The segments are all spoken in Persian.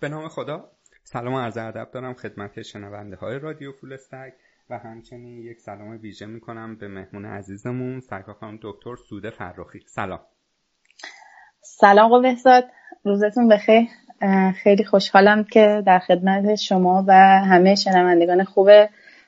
به نام خدا. سلام و عرض ادب دارم خدمت شنونده های رادیو فول و همچنین یک سلام ویژه می‌کنم به مهمون عزیزمون سرکار خانم دکتر سوده فرخی. سلام. سلام و بهزاد. روزتون بخیر. خیلی خوشحالم که در خدمت شما و همه شنوندگان خوب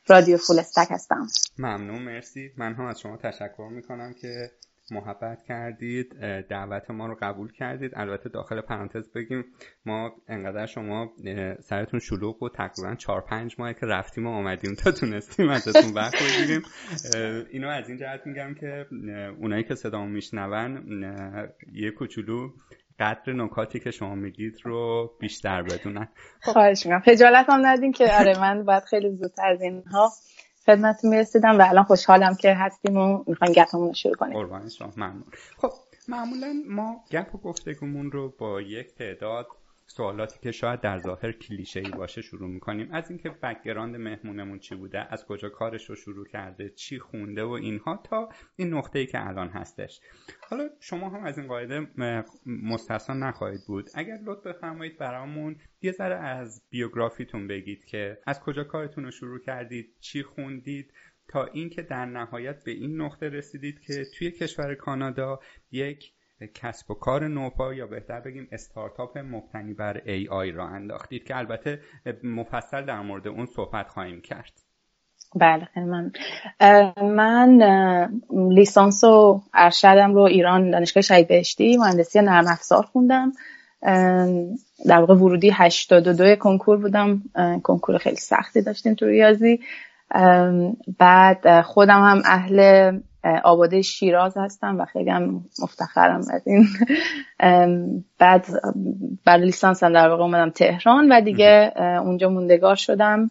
رادیو فول هستم. ممنون مرسی. من هم از شما تشکر می‌کنم که محبت کردید دعوت ما رو قبول کردید. البته داخل پرانتز بگیم ما انقدر شما سرتون شلوغ و تقریبا چهار پنج ماه که رفتیم و آمدیم تا تونستیم ازتون وقت بگیریم اینو از این جهت میگم که اونایی که صدامو میشنون یه کوچولو قدر نکاتی که شما میگید رو بیشتر بدونن. خواهش می‌کنم. خجالت هم ندین که آره من باید خیلی زودتر از اینها خدمت می‌رسیدم و الان خوشحالم که هستیم و می‌خوایم گپمون رو شروع کنیم. قربان شما ممنون. خب معمولا ما گپ و گفتگومون رو با یک تعداد سوالاتی که شاید در ظاهر کلیشه ای باشه شروع می‌کنیم. از اینکه background مهمونمون چی بوده از کجا کارش رو شروع کرده چی خونده و اینها تا این نقطه ای که الان هستش. حالا شما هم از این قاعده مستثنا نخواهید بود. اگر لطف بفرمایید برامون یه ذره از بیوگرافیتون بگید که از کجا کارتون رو شروع کردید چی خوندید تا اینکه در نهایت به این نقطه رسیدید که توی کشور کانادا یک کسب و کار نوپا یا بهتر بگیم استارتاپ مبتنی بر ای آی را انداختید که البته مفصل در مورد اون صحبت خواهیم کرد. بله من من لیسانس و ارشدم رو ایران دانشگاه شهید بهشتی مهندسی نرم افزار خوندم. در واقع ورودی 82 کنکور بودم. کنکور خیلی سختی داشتیم تو ریاضی. بعد خودم هم اهل آباده شیراز هستم و خیلی هم مفتخرم از این. بعد بعد لیسانسم در واقع اومدم تهران و دیگه اونجا موندگار شدم.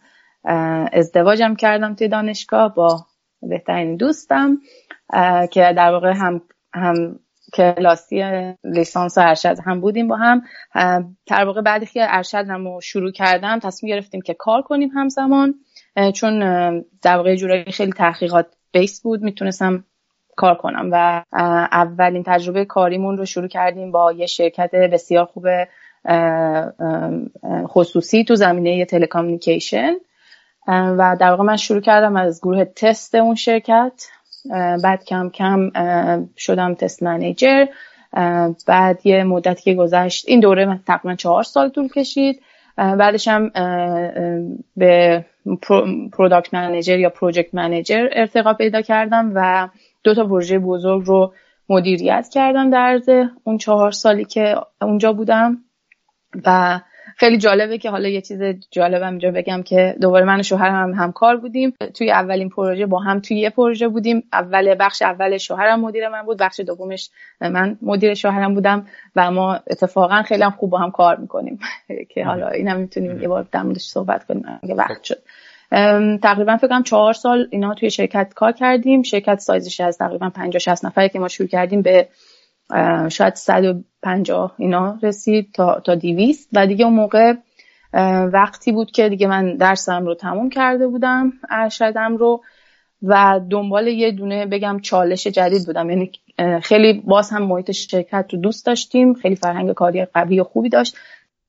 ازدواجم کردم توی دانشگاه با بهترین دوستم که در واقع هم هم کلاسی لیسانس و ارشد هم بودیم با هم. در واقع بعدی که ارشدم رو شروع کردم تصمیم گرفتیم که کار کنیم همزمان. چون در واقع جورایی خیلی تحقیقات بیس بود می‌تونستم کار کنم و اولین تجربه کاریمون رو شروع کردیم با یه شرکت بسیار خوب خصوصی تو زمینه تلکامونیکیشن و در واقع من شروع کردم از گروه تست اون شرکت. بعد کم کم شدم test manager. بعد یه مدتی که گذشت این دوره تقریبا چهار سال طول کشید. بعدش هم به product manager یا project manager ارتقا پیدا کردم و دو تا پروژه بزرگ رو مدیریت کردم در اون چهار سالی که اونجا بودم. و خیلی جالبه که حالا یه چیز جالبم اینجا بگم که دوباره من و شوهرم هم همکار بودیم. توی اولین پروژه با هم توی یه پروژه بودیم. اول بخش اول شوهرم مدیر من بود بخش دومش من مدیر شوهرم بودم و ما اتفاقا خیلی هم خوب با هم کار می‌کنیم. که حالا اینم می‌تونیم یه بار در صحبت کنیم. اگه وقت شد. تقریبا فکر کنم چهار سال اینا توی شرکت کار کردیم. شرکت سایزش از تقریبا 50 60 نفری که ما شروع کردیم به شاید 150 اینا رسید تا تا 200 و دیگه اون موقع وقتی بود که دیگه من درسم رو تموم کرده بودم ارشدم رو. و دنبال یه دونه بگم چالش جدید بودم. یعنی خیلی باز هم محیط شرکت رو دوست داشتیم. خیلی فرهنگ کاری قوی و خوبی داشت.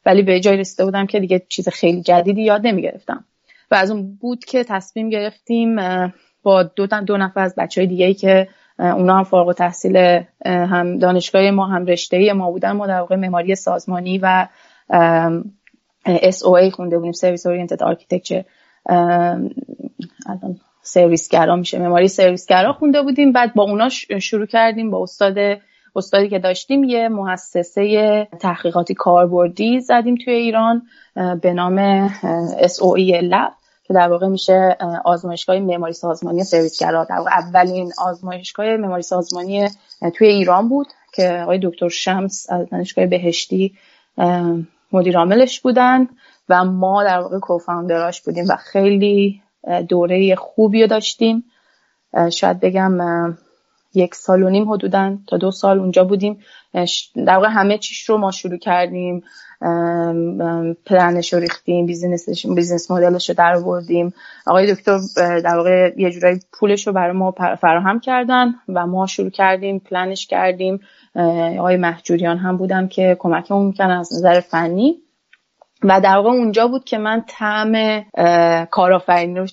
ولی به جای رسیده بودم که دیگه چیز خیلی جدیدی یاد نمی‌گرفتم. و از اون بود که تصمیم گرفتیم با دو, دو نفر از بچه های دیگه ای که اونا هم فارغ تحصیل هم دانشگاه ما هم رشته ما بودن ما در واقع معماری سازمانی و SOA خونده بودیم service oriented architecture الان سرویسگرا میشه معماری سرویسگرا خونده بودیم. بعد با اونا شروع کردیم با استاد استادی که داشتیم یه مؤسسه تحقیقاتی کاربردی زدیم توی ایران به نام SOE لب که در واقع میشه آزمایشگاه معماری سازمانی سرویسگرا. در واقع اولین آزمایشگاه معماری سازمانی توی ایران بود که آقای دکتر شمس از دانشگاه بهشتی مدیر عاملش بودن و ما در واقع co-founder اش بودیم و خیلی دوره خوبی رو داشتیم. شاید بگم یک سال و نیم حدودا تا دو سال اونجا بودیم در واقع همه چیش رو ما شروع کردیم پلنش رو ریختیم business ش business model ش رو در آوردیم آقای دکتر در واقع یه جورایی پولش رو برای ما فراهم کردن و ما شروع کردیم پلنش کردیم آقای محجوریان هم بودن که کمکمون می‌کنن از نظر فنی و در واقع اونجا بود که من طعم کارآفرینی رو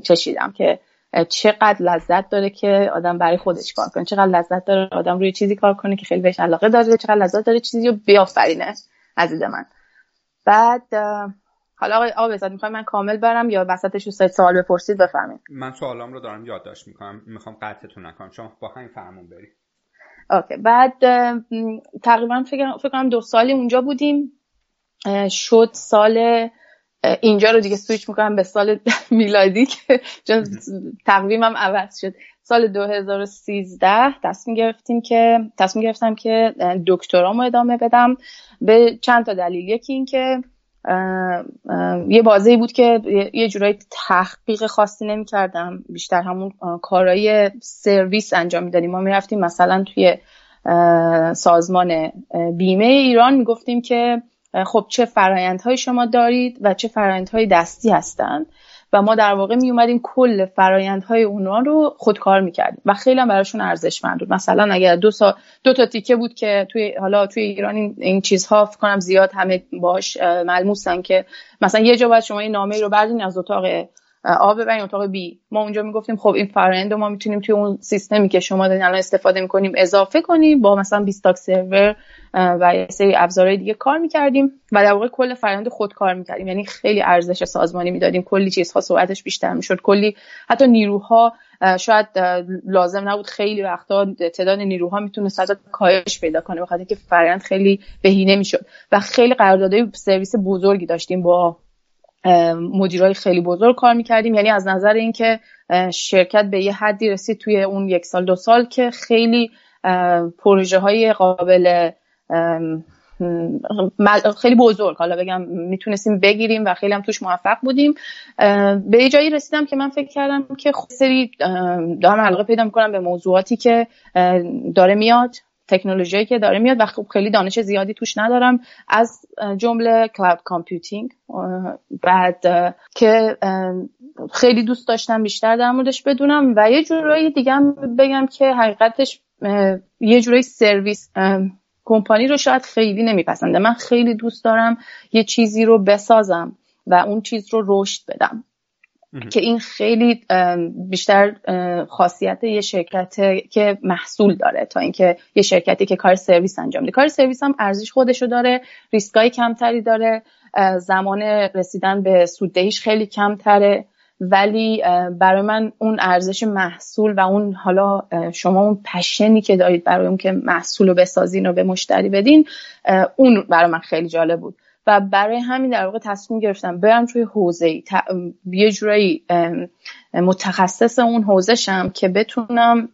چشیدم که چقدر لذت داره که آدم برای خودش کار کنه. چقدر لذت داره آدم روی چیزی کار کنه که خیلی بهش علاقه داره چقدر لذت داره چیزی رو بیافرینه عزیز من. بعد حالا آقای آقا بزاد می‌خوام من کامل برم یا وسطش رو سوال بپرسید؟ بفهمید من سوالام رو دارم یادداشت می‌کنم. می‌خوام قطعتون نکنم. شما با همین فرمون برید. اوکی. بعد تقریبا فکر کنم دو سالی اونجا بودیم. شد سال اینجا رو دیگه سویچ می‌کنم به سال میلادی که چون تقویمم عوض شد. سال 2013 تصمیم گرفتیم که تصمیم گرفتم که دکترامو ادامه بدم به چند تا دلیل. یکی این که یه بازی بود که یه جورایی تحقیق خاصی نمی کردم بیشتر همون کارهای سرویس انجام می‌دادیم. ما می‌رفتیم مثلا توی سازمان بیمه ایران می‌گفتیم که خب چه فرایندهایی شما دارید و چه فرایندهای دستی هستند و ما در واقع می اومدیم کل فرایندهای اونا رو خودکار می‌کردیم. و خیلی هم براشون ارزشمند بود. مثلا اگر دو, سا دو تا تیکه بود که توی حالا توی ایران این, این چیزها فکر کنم زیاد همه باش ملموسن که مثلا یه جا باید شما این نامه رو بردین از اتاق آ ببرین اتاق بی. ما اونجا می‌گفتیم خب این فرآیند ما می‌تونیم توی اون سیستمی که شما دارین الان استفاده می‌کنیم اضافه کنیم با مثلا 20 تاک سرور و یه سری ابزارهای دیگه کار می‌کردیم و در واقع کل فرآیند خود کار می‌کردیم. یعنی خیلی ارزش سازمانی می‌دادیم. کلی چیزها سرعتش بیشتر می‌شد. کلی حتی نیروها شاید لازم نبود خیلی وقتا تعداد نیروها می‌تونه صد کاهش پیدا کنه بخاطر اینکه فرآیند خیلی بهینه می‌شد. و خیلی قراردادهای سرویس بزرگی داشتیم با مدیرای خیلی بزرگ کار می‌کردیم. یعنی از نظر اینکه شرکت به یه حدی رسید توی اون یک سال دو سال که خیلی پروژه های قابل خیلی بزرگ. حالا بگم می‌تونستیم بگیریم و خیلی هم توش موفق بودیم. به جایی رسیدم که من فکر کردم که خب سری دارم علاقه پیدا می‌کنم به موضوعاتی که داره میاد. تکنولوژی که داره میاد و خب خیلی دانش زیادی توش ندارم. از جمله cloud computing بعد که خیلی دوست داشتم بیشتر در موردش بدونم و یه جورایی دیگه بگم که حقیقتش یه جورایی service company رو شاید خیلی نمیپسنده. من خیلی دوست دارم یه چیزی رو بسازم و اون چیز رو رشد بدم. که این خیلی بیشتر خاصیت یه شرکت که محصول داره تا اینکه یه شرکتی که کار سرویس انجام میده. کار سرویس هم ارزش خودشو داره ریسکای کمتری داره زمان رسیدن به سوددهیش خیلی کمتره. ولی برای من اون ارزش محصول و اون حالا شما اون پشنی که دارید برای اون که محصول رو بسازین و به مشتری بدین اون برای من خیلی جالب بود. و برای همین در واقع تصمیم گرفتم برم توی حوزه یه جورایی متخصص اون حوزه شم که بتونم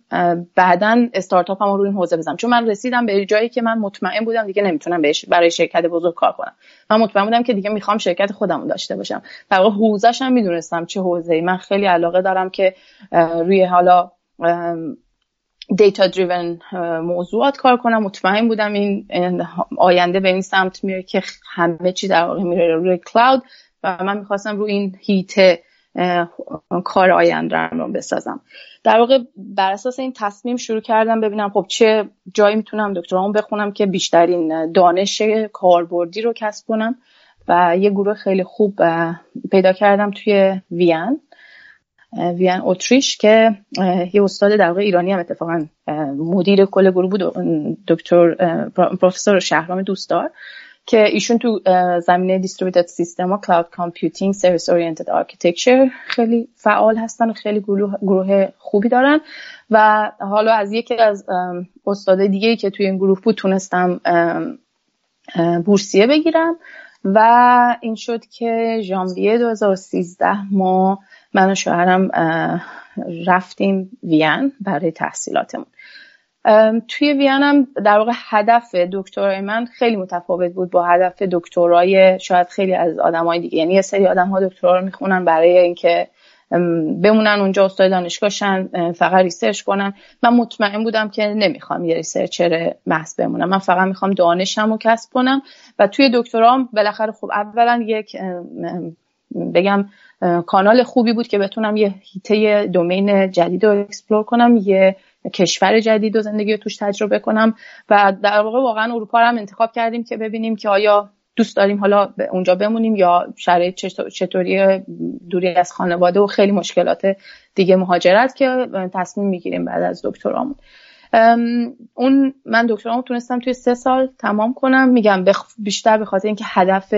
بعدا استارتاپ هم رو این حوزه بزنم. چون من رسیدم به جایی که من مطمئن بودم دیگه نمی‌تونم بهش برای شرکت بزرگ کار کنم. من مطمئن بودم که دیگه می‌خوام شرکت خودم داشته باشم. در واقع حوزهش هم می‌دونستم چه حوزه ای من خیلی علاقه دارم که روی حالا دیتا دریون موضوعات کار کنم. مطمئن بودم این آینده به این سمت میره که همه چی در واقع میره روی کلاود و من می‌خواستم روی این هیت کار آینده رو بسازم. در واقع بر اساس این تصمیم شروع کردم ببینم خب چه جایی می‌تونم دکترامو بخونم که بیشترین دانش کاربردی رو کسب کنم. و یه گروه خیلی خوب پیدا کردم توی وین. ویان اتریش که یه استاد در واقع ایرانی هم اتفاقا مدیر کل گروه بود دکتر پروفسور شهرام دوستدار که ایشون تو زمینه distributed system و cloud computing service oriented architecture خیلی فعال هستن و خیلی گروه, گروه خوبی دارن و حالا از یکی از استاد دیگه که توی این گروه بود تونستم بورسیه بگیرم و این شد که ژانویه 2013 ما من و شوهرم رفتیم وین برای تحصیلاتمون. توی وین هم در واقع هدف دکترای من خیلی متفاوت بود با هدف دکترای شاید خیلی از آدمای دیگه. یعنی یه سری آدم ها دکترا رو می‌خونن برای اینکه بمونن اونجا استاد دانشگاه شن فقط research کنن. من مطمئن بودم که نمی‌خوام یه researcher محض بمونم. من فقط می‌خوام دانشم رو کسب کنم. و توی دکترام بالاخره خب اولا یک بگم کانال خوبی بود که بتونم یه حیطه domain جدید رو explore کنم یه کشور جدید و زندگی رو توش تجربه کنم و در واقع واقعا اروپا رو هم انتخاب کردیم که ببینیم که آیا دوست داریم حالا اونجا بمونیم یا شرایط چطوری دوری از خانواده و خیلی مشکلات دیگه مهاجرت که تصمیم می‌گیریم بعد از دکترامون. اون من دکترامو تونستم توی سه سال تمام کنم. میگم بیشتر به خاطر اینکه هدف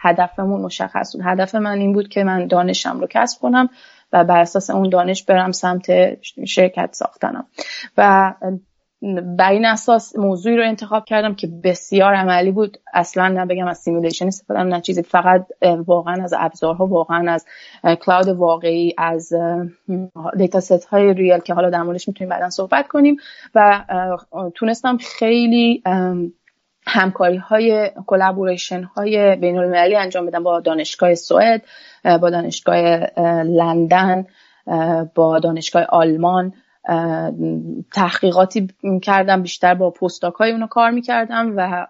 هدفمون مشخص بود. هدف من این بود که من دانشم رو کسب کنم و بر اساس اون دانش برم سمت شرکت ساختنم. و بر این اساس موضوعی رو انتخاب کردم که بسیار عملی بود. اصلا نه بگم از simulation استفاده نه چیزی. فقط واقعا از ابزارها واقعا از cloud واقعی از data set های real که حالا در موردش می‌تونیم بعدا صحبت کنیم. و تونستم خیلی همکاری های collaboration های بین المللی انجام بدم با دانشگاه سوئد با دانشگاه لندن با دانشگاه آلمان. تحقیقاتی کردم بیشتر با postdoc های اونو کار می‌کردم و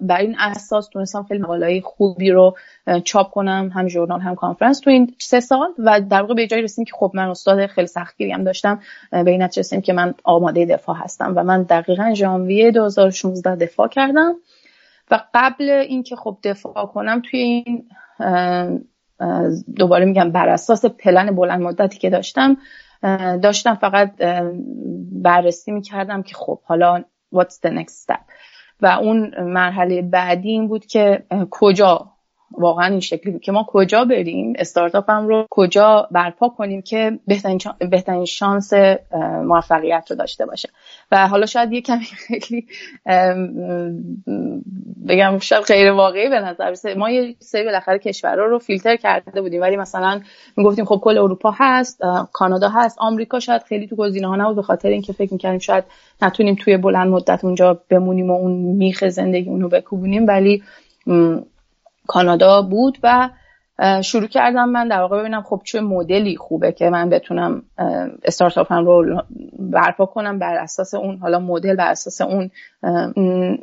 بر این اساس تونستم خیلی مقاله خوبی رو چاپ کنم هم ژورنال هم کانفرنس تو این سه سال و در واقع به جایی رسیدیم که خب من استاد خیلی سختگیری هم داشتم به این نتیجه رسیدیم که من آماده دفاع هستم و من دقیقا ژانویه 2016 دفاع کردم و قبل اینکه خب دفاع کنم توی این دوباره میگم بر اساس پلن بلند مدتی که داشتم داشتم فقط بررسی می‌کردم که خب حالا what's the next step. و اون مرحله بعدی این بود که کجا واقعا این شکلی بود که ما کجا بریم استارتاپ هم رو کجا برپا کنیم که بهترین, بهترین شانس موفقیت رو داشته باشه. و حالا شاید یه کمی خیلی بگم شاید غیر واقعی به نظر برسه ما یه سری بالاخره کشورها رو فیلتر کرده بودیم ولی مثلا می‌گفتیم خب کل اروپا هست کانادا هست آمریکا شاید خیلی تو گزینه ها نبود به خاطر اینکه فکر می‌کردیم شاید نتونیم توی بلند مدت اونجا بمونیم و اون میخ زندگی اونو بکوبونیم ولی کانادا بود و شروع کردم من در واقع ببینم خب چه مدلی خوبه که من بتونم استارتاپم رو برپا کنم بر اساس اون حالا مدل بر اساس اون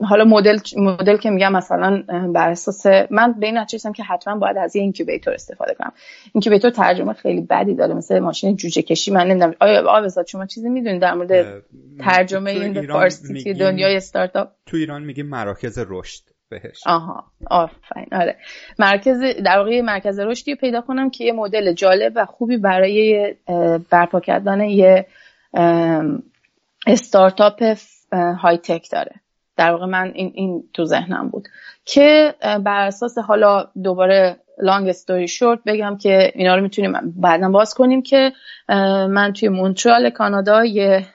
حالا مدل مدل که میگم مثلا بر اساس من به این نتیجه که حتما باید از یه incubator استفاده کنم. incubator ترجمه خیلی بدی داره مثل ماشین جوجه کشی. من نمی‌دونم. آیا آبزاد شما چیزی می‌دونید در مورد ترجمه این فارسی دنیای استارتاپ؟ تو ایران میگیم مراکز رشد. بهش. آها آفرین. آره. مرکز در واقع مرکز رشدی پیدا کنم که یه مدل جالب و خوبی برای برپا کردن یه استارتاپ های تک داره. در واقع من این, این تو ذهنم بود. که بر اساس حالا دوباره لانگ استوری شورت بگم که اینا رو می‌تونیم بعدا باز کنیم که من توی مونترال کانادا یه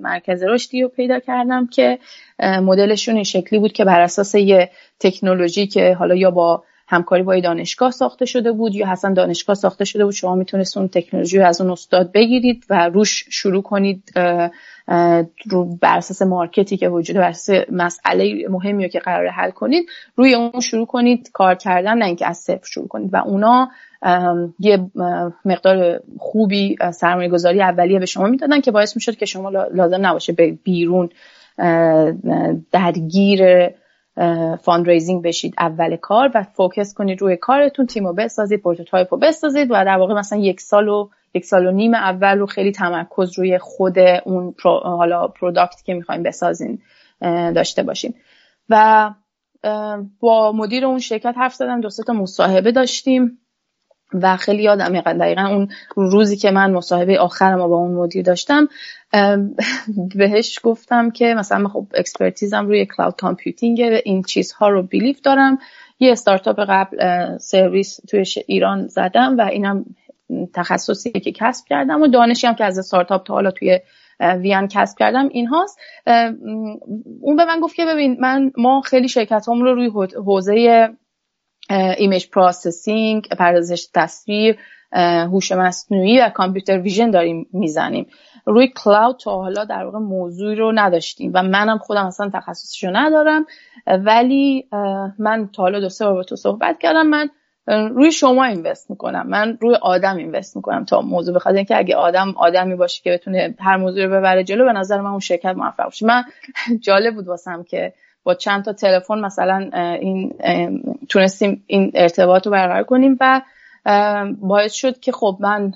مرکز رشدی رو پیدا کردم که مدلشون این شکلی بود که بر اساس یه تکنولوژی که حالا یا با همکاری با دانشگاه ساخته شده بود یا حسن دانشگاه ساخته شده بود شما می‌تونست اون تکنولوژی از اون استاد بگیرید و روش شروع کنید رو بر اساس مارکتی که وجود بر اساس مسئله مهمی رو که قرار حل کنید روی اون شروع کنید کار کردن نه اینکه از صفر شروع کنید. و اونا یه مقدار خوبی سرمایه گذاری اولیه به شما می‌دادن که باعث می‌شد که شما لازم نباشه بیرون درگیر fundraising بشید اول کار و focus کنید روی کارتون تیم رو بسازید prototype رو بسازید و در واقع مثلا یک سال و یک سال و نیم اول رو خیلی تمرکز روی خود اون حالا product که می‌خوایم بسازین داشته باشیم و با مدیر اون شرکت حرف زدم دو تا مصاحبه داشتیم. و خیلی یادم دقیقا اون روزی که من مصاحبه آخرم با اون مدیر داشتم بهش گفتم که مثلا خب expertise م روی cloud computing این چیزها رو believe دارم. یه استارتاپ قبل سرویس توی ایران زدم و اینم تخصصی که کسب کردم و دانشی هم که از استارتاپ تا حالا توی ویان کسب کردم این هاست. اون به من گفت که ببین من ما خیلی شرکت رو روی حوزه image processing پردازش تصویر هوش مصنوعی و computer vision داریم می‌زنیم. روی cloud تا حالا در واقع موضوعی رو نداشتیم و منم خودم اصلا تخصصش رو ندارم. ولی من تا حالا دو سه بار با تو صحبت کردم من روی شما اینوست می‌کنم. من روی آدم اینوست می‌کنم تا موضوع بخاطر اینکه اگه آدم آدمی باشه که بتونه هر موضوع رو ببره جلو به نظر من اون شرکت موفق باشه. من جالب بود واسم که با چند تا تلفن مثلا این تونستیم این ارتباط رو برقرار کنیم و باعث شد که خب من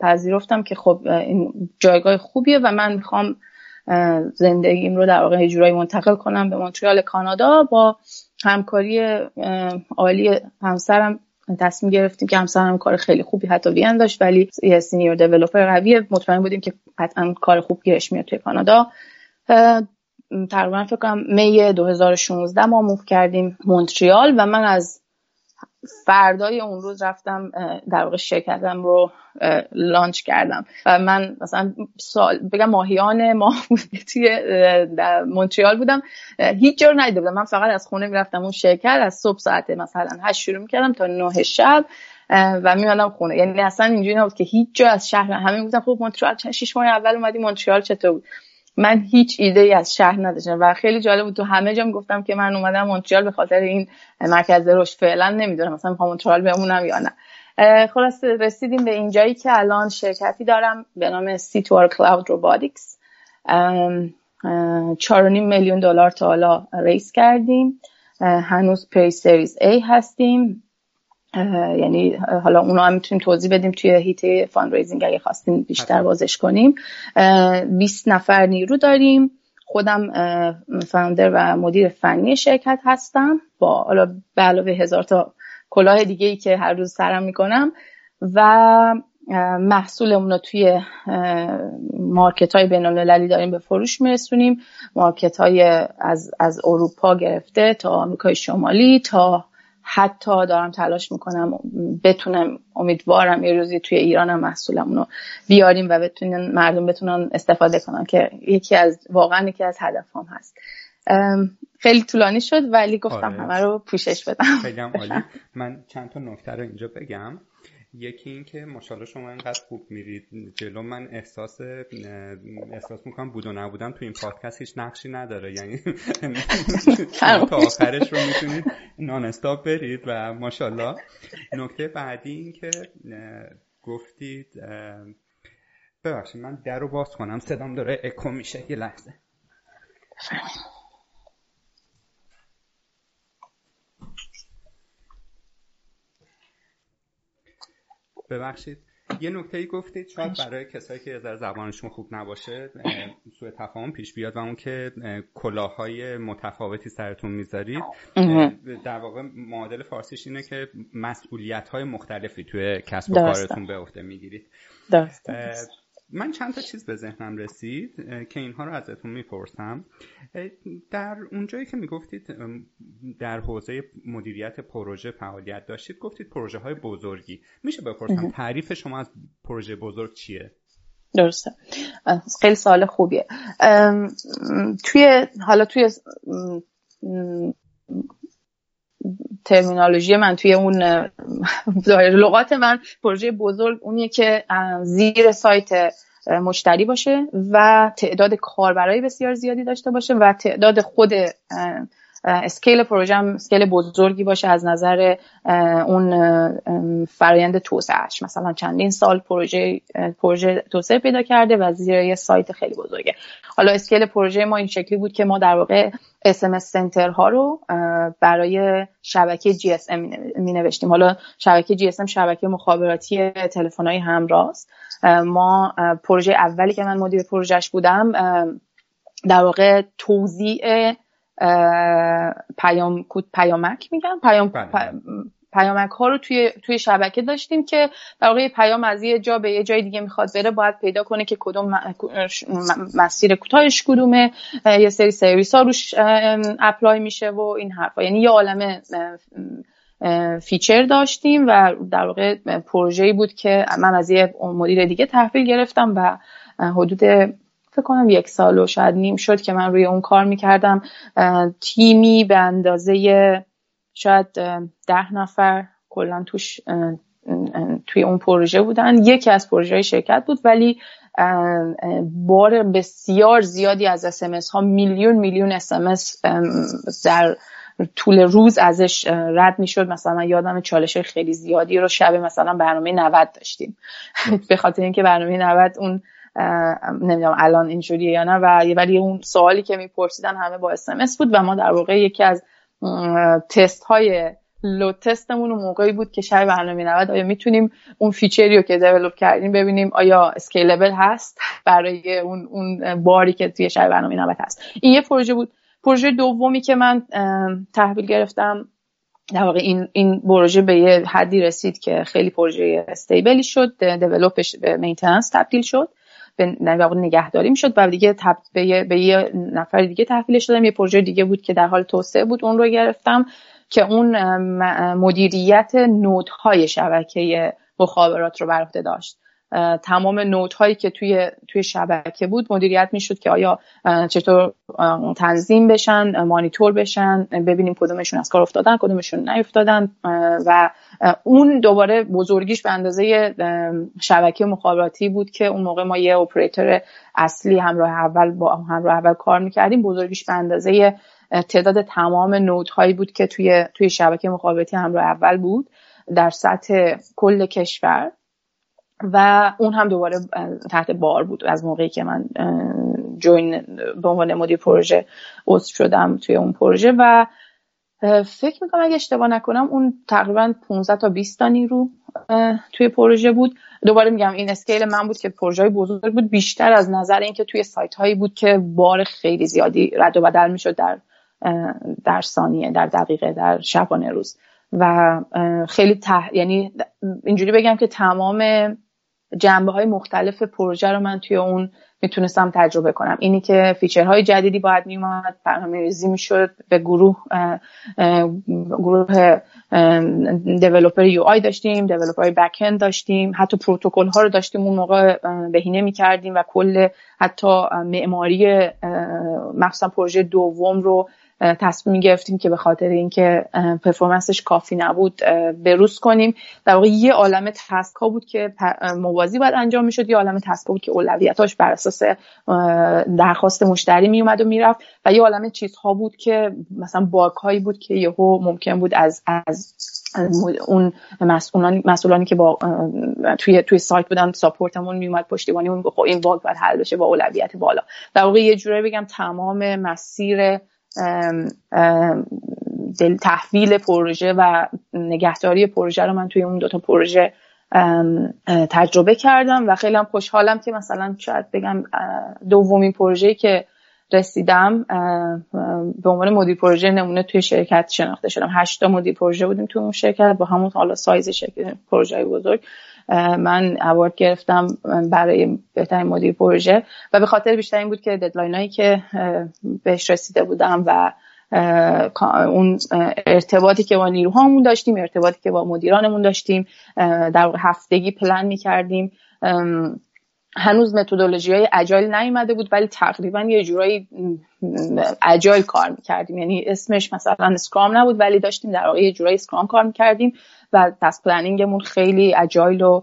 پذیرفتم که خب این جایگاه خوبیه و من می‌خوام زندگیم رو در واقع جورایی منتقل کنم به مونترال کانادا. با همکاری عالی همسرم تصمیم گرفتیم که همسرم کار خیلی خوبی حتی وین داشت ولی یه سینیور دیولپر قویه. مطمئن بودیم که قطعا کار خوب گیرش میاد توی کانادا. تقریبا فکر کنم می 2016 ما موف کردیم مونتریال و من از فردای اون روز رفتم در واقع شرکتم رو لانچ کردم. و من مثلا سال بگم ماهیان ماه توی مونتریال بودم. هیچ جور ندیده بودم. من فقط از خونه می‌رفتم اون شرکت از صبح ساعت مثلا هشت شروع می‌کردم تا نه شب و میمدم خونه. یعنی اصلا اینجوری نبود که هیچ جا از شهر همه بودم. خب مونتریال شش ماه اول اومدی مونتریال چطور بود؟ من هیچ ایده ای از شهر نداشتم و خیلی جالب بود تو همه جا گفتم که من اومدم مونترال به خاطر این مرکز رشد. فعلا نمی‌دونم مثلا می‌خوام مونترال بمونم یا نه. خلاصه رسیدیم به اینجایی که الان شرکتی دارم به نام C2RO Cloud Robotics چارونیم میلیون دلار تا حالا raise کردیم. هنوز pre series A هستیم. یعنی حالا اونا هم می‌تونیم توضیح بدیم توی حیطه fundraising اگه خواستیم بیشتر بازش کنیم. 20 نفر نیرو داریم. خودم founder و مدیر فنی شرکت هستم. با حالا به علاوه هزار تا کلاه دیگه ای که هر روز سرم می‌کنم. و محصولمون رو توی مارکت های بین المللی داریم به فروش میرسونیم. مارکت های از, از اروپا گرفته تا آمریکای شمالی تا حتی دارم تلاش می‌کنم بتونم امیدوارم یه روزی توی ایرانم محصولمون رو بیاریم و بتونن مردم بتونن استفاده کنن که یکی از واقعا یکی از هدفام هست. خیلی طولانی شد ولی گفتم آره. همه رو پوشش بدم. خیلی عالی. من چند تا نکته رو اینجا بگم. یکی این که ماشاءالله شما اینقدر خوب میرید. جلو من احساس احساس می‌کنم بود و نبودم تو این پادکست هیچ نقشی نداره. یعنی تا آخرش رو می‌تونید نان استاپ برید و ماشاءالله. نکته بعدی این که گفتید ببخشید من در رو باز کنم. صدام داره اکو میشه یه لحظه. ببخشید. یه نکته ای گفتید شاید برای کسایی که از زبانشون خوب نباشه سوء تفاهم پیش بیاد. و اون که کلاهای متفاوتی سرتون می‌ذارید در واقع معادل فارسیش اینه که مسئولیت های مختلفی توی کسب و کارتون به عهده می‌گیرید. من چند تا چیز به ذهنم رسید که اینها رو ازتون می‌پرسم. در اونجایی که می‌گفتید در حوزه مدیریت پروژه فعالیت داشتید گفتید پروژه های بزرگی. میشه بپرسم تعریف شما از پروژه بزرگ چیه؟ درسته. خیلی سوال خوبیه. توی حالا توی ترمینالوژی من توی اون لغات من پروژه بزرگ اونیه که زیر سایت مشتری باشه و تعداد کاربرای بسیار زیادی داشته باشه و تعداد خود اسکیل پروژه هم اسکیل بزرگی باشه از نظر اون فرایند توسعهش مثلا چندین سال پروژه پروژه توسعه پیدا کرده و زیر یه سایت خیلی بزرگه. حالا اسکیل پروژه ما این شکلی بود که ما در واقع SMS سنتر ها رو برای شبکه GSM می نوشتیم. حالا شبکه GSM شبکه مخابراتی تلفن های همراه ما پروژه اولی که من مدیر پروژهش بودم در واقع توضیع پیام پیامک میگن پیام بله. پیامک ها رو توی توی شبکه داشتیم که در واقع پیام از یه جا به یه جای دیگه می‌خواد بره باید پیدا کنه که کدوم مسیر کوتاهش کدومه یه سری سرویس ها روش apply میشه و این حرفا یعنی یه عالم feature داشتیم و در واقع پروژه‌ای بود که من از یه مدیر دیگه تحویل گرفتم و حدود فکر کنم یک سال و شاید نیم شد که من روی اون کار می‌کردم. تیمی به اندازه شاید ده نفر کلا توش توی اون پروژه بودن. یکی از پروژه شرکت بود ولی بار بسیار زیادی از اسمس ها میلیون میلیون اسمس در طول روز ازش رد می‌شد. مثلا یادم چالش خیلی زیادی رو شب مثلا برنامه 90 داشتیم. به خاطر اینکه برنامه 90 اون نمی‌دونم الان اینجوریه یا نه و ولی اون سوالی که میپرسیدن همه با اسمس بود و ما در واقع یکی از تست های load test مون اون موقعی بود که شب برنامه 90 آیا می‌تونیم اون feature ی رو که develop کردیم ببینیم آیا scalable هست برای اون اون باری که توی شب برنامه 90 هست. این یه پروژه بود. پروژه دومی که من تحویل گرفتم در واقع این این پروژه به یه حدی رسید که خیلی پروژه stable ی شد develop ش به maintenance تبدیل شد. به نگهداری می‌شد و دیگه تب... به, یه... به یه نفر دیگه تحویلش دادم. یه پروژه دیگه بود که در حال توسعه بود اون رو گرفتم که اون مدیریت node های شبکه مخابرات رو بر عهده داشت. تمام node هایی که توی توی شبکه بود مدیریت می‌شد که آیا چطور تنظیم بشن مانیتور بشن ببینیم کدومشون از کار افتادن کدومشون نیفتادن و اون دوباره بزرگیش به اندازه شبکه مخابراتی بود که اون موقع ما یه اپراتور اصلی همراه اول با همراه اول کار می‌کردیم. بزرگیش به اندازه تعداد تمام نوت هایی بود که توی توی شبکه مخابراتی همراه اول بود در سطح کل کشور. و اون هم دوباره تحت بار بود. از موقعی که من جوین به عنوان مدیر پروژه عضو شدم توی اون پروژه و فکر می‌کنم اگه اشتباه نکنم اون تقریبا 15 تا 20 تا نیرو توی پروژه بود. دوباره میگم این اسکیل من بود که پروژه بزرگ بود. بیشتر از نظر اینکه توی سایت هایی بود که بار خیلی زیادی رد و بدل می‌شد در در ثانیه در دقیقه در شبانه روز. و خیلی ته... یعنی اینجوری بگم که تمام جنبه های مختلف پروژه رو من توی اون می‌تونستم تجربه کنم. اینی که feature های جدیدی باید میومد برنامه ریزی می‌شد به گروه گروه developer UI داشتیم developer back-end داشتیم حتی پروتکل ها رو داشتیم اون موقع بهینه می‌کردیم و کل حتی معماری مخصوصا پروژه دوم رو تصمیم گرفتیم که به خاطر اینکه performance ش کافی نبود بروز کنیم. در واقع یه عالم task ها بود که موازی باید انجام می‌شد. یه عالم task بود که اولویتاش بر اساس درخواست مشتری میومد و می‌رفت و یه عالم چیزها بود که مثلا bug هایی بود که یهو ممکن بود از از اون مسئولانی مسئولانی که با توی توی سایت بودن support مون میومد پشتیبانی اون خب این bug باید حل بشه با اولویت بالا. در واقع یه جوری بگم تمام مسیر تحویل پروژه و نگهداری پروژه رو من توی اون دوتا پروژه تجربه کردم و خیلی هم خوشحالم که مثلا شاید بگم دومین پروژه که رسیدم به عنوان مدیر پروژه نمونه توی شرکت شناخته شدم. هشتا مدیر پروژه بودیم توی اون شرکت با همون حالا سایز شرکت پروژه بزرگ. من اوارد گرفتم برای بهترین مدیر پروژه و به خاطر بیشتر این بود که ددلاین هایی که بهش رسیده بودم و اون ارتباطی که با نیروهامون داشتیم ارتباطی که با مدیرانمون داشتیم در هفتگی پلن می‌کردیم. هنوز متدولوژی های agile نیومده بود ولی تقریبا یه جورایی agile کار می‌کردیم. یعنی اسمش مثلا Scrum نبود ولی داشتیم در واقع یه جورایی Scrum کار می‌کردیم. و task planning مون خیلی agile و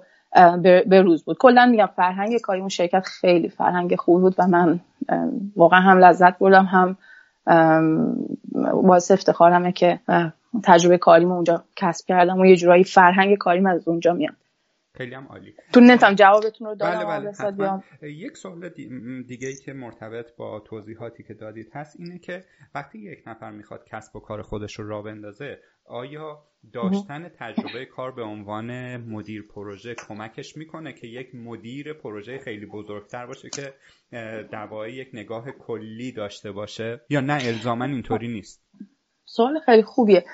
به روز بود. کلا میگم فرهنگ کاری اون شرکت خیلی فرهنگ خوب بود و من واقعا هم لذت بردم هم باعث افتخارمه که تجربه کاریم اونجا کسب کردم و یه جورایی فرهنگ کاریم از اونجا میاد. خیلی هم عالی. تو نتم جوابتون رو دادم بله بله یک سوال دیگه ای که مرتبط با توضیحاتی که دادید هست اینه که وقتی یک نفر می‌خواد کسب و کار خودش رو را بندازه آیا داشتن تجربه کار به عنوان مدیر پروژه کمکش می‌کنه که یک مدیر پروژه خیلی بزرگتر باشه که در واقع یک نگاه کلی داشته باشه؟ یا نه الزاما اینطوری نیست. سوال خیلی خوبیه.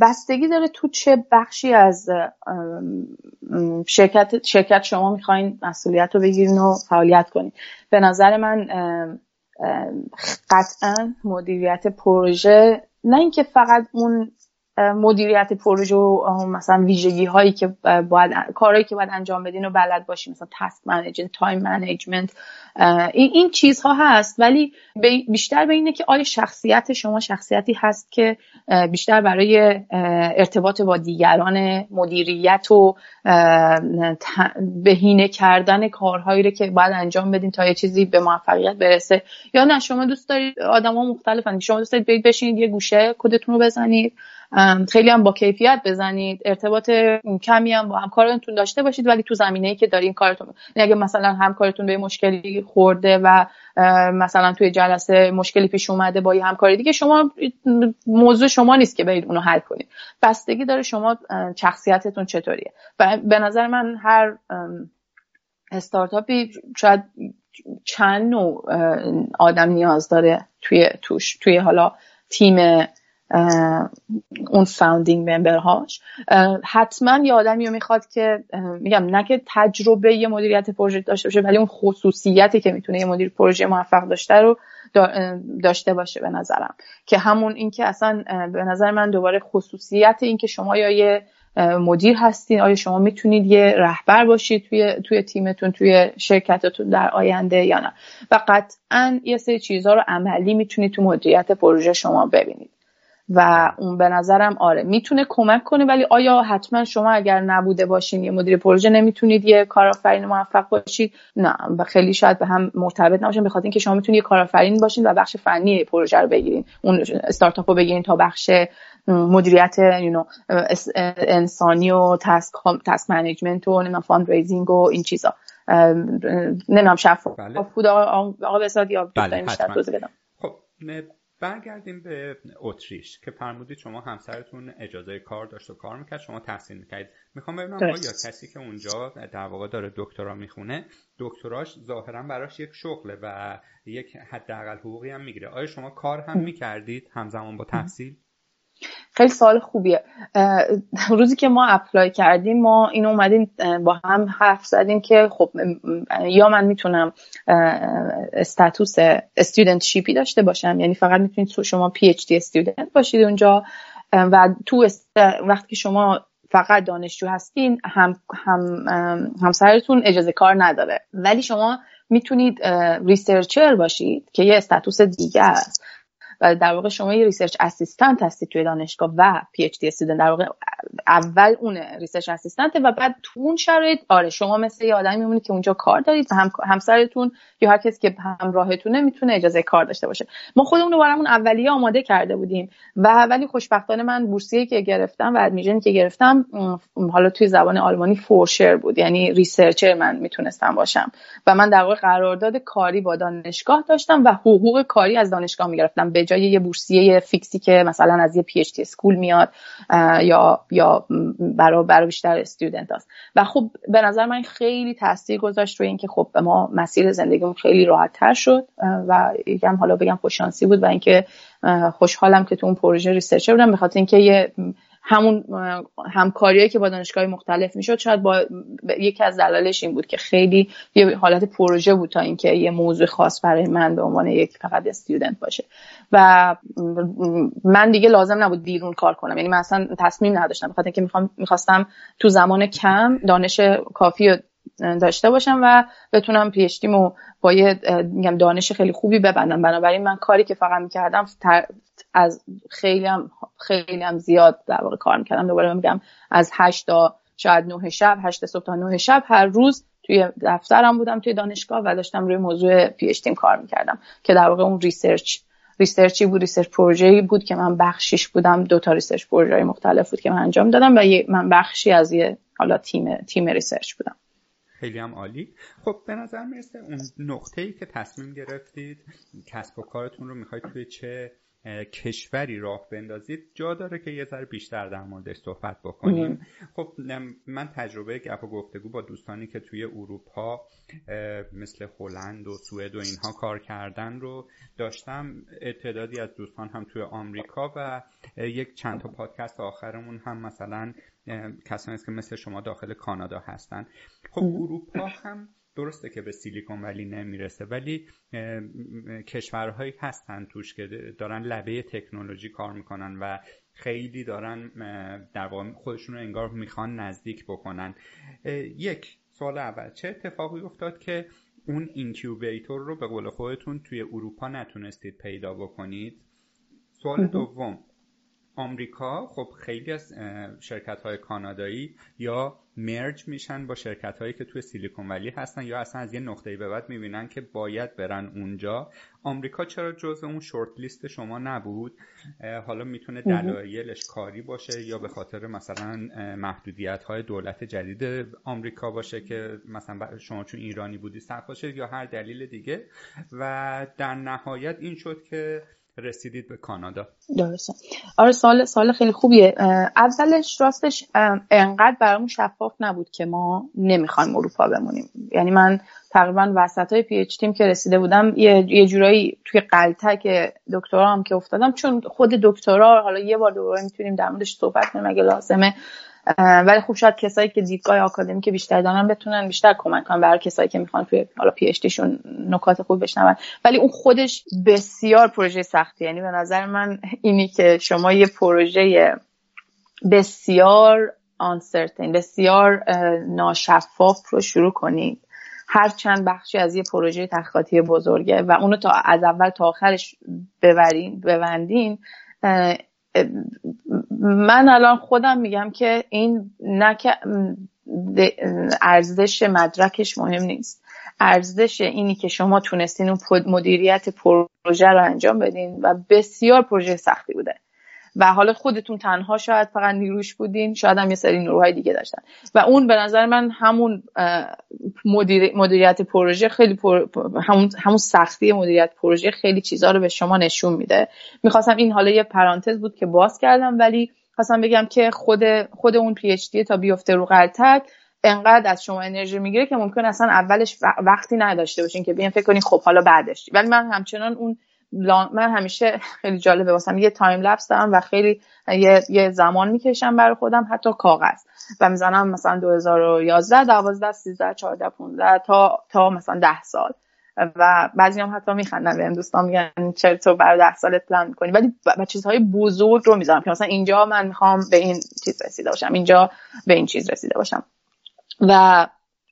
بستگی داره تو چه بخشی از شرکت شرکت شما می‌خواین مسئولیت رو بگیرین و فعالیت کنین. به نظر من قطعا مدیریت پروژه نه اینکه فقط اون مدیریت پروژه و مثلا ویژگی هایی که باید کارهایی که باید انجام بدین و بلد باشیم مثلا task management time management این, چیزها هست. ولی بیشتر به اینه که آیا شخصیت شما شخصیتی هست که بیشتر برای ارتباط با دیگران مدیریت و بهینه کردن کارهایی رو که باید انجام بدین تا یه چیزی به موفقیت برسه؟ یا نه شما دوست دارید آدم ها مختلفن. شما دوست دارید بشینید یه گوشه کدتون رو بزنید. خیلی هم با کیفیت بزنید. ارتباط کمی هم با همکارتون داشته باشید ولی تو زمینه ای که دارین کارتون یعنی اگه مثلا همکارتون به مشکلی خورده و مثلا توی جلسه مشکلی پیش اومده با یه همکاری دیگه شما موضوع شما نیست که برید اونو حل کنید. بستگی داره شما شخصیتتون چطوریه. و به نظر من هر استارتاپی شاید چند نوع آدم نیاز داره توی توش توی حالا تیم اون فاوندینگ ممبرهاش حتما یه آدمی رو می‌خواد که میگم نه که تجربه یه مدیریت پروژه داشته باشه ولی اون خصوصیتی که می‌تونه یه مدیر پروژه موفق داشته رو داشته باشه به نظرم. که همون اینکه اصلا به نظر من دوباره خصوصیت اینکه شما یا یه مدیر هستین آیا شما می‌تونید یه رهبر باشید توی توی تیمتون توی شرکتتون در آینده یا نه. و قطعا یه سری چیزها رو عملی می‌تونید تو مدیریت پروژه شما ببینید. و اون به نظرم آره می‌تونه کمک کنه ولی آیا حتما شما اگر نبوده باشین یه مدیر پروژه نمی‌تونید یه کارآفرین موفق باشید؟ نه و خیلی شاید به هم مرتبط نباشین بخاطر اینکه شما می‌تونید یه کارآفرین باشین و بخش فنی پروژه رو بگیرین. اون استارتاپ رو بگیرین تا بخش مدیریت you انسانی و task task management و نمی‌دونم fundraising و این چیزا. نمی‌دونم شفاف بله. بود آقا آقا یا بله بدم خب برگردیم به اتریش که فرمودید شما همسرتون اجازه کار داشت و کار می‌کرد شما تحصیل می‌کردید. می‌خوام ببینم آیا کسی که اونجا در واقع داره دکترا می‌خونه دکتراش ظاهرا براش یک شغله و یک حداقل حقوقی هم می‌گیره. آیا شما کار هم می‌کردید همزمان با تحصیل؟ خیلی سوال خوبیه. روزی که ما اپلای کردیم ما این اومدیم با هم حرف زدیم که خب یا من می‌تونم status studentship ی داشته باشم یعنی فقط می‌تونید شما PhD student باشید اونجا. و تو وقتی که شما فقط دانشجو هستین هم هم همسرتون اجازه کار نداره. ولی شما می‌تونید researcher باشید که یه status دیگه است. و در واقع شما یه research assistant هستید توی دانشگاه و PhD student در واقع اول اون research assistant و بعد تو اون شرایط آره شما مثل یه آدمی میمونید که اونجا کار دارید هم همسرتون یا هر کسی که همراهتونه می‌تونه اجازه کار داشته باشه. ما خودمون رو برامون اولیه آماده کرده بودیم و ولی خوشبختانه من بورسیه که گرفتم و admission ی که گرفتم حالا توی زبان آلمانی Forscher بود یعنی researcher من می‌تونستم باشم. و من در واقع قرارداد کاری با دانشگاه داشتم و حقوق کاری از دانشگاه می‌گرفتم. به جای یه بورسیه fix ی که مثلا از یه PhD school میاد یا یا برای برای بیشتر استودنت هست و خب به نظر من خیلی تاثیر گذاشت روی اینکه خب ما مسیر زندگیمون خیلی راحت تر شد و یکم حالا بگم خوششانسی بود و اینکه خوشحالم که تو اون پروژه ریسرچر بودم به اینکه یه همون همکاریایی که با دانشگاه مختلف می‌شد شاید با یکی از دلایلش این بود که خیلی یه حالت پروژه بود تا اینکه یه موضوع خاص برای من به عنوان یک فقط استودنت باشه. و من دیگه لازم نبود بیرون کار کنم. یعنی من اصلا تصمیم نداشتم. بخاطر اینکه می‌خواستم تو زمان کم دانش کافی داشته باشم و بتونم PhD مو با یه دانش خیلی خوبی ببندم. بنابراین من کاری که فقط می‌کردم از خیلی هم خیلی هم زیاد در واقع کار می‌کردم. دوباره میگم از هشت تا شاید نه شب هشت صبح تا نه شب هر روز توی دفترم بودم توی دانشگاه و داشتم روی موضوع PhD م کار می‌کردم که در واقع اون research research ی بود research پروژه‌ای بود که من بخشیش بودم. دو تا research پروژه مختلف بود که من انجام دادم و من بخشی از یه حالا تیم تیم research بودم. خیلی هم عالی. خب به نظر می‌رسه اون نقطه ای که تصمیم گرفتید کسب و کارتون رو می‌خواید توی چه کشوری راه بندازید. جا داره که یه ذره بیشتر در موردش صحبت بکنیم. خب من تجربه گپ و گفتگو با دوستانی که توی اروپا مثل هلند و سوئد و اینها کار کردن رو داشتم. تعدادی از دوستان هم توی آمریکا و یک چند تا پادکست آخرمون هم مثلا کسانی است که مثل شما داخل کانادا هستن. خب اروپا هم درسته که به سیلیکون ولی نمی‌رسه ولی کشورهایی هستن توش که دارن لبه تکنولوژی کار می‌کنن و خیلی دارن در واقع خودشون رو انگار می‌خوان نزدیک بکنن. یک سوال اول چه اتفاقی افتاد که اون اینکیوبیتور رو به قول خودتون توی اروپا نتونستید پیدا بکنید؟ سوال دوم آمریکا خب خیلی از شرکت های کانادایی یا مرج میشن با شرکت هایی که توی سیلیکون ولی هستن یا اصلا از یه نقطه‌ای به بعد می‌بینن که باید برن اونجا. آمریکا چرا جزء اون شورت لیست شما نبود؟ حالا می‌تونه دلایلش کاری باشه یا به خاطر مثلا محدودیت های دولت جدید آمریکا باشه که مثلا شما چون ایرانی بودی سخت باشه یا هر دلیل دیگه. و در نهایت این شد که رسیدید به کانادا. درسته. آره سال سال خیلی خوبیه. اولش راستش انقدر برامون شفاف نبود که ما نمی‌خوایم اروپا بمونیم. یعنی من تقریبا وسط های پی تیم که رسیده بودم یه, یه جورایی توی قلتک دکترا هم که افتادم چون خود دکترا حالا یه بار دوباره می‌تونیم در موردش صحبت کنیم اگه لازمه. ولی خوب شاید کسایی که دیدگاه که بیشتر دارن بتونن بیشتر کمک کنن برای کسایی که می‌خوان توی حالا پی نکات خوب بشنون. ولی اون خودش بسیار پروژه سختی. یعنی به نظر من اینی که شما یه پروژه بسیار آنسرتین بسیار ناشفاف رو شروع کنید. هر چند بخشی از یه پروژه تحقیقاتی بزرگه و اونو تا از اول تا آخرش ببرین ببندین من الان خودم میگم که این نه ارزش مدرکش مهم نیست. ارزش اینی که شما تونستین اون مدیریت پروژه رو انجام بدین و بسیار پروژه سختی بوده. و حالا خودتون تنها شاید فقط نیروش بودین شاید هم یه سری نیروهای دیگه داشتن. و اون به نظر من همون مدیر، مدیریت پروژه خیلی همون, همون سختی مدیریت پروژه خیلی چیزها رو به شما نشون میده. می‌خواستم این حالا یه پرانتز بود که باز کردم ولی خواستم بگم که خود خود اون PhD تا بیفته رو غلتک انقدر از شما انرژی می‌گیره که ممکن اصلا اولش وقتی نداشته باشین که بیان فکر کنین خب حالا بعدش. ولی من همچنان اون من همیشه خیلی جالبه واسم یه time lapse دارم و خیلی یه, یه زمان می‌کشم برای خودم حتی کاغذ. و می‌زنم مثلا 2011 12 13 14 15 تا تا مثلا 10 سال. و بعضی هم حتی میخندن بهم. دوستان میگن چرا تو برای 10 سالت پلان می‌کنی؟ ولی با چیزهای بزرگ رو می‌ذارم که مثلا اینجا من می‌خوام به این چیز رسیده باشم اینجا به این چیز رسیده باشم. و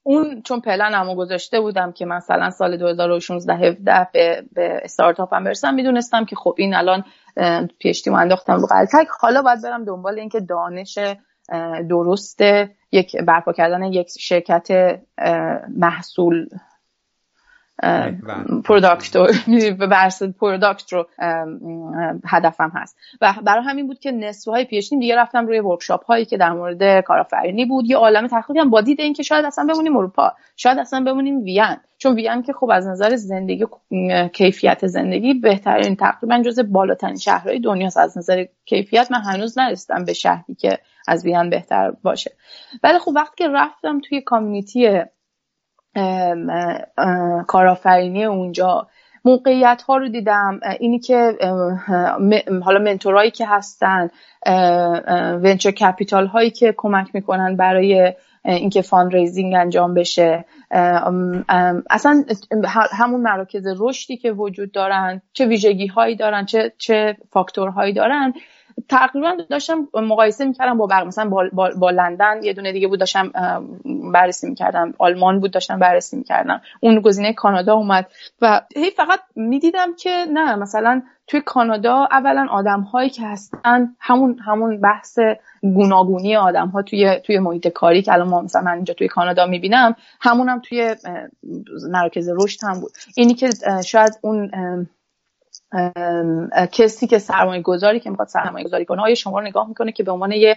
اون چون پلنمو گذاشته بودم که مثلا سال 2016 17 به, به استارتاپ هم برسم می‌دونستم که خب این الان پیشتی انداختم رو قلتک. حالا باید برم دنبال اینکه دانش درست یک برپا کردن یک شرکت محصول product رو product رو هدفم هست. و برای همین بود که نصف های پیشنیم دیگه رفتم روی workshop هایی که در مورد کارآفرینی بود. یه عالم تحقیقی هم با دید اینکه شاید اصلا بمونیم اروپا شاید اصلا بمونیم وین. چون وین که خب از نظر زندگی کیفیت زندگی بهترین تقریبا جز بالاترین شهرهای دنیاست. از نظر کیفیت من هنوز نرسیدم به شهری که از وین بهتر باشه. ولی خب وقتی که رفتم توی community کارآفرینی اونجا. موقعیت ها رو دیدم. اینی که حالا mentor ایی که هستن venture capital هایی که کمک می‌کنن برای اینکه fundraising انجام بشه. اصلا همون مراکز رشدی که وجود دارن چه ویژگی هایی دارن چه چه فاکتورهایی دارن. تقریبا داشتم مقایسه می‌کردم با مثلا با, با, با, لندن یه دونه دیگه بود داشتم بررسی می‌کردم. آلمان بود داشتم بررسی می‌کردم. اون گزینه کانادا اومد و هی فقط می‌دیدم که نه مثلا توی کانادا اولا آدم هایی که هستن همون همون بحث گوناگونی آدم ها توی توی محیط کاری که الان ما مثلا من اینجا توی کانادا می‌بینم همون هم توی مراکز رشد هم بود. اینی که شاید اون کسی که سرمایه گذاری که می‌خواد سرمایه گذاری کنه آیا شما رو نگاه می‌کنه که به عنوان یه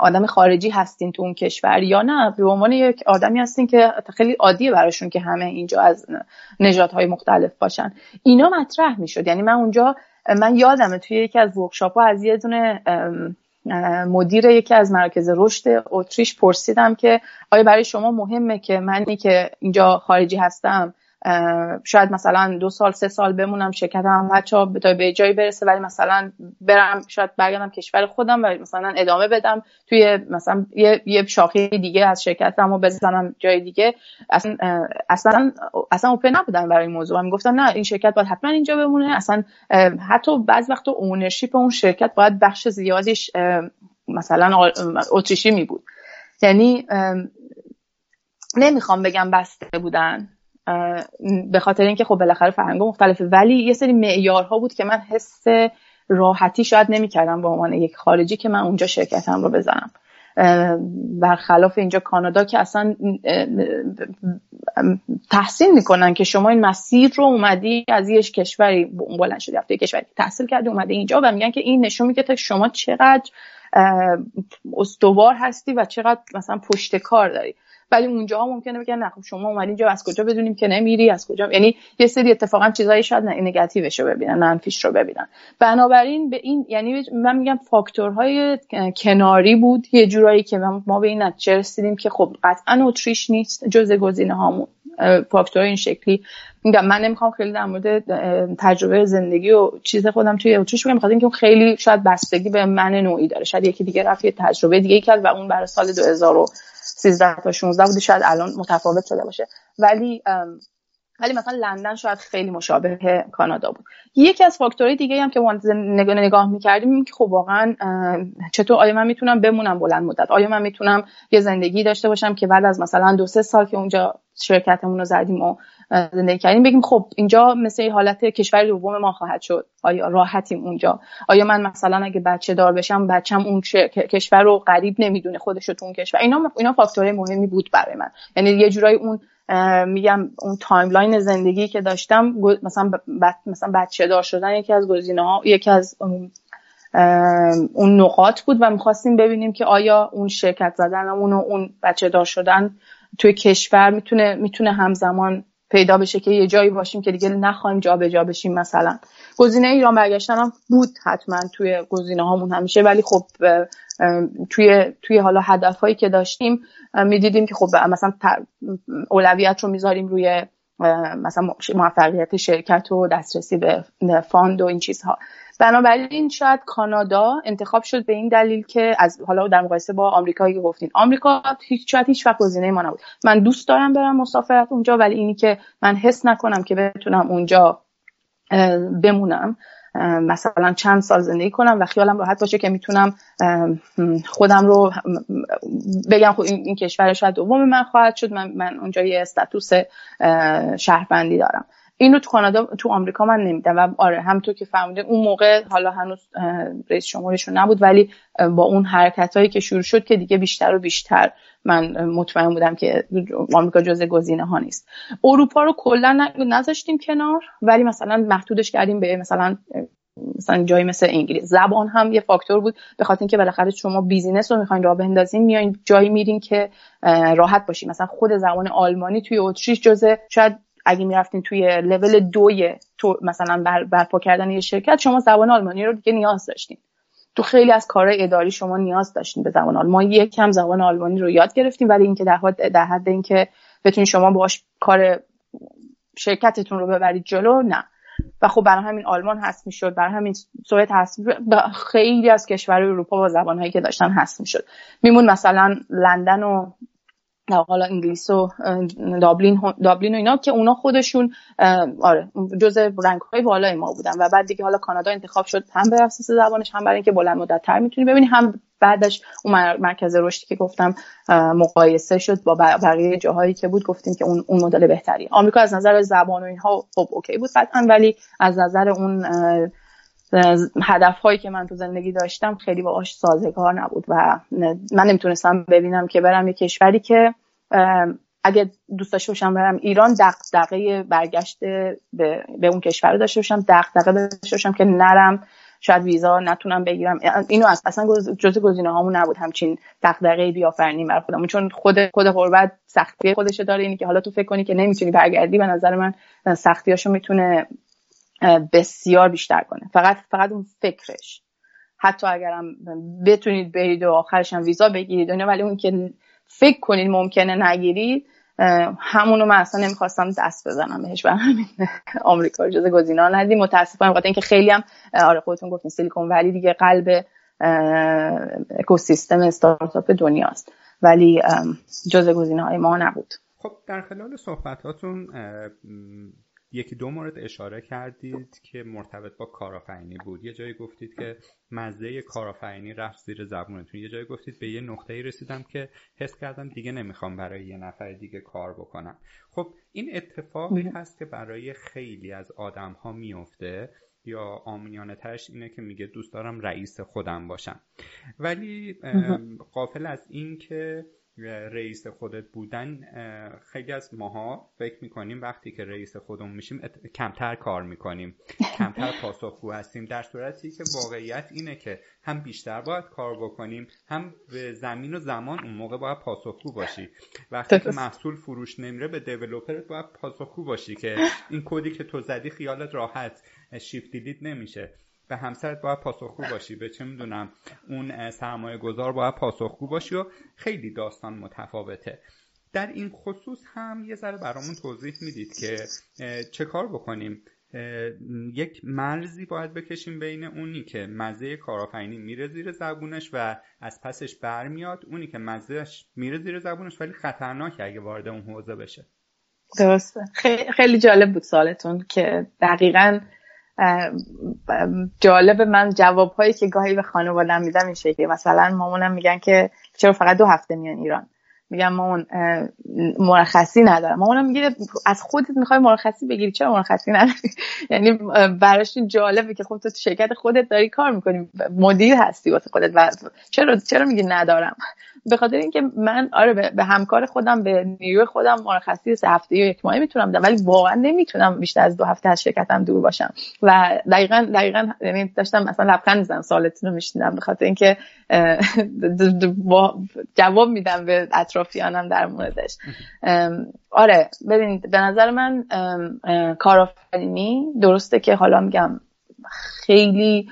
آدم خارجی هستین تو اون کشور یا نه؟ به عنوان یک آدمی هستین که خیلی عادیه براشون که همه اینجا از های مختلف باشن. اینا مطرح می‌شد. یعنی من اونجا من یادمه توی یکی از ورکشاپ از یه دونه مدیر یکی از مراکز رشد اتریش پرسیدم که آیا برای شما مهمه که منی که اینجا خارجی هستم شاید مثلا دو سال سه سال بمونم شرکتم بچه تا به جایی برسه ولی مثلا برم شاید برگردم کشور خودم و مثلا ادامه بدم توی مثلا یه, یه شاخه دیگه از شرکتم و بزنم جای دیگه. اصلا اصلا اصلا اوپن نبودم برای این موضوع. می‌گفتن نه این شرکت باید حتما اینجا بمونه. اصلا حتی بعض وقت اونرشیپ اون شرکت باید بخش زیادیش مثلا اتریشی می بود یعنی نمی‌خوام بگم بسته بودن. به خاطر اینکه خب بالاخره فرهنگ مختلفه. ولی یه سری معیارها بود که من حس راحتی شاید نمی‌کردم به عنوان یک خارجی که من اونجا شرکتم رو بزنم. برخلاف اینجا کانادا که اصلا تحسین می‌کنن که شما این مسیر رو اومدی از یک کشوری بلند شدی رفتی کشوری تحصیل کردی اومده اینجا و میگن که این نشون میده شما چقدر استوار هستی و چقدر مثلا پشت کار داری. ولی اونجاها ممکنه بگن نه خب شما اومدی اینجا از کجا بدونیم که نمیری از کجا؟ یعنی یه سری اتفاقا چیزایی شاید نگاتیوش رو ببینن منفیش رو ببینن. بنابراین به این یعنی من میگم فاکتورهای کناری بود یه جورایی که ما به این نتیجه رسیدیم که خب قطعا اتریش نیست جزء گزینه هامون فاکتور این شکلی. میگم من نمی‌خوام خیلی در مورد تجربه زندگی و چیز خودم توی اتریش بگم. بخاطر اینکه خیلی شاید بستگی به من نوعی داره. شاید یکی دیگه رفت یه تجربه دیگه کرد و اون برای سال 2013 تا 16 بوده شاید الان متفاوت شده باشه. ولی ولی مثلا لندن شاید خیلی مشابه کانادا بود. یکی از فاکتورهای دیگه هم که نگاه می‌کردیم این که خب واقعا چطور آیا من می‌تونم بمونم بلند مدت؟ آیا من می‌تونم یه زندگی داشته باشم که بعد از مثلا دو سه سال که اونجا شرکتمون رو زدیم و زندگی کردیم. بگیم خب اینجا مثل حالت کشور دوم ما خواهد شد. آیا راحتیم اونجا؟ آیا من مثلا اگه بچه دار بشم بچم اون کشور رو غریب نمی‌دونه خودش تو اون کشور. اینا اینا فاکتورهای مهمی بود برای من. یعنی یه جورایی اون میگم اون timeline زندگی که داشتم مثلا مثلا بچه دار شدن یکی از گزینه ها یکی از اون نقاط بود و می‌خواستیم ببینیم که آیا اون شرکت زدنمون و اون بچه دار شدن توی کشور می‌تونه می‌تونه همزمان پیدا بشه که یه جایی باشیم که دیگه نخوایم جابجا بشیم مثلا. گزینه ایران برگشتن هم بود حتما توی گزینه هامون همیشه ولی خب توی توی حالا هدف هایی که داشتیم می‌دیدیم که خب مثلا اولویت رو می‌ذاریم روی مثلا موفقیت شرکت و دسترسی به فاند و این چیزها. بنابراین شاید کانادا انتخاب شد به این دلیل که از حالا در مقایسه با آمریکایی که گفتین. آمریکا هیچ شاید هیچ وقت گزینه ما نبود. من دوست دارم برم مسافرت اونجا ولی اینی که من حس نکنم که بتونم اونجا بمونم. مثلا چند سال زندگی کنم و خیالم راحت باشه که می‌تونم خودم رو بگم خب این, کشور شاید دوم من خواهد شد. من, من اونجا یه استاتوس شهروندی دارم. این رو تو کانادا تو آمریکا من نمیدم و آره همونطور که فهمیدین اون موقع حالا هنوز رئیس جمهورشون نبود ولی با اون حرکت هایی که شروع شد که دیگه بیشتر و بیشتر من مطمئن بودم که آمریکا جزء گزینه ها نیست. اروپا رو کلا نذاشتیم کنار ولی مثلا محدودش کردیم به مثلا مثلا جایی مثل انگلیس. زبان هم یه فاکتور بود به خاطر اینکه بالاخره شما بیزینس رو می‌خواین راه بندازین میایین جایی میرین که راحت باشین. مثلا خود زبان آلمانی توی اتریش جزء شاید اگه می‌رفتین توی لول دوی تو مثلا بر برپا کردن یه شرکت شما زبان آلمانی رو دیگه نیاز داشتین. تو خیلی از کارهای اداری شما نیاز داشتین به زبان آلمانی ما یک کم زبان آلمانی رو یاد گرفتیم ولی اینکه در حد در حد اینکه بتونین شما باش کار شرکتتون رو ببرید جلو نه. و خب برای همین آلمان هست می‌شد برای همین سوئد هست خیلی از کشورهای اروپا با زبانهایی که داشتن هست می‌شد. میمون مثلا لندن و حالا انگلیس و دابلین دابلین و اینا که اونا خودشون آره جزء رنگ های بالای ما بودن و بعد دیگه حالا کانادا انتخاب شد هم به اساس زبانش هم برای اینکه بلند مدت تر می‌تونی ببینی هم بعدش اون مرکز رشدی که گفتم مقایسه شد با بقیه جاهایی که بود گفتیم که اون اون مدل بهتری. آمریکا از نظر زبان و اینها خب اوکی بود قطعا ولی از نظر اون هدف هایی که من تو زندگی داشتم خیلی باهاش سازگار نبود و من نمی‌تونستم ببینم که برم یه کشوری که اگه دوست داشته باشم برم ایران دغدغه برگشت به, به اون کشور داشته باشم دغدغه داشته باشم که نرم شاید ویزا نتونم بگیرم. اینو اصلا جزء گزینه هامون نبود همچین دغدغه بیافرینیم بر خودمون چون خود خود غربت سختی خودش داره اینی که حالا تو فکر کنی که نمی‌تونی برگردی به نظر من سختیاشو می‌تونه بسیار بیشتر کنه. فقط فقط اون فکرش. حتی اگرم بتونید برید و آخرش هم ویزا بگیرید ولی اون که فکر کنید ممکنه نگیرید همونو من اصلا نمی‌خواستم دست بزنم بهش برای همین آمریکا جز گزینا ندیم. متاسفانه بخاطر اینکه خیلی هم آره خودتون گفتین سیلیکون ولی دیگه قلب اکوسیستم استارتاپ دنیاست. ولی جز گزینه های ما نبود. خب در خلال صحبتاتون یکی دو مورد اشاره کردید که مرتبط با کارآفرینی بود. یه جایی گفتید که مزه کارآفرینی رفت زیر زبونتون. یه جایی گفتید به یه نقطه‌ای رسیدم که حس کردم دیگه نمی‌خوام برای یه نفر دیگه کار بکنم. خب این اتفاقی هست که برای خیلی از آدم ها میفته یا آمینانه ترش اینه که میگه دوست دارم رئیس خودم باشم. ولی قافل از این که رئیس خودت بودن خیلی از ماها فکر می‌کنیم وقتی که رئیس خودمون میشیم کمتر کار می‌کنیم کمتر پاسخگو هستیم. در صورتی که واقعیت اینه که هم بیشتر باید کار بکنیم هم به زمین و زمان اون موقع باید پاسخگو باشی. وقتی که محصول فروش نمیره به دیولوپرت باید پاسخگو باشی که این کدی که تو زدی خیالت راحت شیفت دیلیت نمیشه. به همسرت باید پاسخگو باشی. به چه می‌دونم اون سرمایه گذار باید پاسخگو باشی و خیلی داستان متفاوته. در این خصوص هم یه ذره برامون توضیح می‌دید که چه کار بکنیم. یک مرزی باید بکشیم بین اونی که مزه کارآفرینی میره زیر زبونش و از پسش برمیاد اونی که مزهش میره زیر زبونش ولی خطرناکه اگه وارد اون حوزه بشه. درسته. خیلی جالب بود سالتون که دقیقا جالب من جوابهایی که گاهی به خانوادم میدم این شکلی مثلا مامانم میگن که چرا فقط دو هفته میان ایران؟ میگم مامان مرخصی ندارم. مامانم میگه از خودت می‌خوای مرخصی بگیری. چرا مرخصی نداری؟ یعنی براش جالبه که خب تو شرکت خودت داری کار می‌کنی. مدیر هستی واسه خودت و چرا چرا میگی ندارم؟ به خاطر اینکه من آره به, همکار خودم به نیروی خودم مرخصی سه هفته یا یک ماهه می‌تونم بدم ولی واقعا نمی‌تونم بیشتر از دو هفته از شرکتم دور باشم. و دقیقا دقیقا یعنی داشتم مثلا لبخند می‌زنم سوالتون رو میشنیدم به خاطر اینکه جواب میدم به اطرافیانم در موردش. آره ببینید به نظر من کارآفرینی درسته که حالا میگم خیلی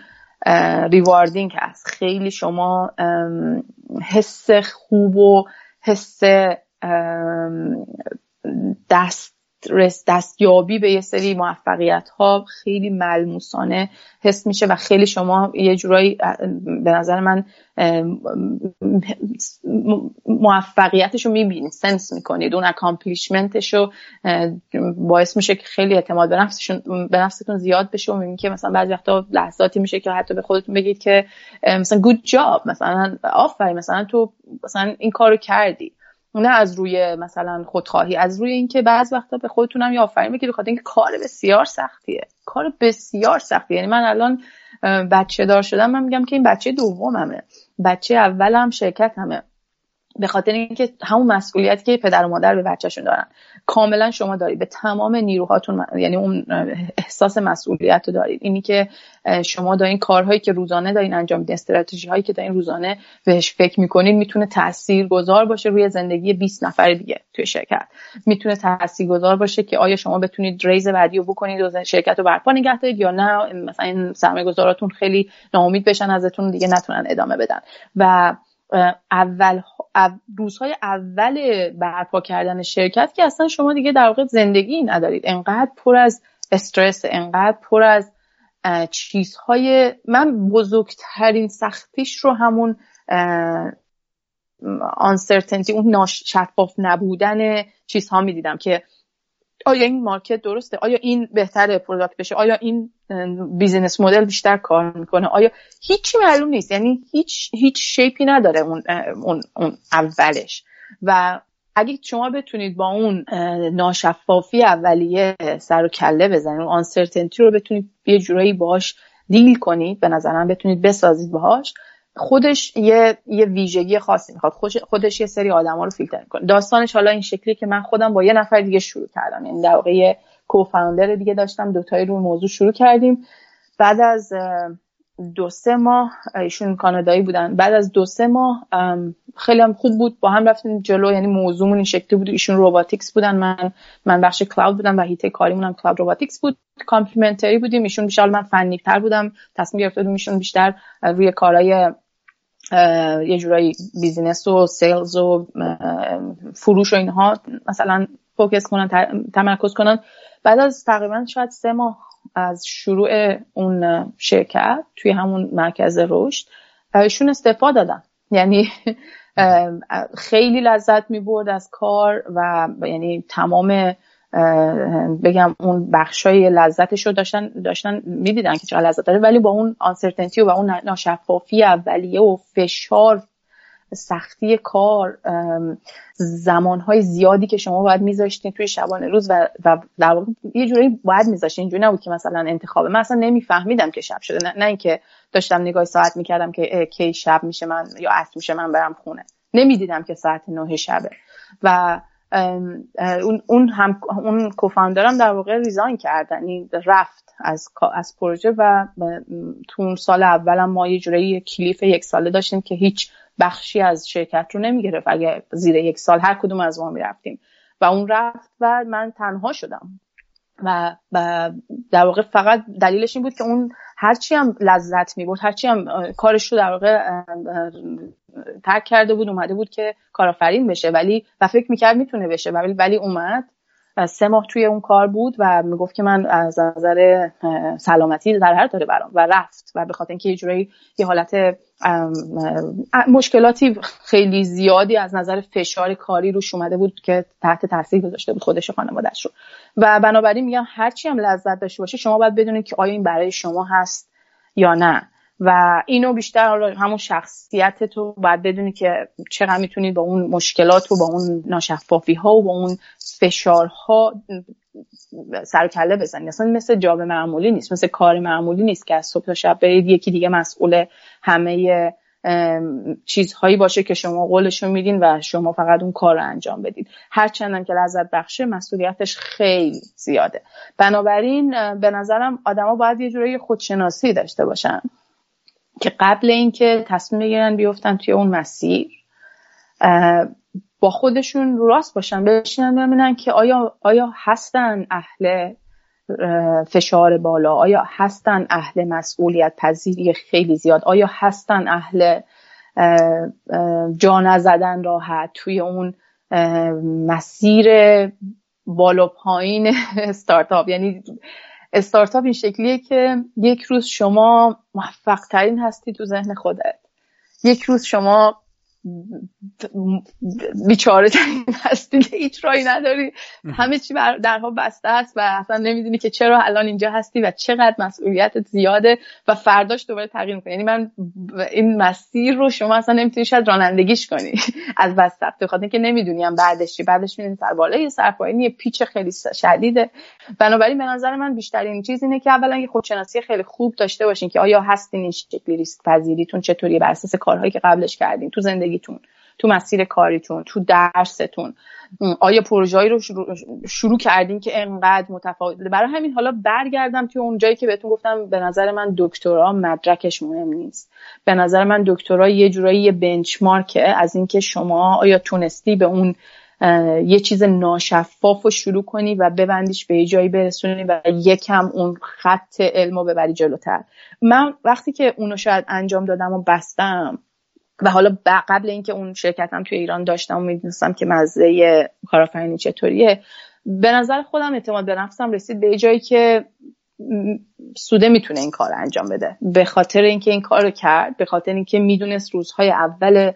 rewarding هست. خیلی شما حس خوب و حس دست دستیابی به یه سری موفقیت ها خیلی ملموسانه حس میشه و خیلی شما یه جورایی به نظر من موفقیتش رو می‌بینید sense می‌کنید اون accomplishment ش رو باعث میشه که خیلی اعتماد به نفسشون به نفستون زیاد بشه و می‌بینید که مثلا بعضی وقتا لحظاتی میشه که حتی به خودتون بگید که مثلا گود جاب مثلا آفرین مثلا تو مثلا این کارو کردی. نه از روی مثلا خودخواهی از روی اینکه بعض وقتا به خودتونم یا آفرین بگید بخاطر اینکه کار بسیار سختیه. کار بسیار سختیه. یعنی من الان بچه دار شدم من میگم که این بچه دوممه. بچه اولم شرکت همه به خاطر اینکه همون مسئولیتی که پدر و مادر به بچهشون دارن. کاملا شما دارید. به تمام نیروهاتون یعنی اون احساس مسئولیت رو دارید. اینی که شما دارین کارهایی که روزانه دارین انجام میدین استراتژی هایی که دارین روزانه بهش فکر می‌کنین می‌تونه تاثیر گذار باشه روی زندگی 20 نفر دیگه توی شرکت. می‌تونه تاثیر گذار باشه که آیا شما بتونید ریز بعدی رو بکنید و شرکت رو برپا نگه دارید یا نه. مثلا این سرمایه گذاراتون خیلی ناامید بشن ازتون دیگه نتونن ادامه بدن. و اول روزهای اول برپا کردن شرکت که اصلا شما دیگه در واقع زندگی ندارید. انقدر پر از استرس انقدر پر از چیزهای من بزرگترین سختیش رو همون uncertainty اون شفاف نبودن چیزها می‌دیدم که آیا این market درسته؟ آیا این بهتر product بشه؟ آیا این business model بیشتر کار می‌کنه؟ آیا هیچی معلوم نیست. یعنی هیچ هیچ shape ی نداره اون اون, اون اولش. و اگه شما بتونید با اون ناشفافی اولیه سر و کله بزنید اون آنسرتنتی رو بتونید یه جورایی باش دیل کنید به نظرم بتونید بسازید باهاش. خودش یه یه ویژگی خاصی می‌خواد. خودش یه سری آدما رو فیلتر می‌کنه. داستانش حالا این شکلی که من خودم با یه نفر دیگه شروع کردم. یعنی در واقع یه کوفاندر دیگه داشتم. دوتایی رو موضوع شروع کردیم. بعد از دو سه ماه ایشون کانادایی بودن. بعد از دو سه ماه خیلی هم خوب بود. با هم رفتیم جلو یعنی موضوعمون این شکلی بود. ایشون robotics بودن. من من بخش cloud بودم و حیطه کاریمون هم cloud robotics بود. complementary بودیم. ایشون بیشتر من فنی تر بودم. تصمیم گرفته بودیم ایشون بیشتر روی کارهای یه جورایی business و sales و فروش و اینها مثلا focus کنن تمرکز کنن. بعد از تقریبا شاید سه ماه از شروع اون شرکت توی همون مرکز رشد ایشون استفاده دادن. یعنی خیلی لذت می برد از کار و یعنی تمام بگم اون بخشای لذتش رو داشتن داشتن می‌دیدن که چقدر لذت داره. ولی با اون آنسرتنتی و اون ناشفافی اولیه و فشار سختی کار زمانهای زیادی که شما باید میذاشتین توی شبانه روز و, و در واقع یه جوری باید میذاشتین. اینجوری نبود که مثلا انتخابه. من اصلا نمیفهمیدم که شب شده. نه, نه اینکه داشتم نگاه ساعت می‌کردم که کی شب میشه من یا عصر میشه من برم خونه. نمی‌دیدم که ساعت نه شبه. و اون اون هم اون کوفاندرم در واقع ریزاین کردن یعنی رفت از از پروژه و تو اون سال اولم ما یه جوری کلیف یک ساله داشتیم که هیچ بخشی از شرکت رو نمی‌گرفت. اگه زیر یک سال هر کدوم از ما می‌رفتیم. و اون رفت و من تنها شدم. و, در واقع فقط دلیلش این بود که اون هرچی هم لذت می بود هرچی هم کارش رو در واقع ترک کرده بود اومده بود که کارآفرین بشه. ولی و فکر می‌کرد می‌تونه بشه. ولی ولی اومد سه ماه توی اون کار بود و می‌گفت که من از نظر سلامتی ضرر داره برام و رفت و به خاطر اینکه یه یه حالت مشکلاتی خیلی زیادی از نظر فشار کاری روش اومده بود که تحت تاثیر گذاشته بود خودش و خانوادهش رو. و بنابراین میگم هرچی هم لذت داشته باشه شما باید بدونید که آیا این برای شما هست یا نه. و اینو بیشتر همون شخصیت تو باید بدونی که چقدر می‌تونی با اون مشکلات و با اون ناشفافی ها و با اون فشارها سر کله بزنی. اصلا مثل جاب معمولی نیست مثل کار معمولی نیست که از صبح تا شب برید یکی دیگه مسئول همه چیزهایی باشه که شما قولشو میدین و شما فقط اون کار رو انجام بدید هرچندم که لذت بخشه مسئولیتش خیلی زیاده. بنابراین به نظرم آدما باید یه جورایی خودشناسی داشته باشن. که قبل اینکه تصمیم بگیرن بیفتن توی اون مسیر با خودشون راست باشن بشینن ببینن که آیا آیا هستن اهل فشار بالا؟ آیا هستن اهل مسئولیت پذیری خیلی زیاد؟ آیا هستن اهل جا نزدن راحت توی اون مسیر بالا پایین استارتاپ یعنی استارتاپ این شکلیه که یک روز شما موفق ترین هستی تو ذهن خودت. یک روز شما بیچاره ترین هستی که هیچ رایی نداری. همه چی درها بسته است و اصلا نمی‌دونی که چرا الان اینجا هستی و چقدر مسئولیتت زیاده و فرداش دوباره تغییر می‌کنی. یعنی من این مسیر رو شما اصلا نمی‌تونی شاید رانندگیش کنی. از بس سخت خاطر که نمی‌دونیم بعدش چی. بعدش می‌دونی سر بالای سر پایین. یه پیچ خیلی شدیده. بنابراین به نظر من بیشترین چیز اینه که اولا یه خودشناسی خیلی خوب داشته باشین که آیا هستین این شکلی ریسک پذیریتون چطوری بر اساس کارهایی که قبلش کردین. تو زندگی زندگیتون تو مسیر کاریتون تو درستون. آیا پروژه‌ای رو شروع کردین که انقدر متفاوت؟ برای همین حالا برگردم توی اون جایی که بهتون گفتم به نظر من دکترا مدرکش مهم نیست. به نظر من دکترا یه جورایی یه بنچمارکه از اینکه شما آیا تونستی به اون یه چیز ناشفاف رو شروع کنی و ببندیش به جایی برسونی و یکم اون خط علم رو ببری جلوتر. من وقتی که اونو شاید انجام دادم و بستم و حالا قبل اینکه اون شرکتم توی ایران داشتم و می‌دونستم که مزه کارآفرینی چطوریه به نظر خودم اعتماد به نفسم رسید به جایی که سوده می‌تونه این کار انجام بده. به خاطر اینکه این کار رو کرد به خاطر اینکه می‌دونست روزهای اول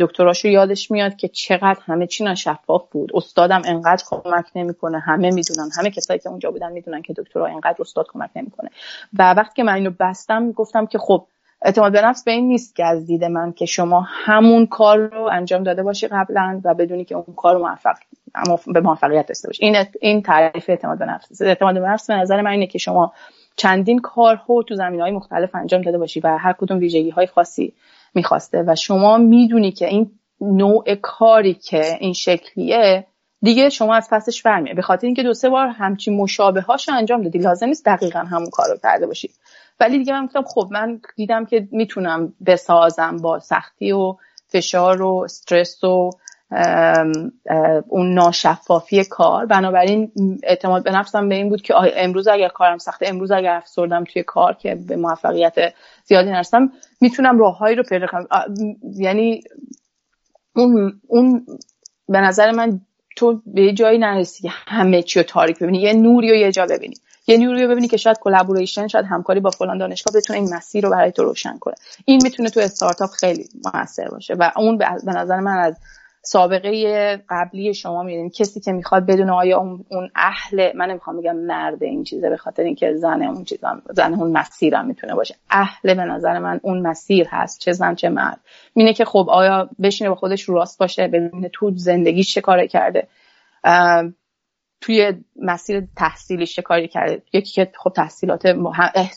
دکتراشو یادش میاد که چقدر همه چی شفاف بود. استادم انقدر کمک نمی‌کنه همه می‌دونن همه کسایی که اونجا بودن می‌دونن که دکترا انقدر استاد کمک نمی‌کنه. و وقتی که من اینو بستم گفتم که خب اعتماد به نفس به این نیست که از دید من که شما همون کار رو انجام داده باشی قبلا و بدونی که اون کار موفق به موفقیت داشته باشی. این این تعریف اعتماد به نفس. اعتماد به نفس به نظر من اینه که شما چندین کار رو تو زمین های مختلف انجام داده باشی و هر کدوم ویژگی های خاصی می‌خواسته و شما می‌دونی که این نوع کاری که این شکلیه دیگه شما از پسش برمیه به خاطر اینکه دو سه بار همچین مشابه هاشو انجام دادی. لازم نیست دقیقا همون کار رو کرده باشی. ولی دیگه من گفتم خب من دیدم که می‌تونم بسازم با سختی و فشار و استرس و اون ناشفافی کار. بنابراین اعتماد به نفسم به این بود که امروز اگر کارم سخته امروز اگر افسردم توی کار که به موفقیت زیادی نرسم می‌تونم راههایی رو پیدا کنم. یعنی اون اون به نظر من تو به جایی نرسی همه چی رو تاریک ببینی یه نوری رو یه جا ببینی. نیروی رو ببینی که شاید collaboration شاید همکاری با فلان دانشگاه بتونه این مسیر رو برای تو روشن کنه. این می‌تونه تو استارتاپ خیلی موثر باشه و اون به نظر من از سابقه قبلی شما می‌دونید کسی که می‌خواد بدون آیا اون اهل من نمی‌خوام بگم مرد این چیزه به خاطر اینکه زن اون چیزا زن اون مسیرم می‌تونه باشه. اهل به نظر من اون مسیر هست چه زن چه مرد. مینه که خب آیا بشینه با خودش راست باشه ببینه تو زندگیش چه کاره کرده. توی مسیر تحصیلیش چه کاری کرده. یکی که خب تحصیلات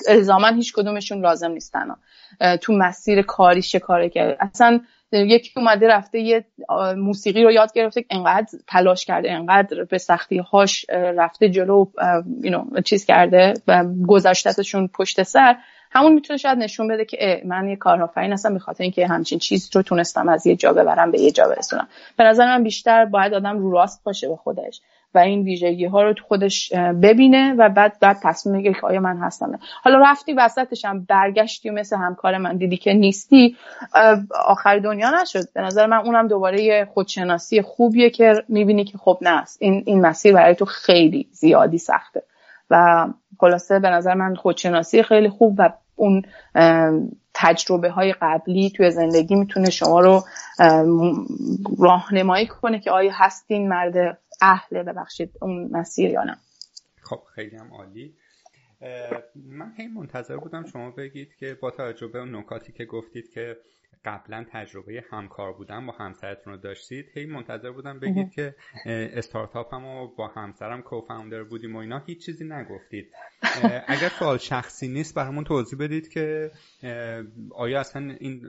الزاما هیچ کدومشون لازم نیستن. تو مسیر کاریش چه کاری کرده. اصلا یکی اومده رفته یه موسیقی رو یاد گرفته انقدر تلاش کرده انقدر به سختی هاش رفته جلو چیز کرده و گذاشتتشون پشت سر. همون می‌تونه شاید نشون بده که من یه کارآفرین هستم به خاطر اینکه همچین چیز رو تونستم از یه جا ببرم به یه جا برسونم. به نظر من بیشتر باید آدم رو راست باشه به خودش. و این ویژگی ها رو تو خودش ببینه و بعد بعد تصمیم بگیره که آیا من هستم حالا رفتی وسطش هم برگشتی و مثل همکار من دیدی که نیستی آخر دنیا نشد. به نظر من اونم دوباره خودشناسی خوبیه که می‌بینی که خب نه این این مسیر برای تو خیلی زیادی سخته. و خلاصه به نظر من خودشناسی خیلی خوب و اون تجربه های قبلی توی زندگی می‌تونه شما رو راهنمایی کنه که آیا هستین مرد اهل ببخشید اون مسیر یا نه. خب خیلی هم عالی. من هی منتظر بودم شما بگید که با توجه به اون نکاتی که گفتید که قبلا تجربه همکار بودن با همسرتون رو داشتید هی منتظر بودم بگید که استارتاپ هم و با همسرم کوفاندر بودیم و اینا هیچ چیزی نگفتید. اگر سوال شخصی نیست برامون توضیح بدید که آیا اصلا این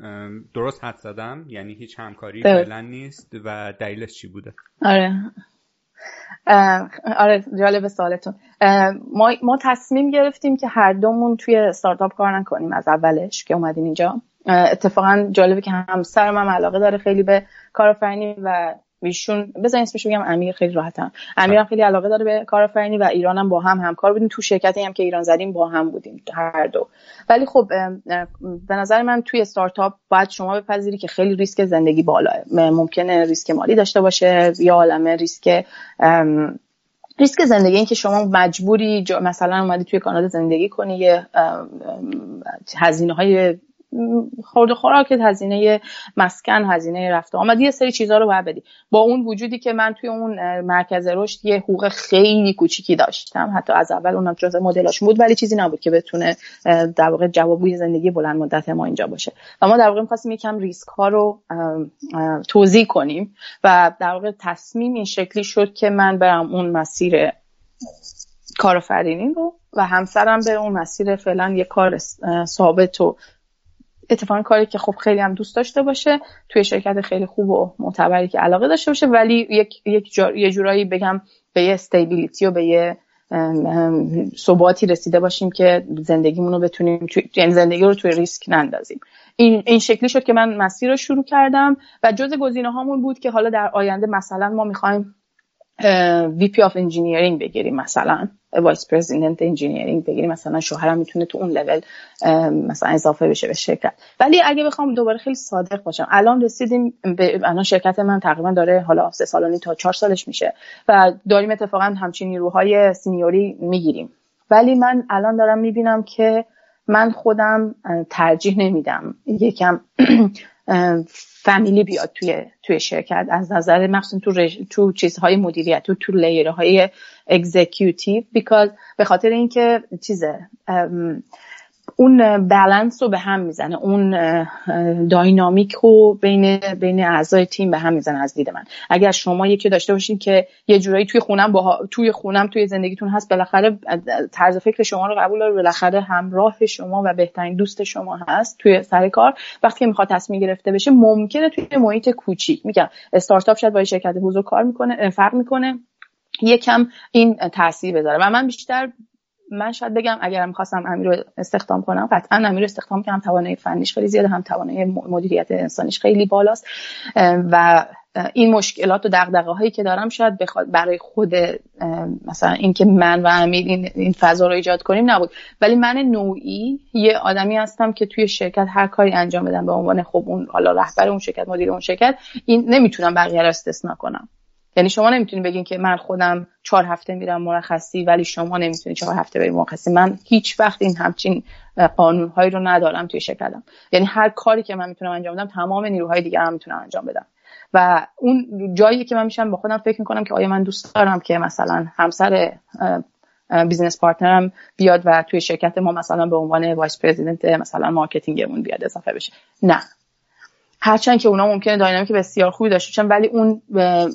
درست حد زدم؟ یعنی هیچ همکاری فعلا نیست و دلیلش چی بوده؟ آره. آره جالب سوالتون. ما, ما تصمیم گرفتیم که هر دومون توی استارتاپ کار نکنیم از اولش که اومدیم اینجا. اتفاقا جالبه که همسرم هم علاقه داره خیلی به کارآفرینی و ایشون بزن اسمش بگم امیر خیلی راحتم. امیرم خیلی علاقه داره به کارآفرینی و ایرانم با هم همکار بودیم. تو شرکتی هم که ایران زدیم با هم بودیم هر دو. ولی خب به نظر من توی استارتاپ باید شما بپذیری که خیلی ریسک زندگی بالاه ممکنه ریسک مالی داشته باشه یا عالمه ریسک ریسک زندگی. این که شما مجبوری مثلا اومدی توی کانادا زندگی کنی یه هزینه های خورد خوراک هزینه مسکن هزینه رفته آمد. یه سری چیزها رو باید بدی. با اون وجودی که من توی اون مرکز رشد یه حقوق خیلی کوچیکی داشتم. حتی از اول اونم جزء مدلاش بود ولی چیزی نبود که بتونه در واقع جوابگوی زندگی بلند مدت ما اینجا باشه. و ما در واقع می‌خواستیم یکم ریسک ها رو توضیح کنیم و در واقع تصمیم این شکلی شد که من برم اون مسیر کارآفرینی رو و همسرم به اون مسیر فعلا یه کار ثابت و اتفاقا کاری که خب خیلی هم دوست داشته باشه توی شرکت خیلی خوب و معتبری که علاقه داشته باشه ولی یک, یک یه جورایی بگم به یه استیبیلیتی و به یه ثباتی رسیده باشیم که زندگیمون رو بتونیم یعنی زندگی رو توی ریسک نندازیم. این این شکلی شد که من مسیر رو شروع کردم و جز گزینه هامون بود که حالا در آینده مثلا ما می‌خوایم VP of engineering بگیریم مثلا. vice president engineering بگیریم مثلا شوهرم می‌تونه تو اون لول مثلا اضافه بشه به شرکت. ولی اگه بخوام دوباره خیلی صادق باشم الان رسیدیم به الان شرکت من تقریبا داره حالا سه سالانی تا چهار سالش میشه و داریم اتفاقا همچین نیروهای senior ی می‌گیریم. ولی من الان دارم می‌بینم که من خودم ترجیح نمیدم یکم فامیلی بیاد توی توی شرکت. از نظر مخصوصا تو تو چیزهای مدیریت تو تو لیرهای اگزیکیوتیو بیکاز به خاطر اینکه چیزه اون بالانس رو به هم می‌زنه اون داینامیک رو بین بین اعضای تیم به هم می‌زنه از دید من. اگر شما یکی داشته باشین که یه جورایی توی خونم با توی خونم توی زندگیتون هست بالاخره طرز فکر شما رو قبول داره بالاخره همراه شما و بهترین دوست شما هست توی سر کار. وقتی که می‌خواد تصمیم گرفته بشه ممکنه توی محیط کوچیک میگم استارتاپ شاید با شرکت بزرگ کار می‌کنه فرق می‌کنه. یکم این تاثیر بذاره. و من بیشتر من شاید بگم اگرم می‌خواستم امیر رو استخدام کنم قطعا امیر استخدام کنم توانایی فنیش خیلی زیاده هم توانایی مدیریت انسانیش خیلی بالاست. و این مشکلات و دغدغه هایی که دارم شاید بخواد برای خود مثلا اینکه من و امیر این, این فضا رو ایجاد کنیم نبود. ولی من نوعی یه آدمی هستم که توی شرکت هر کاری انجام بدم به عنوان خب اون حالا رهبر اون شرکت مدیر اون شرکت این نمی‌تونم بقیه رو استثنا کنم. یعنی شما نمی‌تونید بگین که من خودم چهار هفته میرم مرخصی ولی شما نمی‌تونید چهار هفته برید مرخصی. من هیچ وقت این همچین قانونهایی رو ندارم توی شرکتم یعنی هر کاری که من می‌تونم انجام بدم تمام نیروهای دیگر هم می‌تونم انجام بدم و اون جایی که من میشم با خودم فکر می‌کنم که آیا من دوست دارم که مثلا همسر business partner م بیاد و توی شرکت ما مثلا به عنوان vice president مثلا marketing مون بیاد اضافه بشه. نه. هرچند که اونا ممکنه dynamic بسیار خوبی داشته باشن ولی اون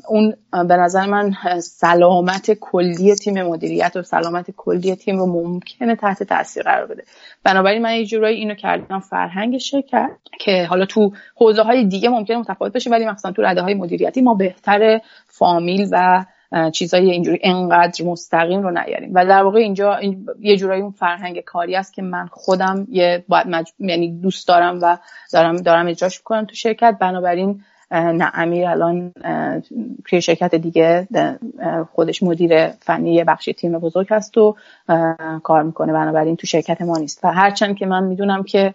اون به نظر من سلامت کلی تیم مدیریت و سلامت کلی تیم رو ممکنه تحت تاثیر قرار بده. بنابراین من یه جورایی اینو کردم فرهنگ شرکت که حالا تو حوزه های دیگه ممکنه متفاوت بشه ولی مثلا تو رده های مدیریتی ما بهتر فامیل و چیزای اینجوری انقدر مستقیم رو نیاریم. و در واقع اینجا یه جورایی اون فرهنگ کاری است که من خودم یه باید مج... یعنی دوست دارم و دارم دارم اجراش کنم تو شرکت. بنابراین نه امیر الان توی شرکت دیگه خودش مدیر فنی بخشی تیم بزرگ هست و کار می‌کنه. بنابراین تو شرکت ما نیست. و هرچند که من می‌دونم که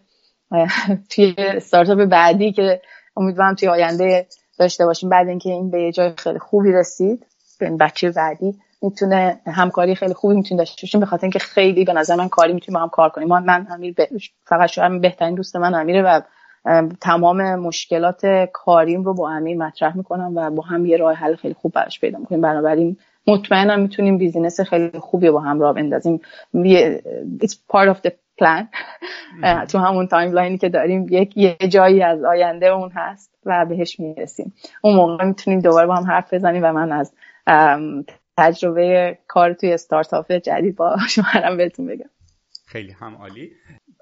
توی استارتاپ بعدی که امیدوارم توی آینده داشته باشیم بعد اینکه این به یه جای خیلی خوبی رسید بچه بعدی می‌تونه همکاری خیلی خوبی می‌تونه داشته باشیم به خاطر اینکه خیلی به نظر من کاری می‌تونیم با هم کار کنیم من امیر فقط شاید بهترین دوست من امیره و تمام مشکلات کاریم رو با امیر مطرح می‌کنم و با هم یه راه حل خیلی خوب براش پیدا می‌کنیم. بنابراین مطمئنم می‌تونیم بیزینس خیلی خوبی با هم راه بندازیم. it's part of the plan. تو همون timeline ی که داریم یک یه جایی از آینده اون هست و بهش می‌رسیم. اون موقع می‌تونیم دوباره با هم حرف بزنیم و من از تجربه کار توی استارتاپ جدید با شما بهتون بگم. خیلی هم عالی.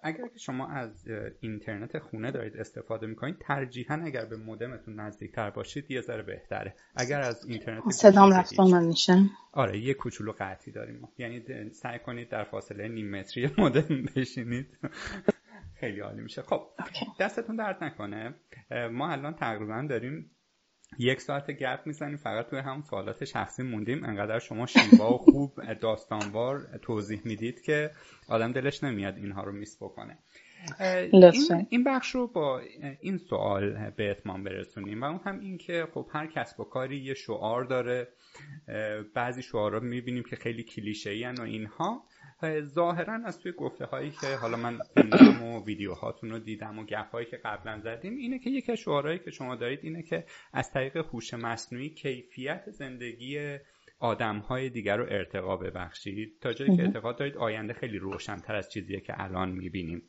اگر که شما از اینترنت خونه دارید استفاده می‌کنید ترجیحا اگر به مودمتون نزدیکتر باشید یه ذره بهتره. اگر از اینترنت صدام رفت من میشه. آره یه کوچولو قطعی داریم یعنی سعی کنید در فاصله نیم متری مودم بشینید. خیلی عالی میشه. خب دستتون درد نکنه. ما الان تقریبا داریم یک ساعت گپ می‌زنیم فقط توی هم سوالات شخصی موندیم. انقدر شما شیوا و خوب داستانوار توضیح می‌دید که آدم دلش نمیاد اینها رو میس بکنه. این, این بخش رو با این سوال به اتمام برسونیم و اون هم این که خب هر کسب و کاری یه شعار داره. بعضی شعارها می‌بینیم که خیلی کلیشه و اینها. ظاهرا از توی گفته هایی که حالا من خوندم و ویدیوهاتون رو دیدم و گپ هایی که قبلا زدیم اینه که یکی از شعارهایی که شما دارید اینه که از طریق هوش مصنوعی کیفیت زندگی آدم های دیگر رو ارتقا ببخشید. تا جایی که اعتقاد دارید آینده خیلی روشنتر از چیزیه که الان می‌بینیم.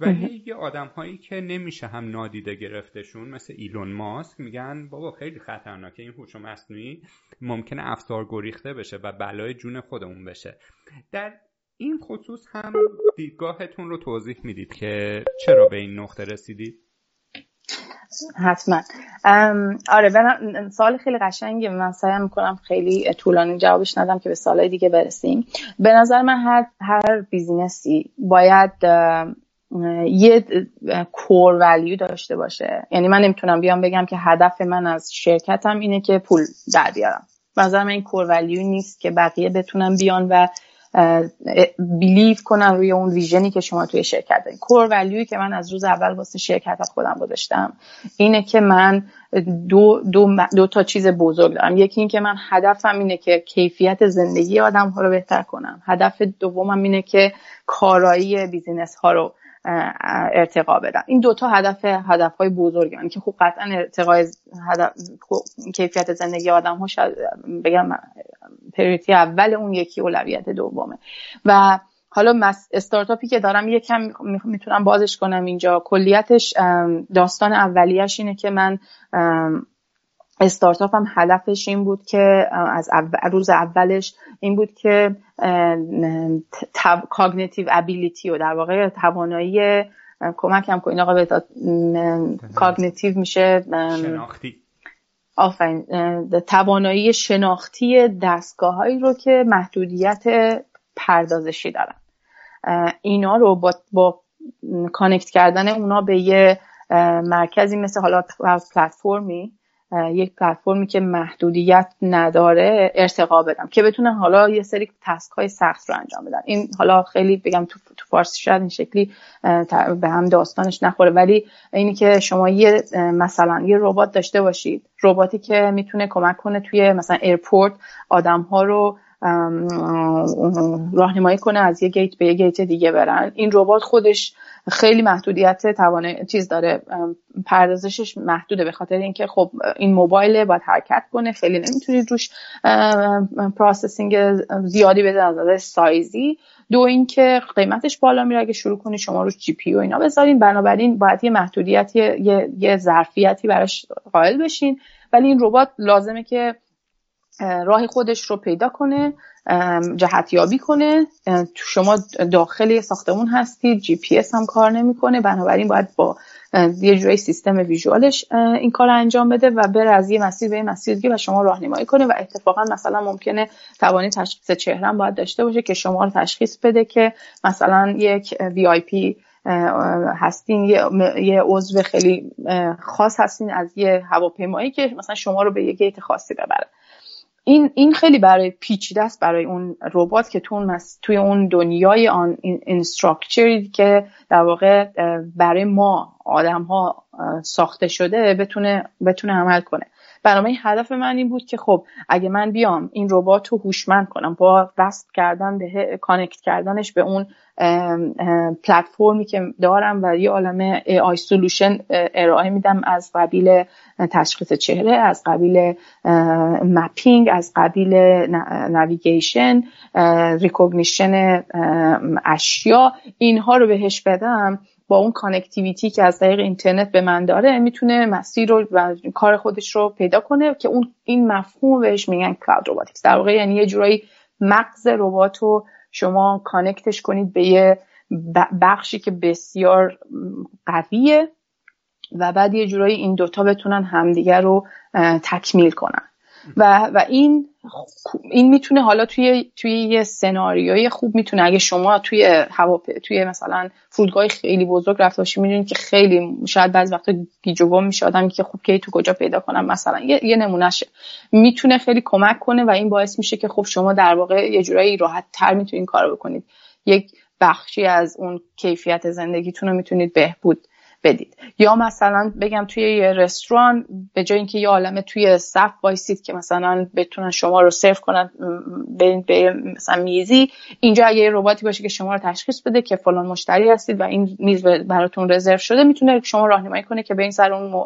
و یه آدم هایی که نمیشه هم نادیده گرفتشون مثل ایلون ماسک میگن بابا خیلی خطرناکه این هوش مصنوعی ممکنه افسار گریخته بشه و بلای جون خودمون بشه. در این خصوص هم دیدگاهتون رو توضیح می‌دید که چرا به این نقطه رسیدید؟ حتما. آره سال خیلی قشنگه من سعی می‌کنم خیلی طولانی جوابش ندم که به سالهای دیگه برسیم. به نظر من هر هر بیزینسی باید یه کور ولیو داشته باشه. یعنی من نمی‌تونم بیام بگم که هدف من از شرکتم اینه که پول در بیارم. نظر من این core value نیست که بقیه بتونن بیان و believe کنن روی اون vision ی که شما توی شرکت دارین. core value ی که من از روز اول واسه شرکت خودم گذاشتم اینه که من دو, دو, دو تا چیز بزرگ دارم. یکی این که من هدفم اینه که کیفیت زندگی آدم ها رو بهتر کنم. هدف دومم اینه که کارایی business ها رو ارتقا بدم این دوتا هدف هدف های بزرگی من که خب قطعا ارتقای هدف کیفیت زندگی آدم ها شاید بگم priority اول اون یکی اولویت دومه. و حالا استارتاپی که دارم یکم می‌تونم بازش کنم اینجا. کلیتش داستان اولیش اینه که من استارتاپ هم هدفش این بود که از روز اولش این بود که cognitive ability و در واقع توانایی کمک هم کنین آقا به cognitive میشه شناختی. آفرین. توانایی شناختی دستگاه هایی رو که محدودیت پردازشی دارن. اینا رو با, با connect کردن اونا به یه مرکزی مثل حالا پلتفرمی یک پلتفرمی که محدودیت نداره ارتقا بدم که بتونن حالا یه سری task های سخت رو انجام بدن. این حالا خیلی بگم تو, تو فارسی شاید این شکلی به هم داستانش نخوره ولی اینی که شما یه مثلا یه ربات داشته باشید رباتی که می‌تونه کمک کنه توی مثلا airport آدم ها رو راهنمایی کنه از یه گیت به یه گیت دیگه برن. این ربات خودش خیلی محدودیت توانه چیز داره. پردازشش محدوده به خاطر اینکه خب این موبایل باید حرکت کنه خیلی نمی‌تونید روش processing زیادی بده از سایزی. دو اینکه قیمتش بالا میره. اگه شروع کنی شما روش GPU و اینا بذارین. بنابراین باید یه محدودیتی یه, یه ظرفیتی براش قائل بشین. ولی این ربات لازمه که راه خودش رو پیدا کنه جهتیابی کنه. شما داخل ساختمون هستید جی پی اس هم کار نمی‌کنه بنابراین باید با یه جوری سیستم visual ش این کار انجام بده و بره از یه مسیر به یه مسیر دیگه و شما راهنمایی کنه و اتفاقا مثلا ممکنه توانی تشخیص چهره باید داشته باشه که شما رو تشخیص بده که مثلا یک VIP هستین یه, یه عضو خیلی خاص هستین از یه هواپیمایی که مثلا شما رو به یه گیت خاصی ببره. این این خیلی برای پیچیده است برای اون ربات که تو اون توی اون دنیای unstructured ی که در واقع برای ما آدم ها ساخته شده بتونه بتونه عمل کنه. بنابراین هدف من این بود که خب اگه من بیام این ربات رو هوشمند کنم با وصل کردن به connect کردنش به اون پلتفرمی که دارم و یه عالم AI solution ارائه میدم از قبیل تشخیص چهره از قبیل mapping از قبیل navigation recognition اشیا. اینها رو بهش بدم با اون connectivity که از طریق اینترنت به من داره می‌تونه مسیر رو و کار خودش رو پیدا کنه که اون این مفهوم بهش میگن cloud robotics در واقع یعنی یه جورایی مغز ربات رو شما کانکتش کنید به یه بخشی که بسیار قویه و بعد یه جورایی این دوتا بتونن همدیگر رو تکمیل کنن. و, و این این می‌تونه حالا توی توی یه سناریوی خوب می‌تونه. اگه شما توی هوا توی مثلا فرودگاه خیلی بزرگ رفته باشی می‌دونید که خیلی شاید بعضی وقتا گیج و که خوب کی تو کجا پیدا کنم؟ مثلا یه, یه نمونهشه می‌تونه خیلی کمک کنه و این باعث میشه که خب شما در واقع یه جورایی راحت تر می‌تونید کارو بکنید. یک بخشی از اون کیفیت زندگیتون رو می‌تونید بهبود بدید. یا مثلا بگم توی یه رستوران به جای اینکه یه عالمه توی صف وایسید که مثلا بتونن شما رو سرو کنن به, به مثلا میزی اینجا اگه یه رباتی باشه که شما رو تشخیص بده که فلان مشتری هستید و این میز براتون رزرو شده می‌تونه شما راهنمایی کنه که به این سر اون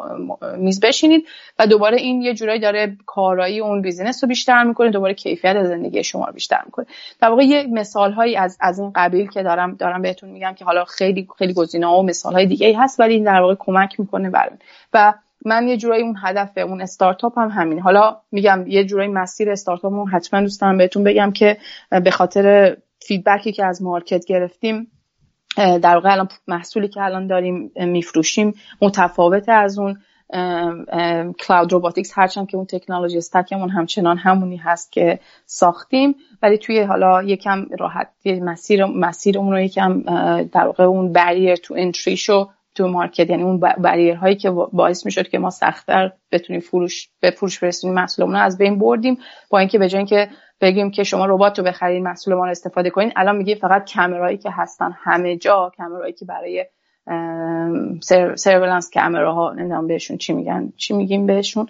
میز بشینید و دوباره این یه جورایی داره کارایی اون business رو بیشتر می‌کنه دوباره کیفیت زندگی شما رو بیشتر می‌کنه. در واقع یه مثال از از این قبیل که دارم دارم بهتون میگم که حالا خیلی خیلی گزینه ها و مثال های هست این در واقع کمک می‌کنه برای و من یه جورایی اون هدف اون استارتاپ هم همین. حالا میگم یه جورایی مسیر استارتاپمون حتما دوست دارم بهتون بگم که به خاطر feedback ی که از market گرفتیم در واقع الان محصولی که الان داریم میفروشیم متفاوت از اون cloud robotics هرچند که اون تکنولوژی stack مون همچنان همونی هست که ساختیم ولی توی حالا یکم راحت مسیر مسیرمون رو یکم در واقع اون barrier to entry شو تو market یعنی اون هایی که باعث می‌شد که ما سختتر بتونیم فروش به فروش برسونیم محصولمون رو از بین بردیم با اینکه به جای اینکه بگیم که شما ربات رو بخرید محصول ما رو استفاده کنین الان میگه فقط کامرایی که هستن. همه جا کامرایی که برای surveillance camera ها نمی‌دونم بهشون چی میگن چی میگیم بهشون؟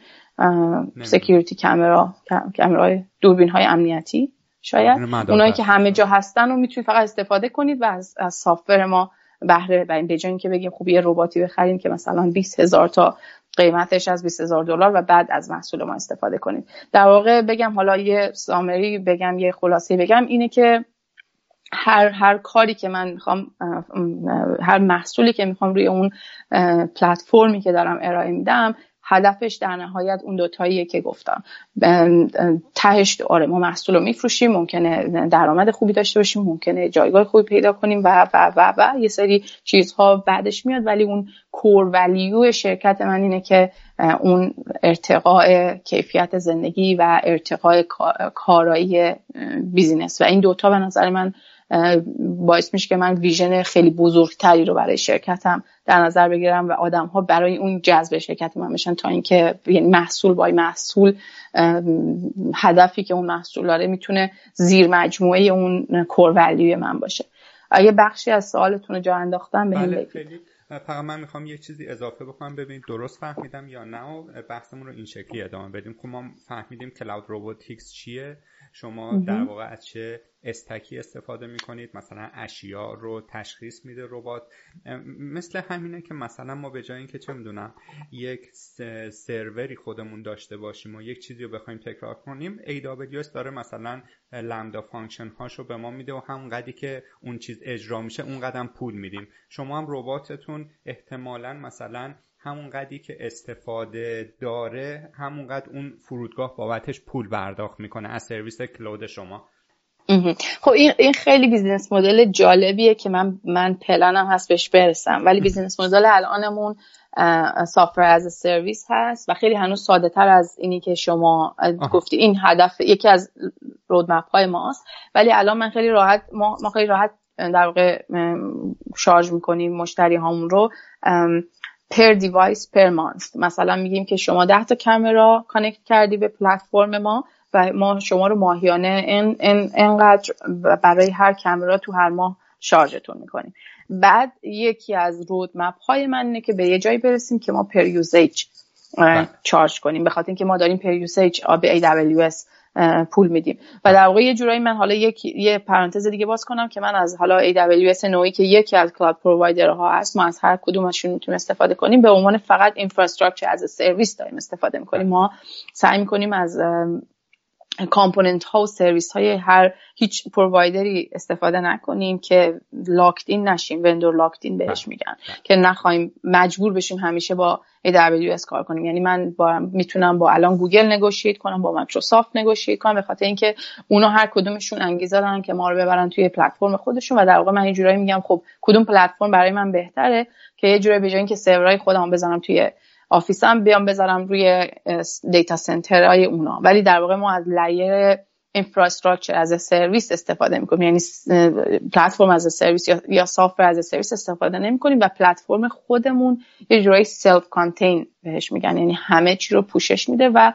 security camera camera ی دوربین های امنیتی شاید. اونایی که همه جا هستن رو می‌تونید فقط استفاده کنید و از, از software ما بهره و به جای که بگیم خوب یه رباتی بخریم که مثلا 20 هزار تا قیمتش از 20 هزار دلار و بعد از محصول ما استفاده کنیم. در واقع بگم حالا یه summary بگم یه خلاصه بگم اینه که هر هر کاری که من می‌خوام هر محصولی که می‌خوام روی اون پلتفرمی که دارم ارائه میدم هدفش در نهایت اون دوتاییه که گفتم. تهش آره ما محصول رو میفروشیم ممکنه درآمد خوبی داشته باشیم ممکنه جایگاه خوبی پیدا کنیم و و و و یه سری چیزها بعدش میاد. ولی اون کور ولیو شرکت من اینه که اون ارتقاء کیفیت زندگی و ارتقاء کارایی بیزینس و این دوتا به نظر من باعث میشه که من ویژن خیلی بزرگتری رو برای شرکتم در نظر بگیرم و آدم ها برای اون جذب شرکت من بشن تا اینکه یعنی محصول بای محصول هدفی که اون محصول داره می‌تونه زیر مجموعه اون کور من باشه. اگه بخشی از سوالتون رو جا انداختم به بله فقط من می‌خوام یه چیزی اضافه بکنم. ببینید درست فهمیدم یا نه و بحثمون رو این شکلی ادامه بدیم. خب ما فهمیدیم cloud robotics چیه. شما در واقع از چه stack ی استفاده می‌کنید مثلا اشیا رو تشخیص میده ربات. مثل همینه که مثلا ما به جای اینکه چه می‌دونم یک سروری خودمون داشته باشیم و یک چیزی رو بخوایم تکرار کنیم AWS داره مثلا Lambda function هاشو به ما میده و همون قدی که اون چیز اجرا میشه اون قدم پول میدیم. شما هم رباتتون احتمالا مثلا همون قدی که استفاده داره همون قد اون فرودگاه بابتش پول پرداخت می‌کنه از سرویس cloud شما. خب این خیلی business model جالبیه که من من پلنم هست بهش برسم. ولی business model الانمون software as a service هست و خیلی هنوز ساده تر از اینی که شما گفتی. این هدف یکی از roadmap های ماست. ولی الان من خیلی راحت ما, ما خیلی راحت در واقع charge می‌کنیم مشتری هامون رو per device per month ست مثلا میگیم که شما ده تا camera connect کردی به پلتفرم ما. و ما شما رو ماهیانه انقدر برای هر کامرا تو هر ماه charge تون می‌کنیم. بعد یکی از roadmap های من اینه که به یه جایی برسیم که ما per usage charge کنیم به خاطر اینکه ما داریم per usage به AWS پول میدیم. و در واقع یه جورایی من حالا یک یه پرانتز دیگه باز کنم که من از حالا AWS نوعی که یکی از cloud provider ها هست ما از هر کدومشون می‌تونیم استفاده کنیم. به عنوان فقط infrastructure as a service داریم استفاده می‌کنیم. ما سعی می‌کنیم از component ها و سرویس های هر هیچ provider ی استفاده نکنیم که locked in نشیم vendor locked in بهش میگن که نخواهیم مجبور بشیم همیشه با AWS کار کنیم. یعنی من با می‌تونم با الان گوگل negotiate کنم با مایکروسافت negotiate کنم به خاطر اینکه اونا هر کدومشون انگیزه دارن که ما رو ببرن توی پلتفرم خودشون و در واقع من یه جورایی میگم خب کدوم پلتفرم برای من بهتره که یه جورایی به جای اینکه سرورهای خودم بزنم توی office م بیام بذارم روی data center های اونا. ولی در واقع ما از layer infrastructure as service استفاده می‌کنیم. یعنی platform as service یا, یا software as service استفاده نمی‌کنیم و پلتفرم خودمون یه جورایی self-contained بهش میگن. یعنی همه چی رو پوشش میده و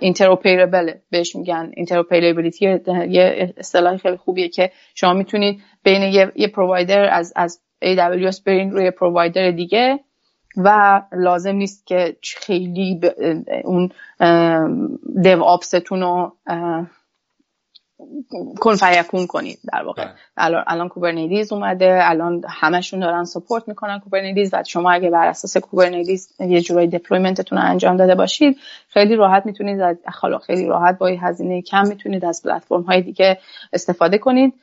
interoperable بهش میگن. interoperability یه اصطلاح خیلی خوبیه که شما می‌تونید بین یه, یه provider از از AWS برین روی provider دیگه. و لازم نیست که خیلی اون DevOps تون رو کن فیکون کنید در واقع بله. الان الان Kubernetes اومده الان همشون دارن support می‌کنن Kubernetes و شما اگه بر اساس Kubernetes یه جورایی deployment تون رو انجام داده باشید خیلی راحت می‌تونید از خیلی راحت با هزینه کم می‌تونید از پلتفرم های دیگه استفاده کنید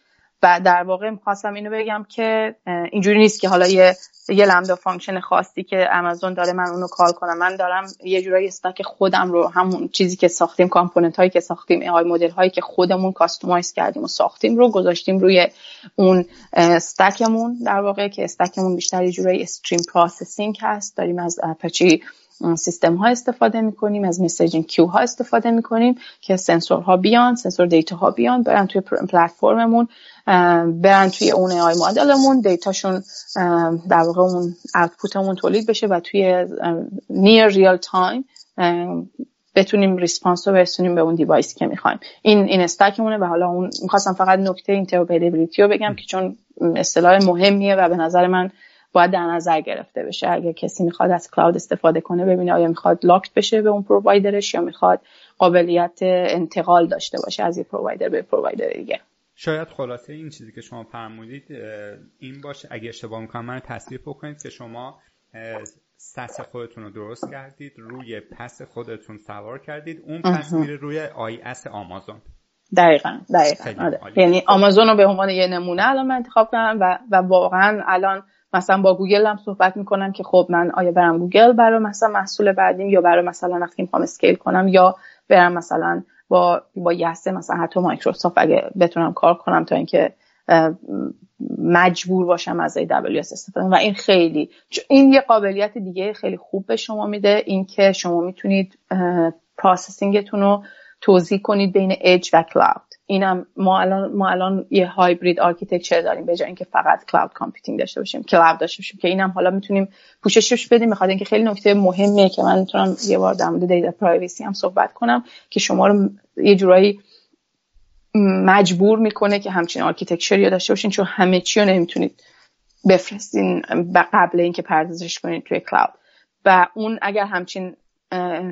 و در واقع می‌خواستم اینو بگم که اینجوری نیست که حالا یه یه Lambda function خاصی که آمازون داره من اونو call کنم. من دارم یه جورایی stack خودم رو همون چیزی که ساختیم component هایی که ساختیم AI model هایی که خودمون customize کردیم و ساختیم رو گذاشتیم روی اون stack مون در واقع که stack مون بیشتر یه جورایی stream processing هست. داریم از Apache system ها استفاده می‌کنیم از messaging queue ها استفاده می‌کنیم که سنسورها بیان sensor data ها بیان برن توی پلتفرممون برن توی اون AI model مون دیتاشون در واقع اون output مون تولید بشه و توی near real time بتونیم response رو برسونیم به اون device ی که می‌خوایم. این این stack مونه و حالا اون می‌خواستم فقط نکته interoperability رو بگم که چون اصطلاح مهمیه و به نظر من باید در نظر گرفته بشه. اگر کسی می‌خواد از cloud استفاده کنه ببینه آیا می‌خواد locked بشه به اون provider ش یا می‌خواد قابلیت انتقال داشته باشه از یه provider به provider دیگه. شاید خلاصه این چیزی که شما فرمودید این باشه. اگه اشتباه می‌کنم من تصحیح بکنید که شما SaaS خودتون رو درست کردید روی PaaS خودتون سوار کردید اون PaaS میره روی IaaS آمازون. دقیقا دقیقا. آره. یعنی آمازون رو به عنوان یه نمونه الان من انتخاب کردم و, و واقعا الان مثلا با گوگل هم صحبت می‌کنم که خب من آیا برم گوگل برای مثلا محصول بعدیم یا برای مثلا وقتی می‌خوام scale کنم یا برم مثلا با با یسه مثلا حتی مایکروسافت اگه بتونم کار کنم تا اینکه مجبور باشم از AWS استفاده و این خیلی این یه قابلیت دیگه خیلی خوب به شما میده اینکه شما می‌تونید processing تون رو توزیع کنید بین اج و cloud اینم ما الان ما الان یه hybrid architecture داریم به جای اینکه فقط cloud computing داشته باشیم cloud داشته باشیم که اینم حالا می‌تونیم پوششش بدیم. بخاطر اینکه خیلی نکته مهمیه که من می‌تونم یه بار در مورد data privacy هم صحبت کنم که شما رو یه جورایی مجبور می‌کنه که همچین architecture ی داشته باشین چون همه چی رو نمی‌تونید بفرستین قبل اینکه پردازش کنید توی cloud و اون اگر همچین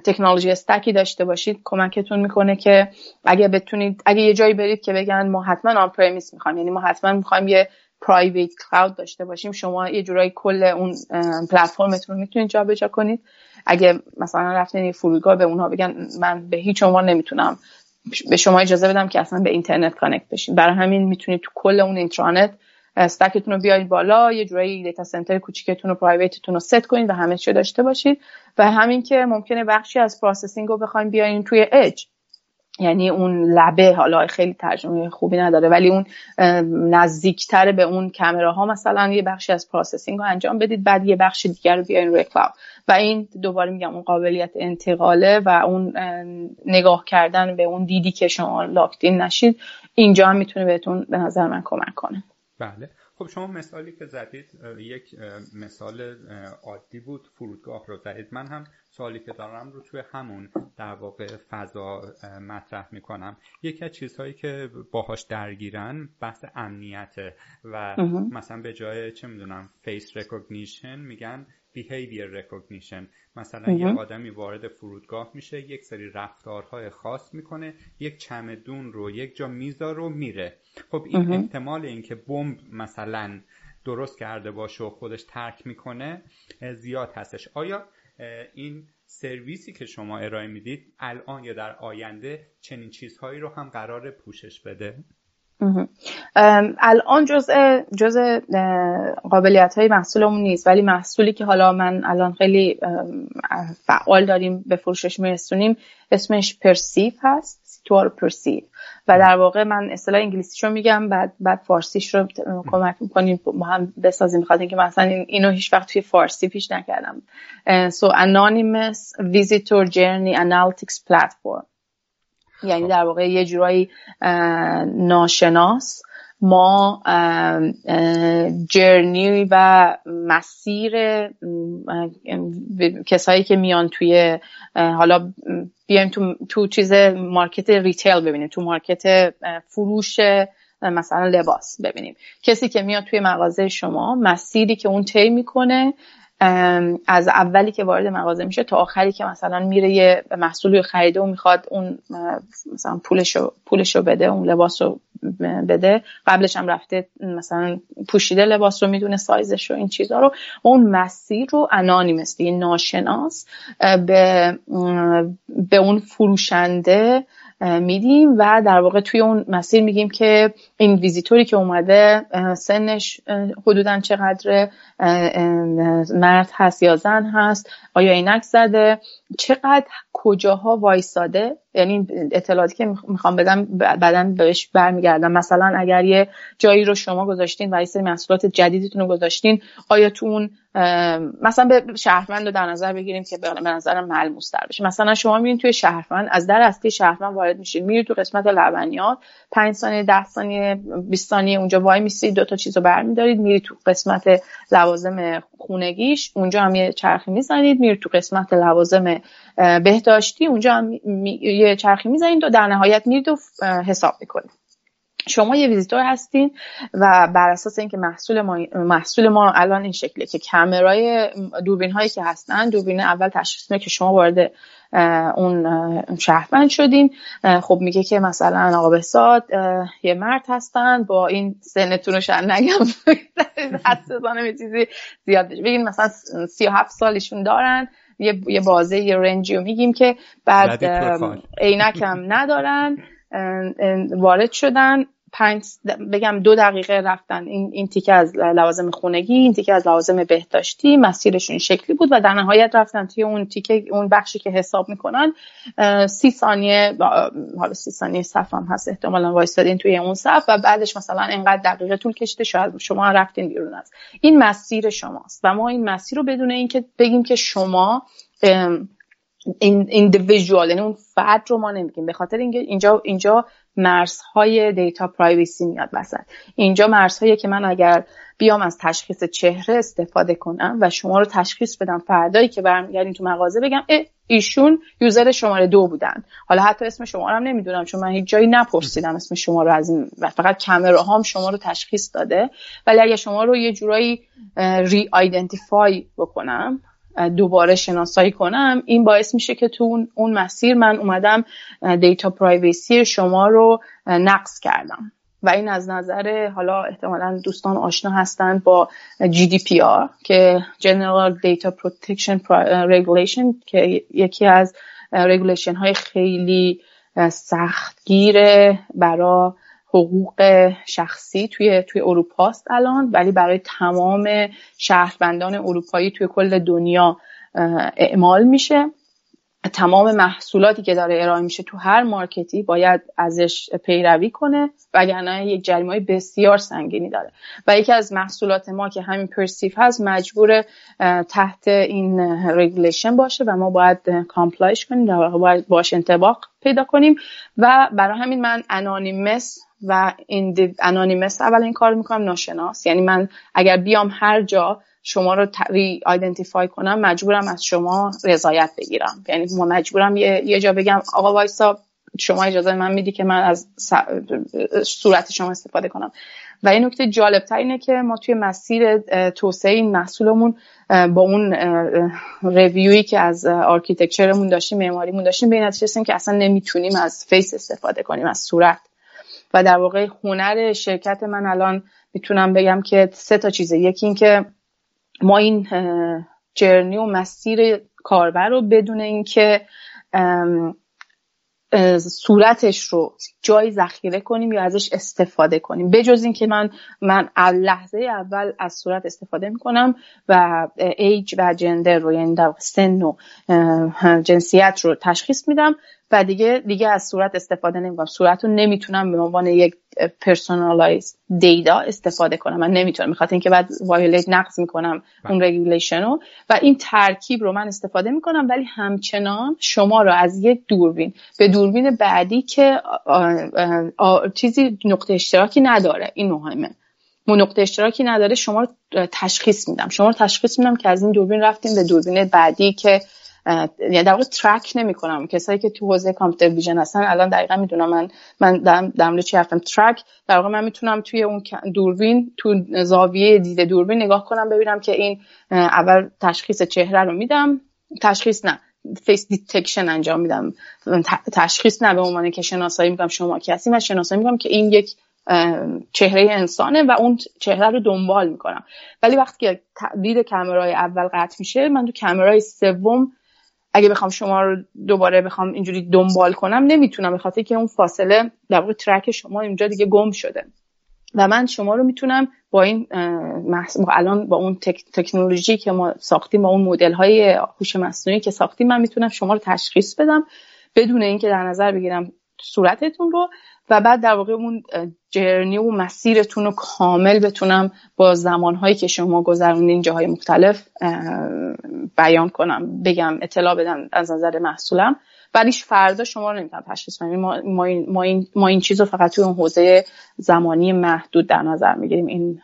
technology stack ی داشته باشید. کمکتون می‌کنه که اگه بتونید اگه یه جایی برید که بگن ما حتما on-premise می‌خوایم یعنی ما حتما می‌خوایم یه private cloud داشته باشیم شما یه جورایی کل اون پلتفرمتون رو می‌تونید جابجا کنید. اگه مثلا رفتین یه فرودگاه به اونها بگن من به هیچ عنوان نمی‌تونم به شما اجازه بدم که اصلا به اینترنت connect بشین. برای همین می‌تونید تو کل اون entire stack تون رو بالا یه جورایی data center کوچیکتون رو private تون رو ست کنید و همه چی داشته باشید. و همین که ممکنه بخشی از processing رو بخوایم بیارین توی اج یعنی اون لبه حالا خیلی ترجمه خوبی نداره ولی اون نزدیکتر به اون کامراها مثلا یه بخشی از processing رو انجام بدید بعد یه بخش دیگر رو بیاین روی cloud و این دوباره میگم اون قابلیت انتقاله و اون نگاه کردن به اون دیدی که شما لاکتین نشید اینجا هم می‌تونه بهتون به نظر من کمک کنه. بله. خب شما مثالی که زدید یک مثال عادی بود فرودگاه رو زدید. من هم سوالی که دارم رو توی همون در واقع فضا مطرح می‌کنم. یکی از چیزهایی که باهاش درگیرن بحث امنیته و مثلا به جای چه می‌دونم face recognition میگن behavior recognition. مثلا یه آدمی وارد فرودگاه میشه یک سری رفتارهای خاص می‌کنه یک چمدون رو یک جا می‌ذاره رو میره. خب این احتمال اینکه بمب مثلا درست کرده باشه و خودش ترک می‌کنه زیاد هستش. آیا این سرویسی که شما ارائه می‌دید الان یا در آینده چنین چیزهایی رو هم قرار پوشش بده؟ الان جزء جزء قابلیت های محصولمون نیست. ولی محصولی که حالا من الان خیلی فعال داریم به فروشش میرسونیم اسمش پرسیف هست سیتوار پرسیف. و در واقع من اصطلاح انگلیسیشو میگم بعد بعد فارسیش رو کمک می‌کنیم ما هم بسازیم. می‌خواد که مثلا اینو هیچ وقت توی فارسی پیش نکردم. so anonymous visitor journey analytics یعنی در واقع یه جورایی ناشناس. ما journey و مسیر کسایی که میان توی حالا بیایم تو, تو چیز market retail ببینیم تو market فروش مثلا لباس ببینیم. کسی که میاد توی مغازه شما مسیری که اون طی می‌کنه از اولی که وارد مغازه میشه تا آخری که مثلا میره یه محصولی خریده و می‌خواد اون مثلا پولشو پولشو بده اون لباس رو بده. قبلش هم رفته مثلا پوشیده لباس رو می‌دونه سایزش رو این چیزها رو. اون مسیر رو انانیمستی ناشناس به به اون فروشنده میدیم و در واقع توی اون مسیر میگیم که این ویزیتوری که اومده سنش حدودا چقدر مرد هست یا زن هست آیا اینک زده چقدر کجاها وایساده؟ یعنی اطلاعاتی که می‌خوام بدم بعدا بهش برمیگردم. مثلا اگر یه جایی رو شما گذاشتین و یه سری محصولات جدیدتون رو گذاشتین آیا تو اون مثلا به شهروند رو در نظر بگیریم که به نظر ملموس تر بشه. مثلا شما میرین توی شهروند از در اصلی شهروند وارد میشین میرید تو قسمت لبنیات 5 ثانیه 10 ثانیه 20 ثانیه اونجا وای میسید دو تا چیزو برمیدارید. میرید تو قسمت لوازم خونگیش اونجا هم یه چرخی می‌زنید. میرید تو قسمت لوازم بهداشتی اونجا هم یه چرخی می‌زنید و در نهایت میرید و حساب می‌کنید. شما یه ویزیتور هستین و بر اساس اینکه محصول ما محصول ما الان این شکله که کامرای دوربین هایی که هستن دوربین اول تشخیص میده که شما وارد اون شهروند شدین. خب میگه که مثلا آقا بساد یه مرد هستن با این سنتون رو شن نگم. حساسانه چیزی زیاد بگین مثلا 37 سالشون دارن یه یه بازه یه رنجی رو میگیم که بعد عینک هم ندارن. وارد شدن. پنج بگم دو دقیقه رفتن. این, این تیکه از لوازم خونگی این تیکه از لوازم بهداشتی مسیرشون شکلی بود و در نهایت رفتن توی اون تیکه اون بخشی که حساب می‌کنن سی ثانیه حالا سی ثانیه صف هم هست احتمالا وایستادین توی اون صف و بعدش مثلا انقدر دقیقه طول کشیده شاید شما رفتین بیرون از. این مسیر شماست و ما این مسیر رو بدون اینکه بگیم که شما individual یعنی اون فرد رو ما نمیگیم. به خاطر اینکه اینجا اینجا مرزهای data privacy میاد وسط. اینجا مرزهایی که من اگر بیام از تشخیص چهره استفاده کنم و شما رو تشخیص بدم فردایی که برمیگردین تو مغازه بگم ایشون user شماره دو بودن. حالا حتی اسم شما رو هم نمی‌دونم چون من هیچ جایی نپرسیدم اسم شما رو از این و فقط کامراهام شما رو تشخیص داده. ولی اگر شما رو یه جورایی re-identify بکنم دوباره شناسایی کنم این باعث میشه که تو اون مسیر من اومدم data privacy شما رو نقض کردم. و این از نظر حالا احتمالا دوستان آشنا هستند با GDPR که General Data Protection Regulation که یکی از regulation های خیلی سختگیره برای حقوق شخصی توی توی اروپاست الان ولی برای تمام شهروندان اروپایی توی کل دنیا اعمال میشه. تمام محصولاتی که داره ارائه میشه تو هر market ی باید ازش پیروی کنه وگرنه یک جریمه بسیار سنگینی داره. و یکی از محصولات ما که همین PerCV هست مجبور تحت این regulation باشه و ما باید comply اش کنیم و باید باش انطباق پیدا کنیم. و برای همین من anonymous و این anonymous اول این کار می‌کنم ناشناس. یعنی من اگر بیام هر جا شما رو re-identify کنم مجبورم از شما رضایت بگیرم. یعنی مجبورم یه, جا بگم آقا وایسا شما اجازه من میدی که من از صورت شما استفاده کنم. و این نکته جالب اینه که ما توی مسیر توسعه این محصولمون با اون review ی که از architecture مون داشتیم معماریمون داشتیم به نتیجه که اصلا نمی‌تونیم از face استفاده کنیم از صورت. و در واقع هنر شرکت من الان می‌تونم بگم که سه تا چیزه. یکی اینکه ما این journey و مسیر کاربر رو بدون اینکه صورتش رو جای ذخیره کنیم یا ازش استفاده کنیم. بجز اینکه من من لحظه اول از صورت استفاده می‌کنم و ایج و gender رو یعنی سن و جنسیت رو تشخیص میدم. و دیگه دیگه از صورت استفاده نمی‌کنم. صورت رو نمی‌تونم به عنوان یک personalized data استفاده کنم. من نمی‌تونم. می‌خواد اینکه بعد violate نقض می‌کنم بله. اون regulation رو. و این ترکیب رو من استفاده می‌کنم. ولی همچنان شما رو از یک دوربین به دوربین بعدی که چیزی نقطه اشتراکی نداره. این مهمه. نقطه اشتراکی نداره شما رو تشخیص میدم. شما رو تشخیص میدم که از این دوربین رفتیم به دوربین بعدی که یعنی در واقع ترک نمی کنم کسایی که تو حوزه کامپیوتر ویژن هستن الان دقیقا می‌دونم من من در چی حرفم. ترک در واقع من می‌تونم توی اون دوربین تو زاویه دید دوربین نگاه کنم ببینم که این اول تشخیص چهره رو میدم. تشخیص نه face detection انجام میدم. تشخیص نه به عنوان که شناسایی می‌کنم شما کی هستیم و شناسایی می‌کنم که این یک چهره انسانه و اون چهره رو دنبال می‌کنم. ولی وقتی که دید کمرای اول قطع میشه من تو کمرای سوم اگه بخوام شما رو دوباره بخوام اینجوری دنبال کنم نمی‌تونم به که اون فاصله در واقع track شما اینجا دیگه گم شده. و من شما رو می‌تونم با این الان با اون تک... تکنولوژی که ما ساختیم با اون مدل های هوش مصنوعی که ساختیم من می‌تونم شما رو تشخیص بدم بدون اینکه در نظر بگیرم صورتتون رو. و بعد در واقع اون جرنی و مسیرتون رو کامل بتونم با زمانهایی که شما گذروندین جاهای مختلف بیان کنم بگم اطلاع بدم از نظر محصولم. ولیش فردا شما رو نمی‌تونم تشخیص بدم. ما, ما, این, ما, این, ما این چیز رو فقط توی اون حوزه زمانی محدود در نظر می‌گیریم این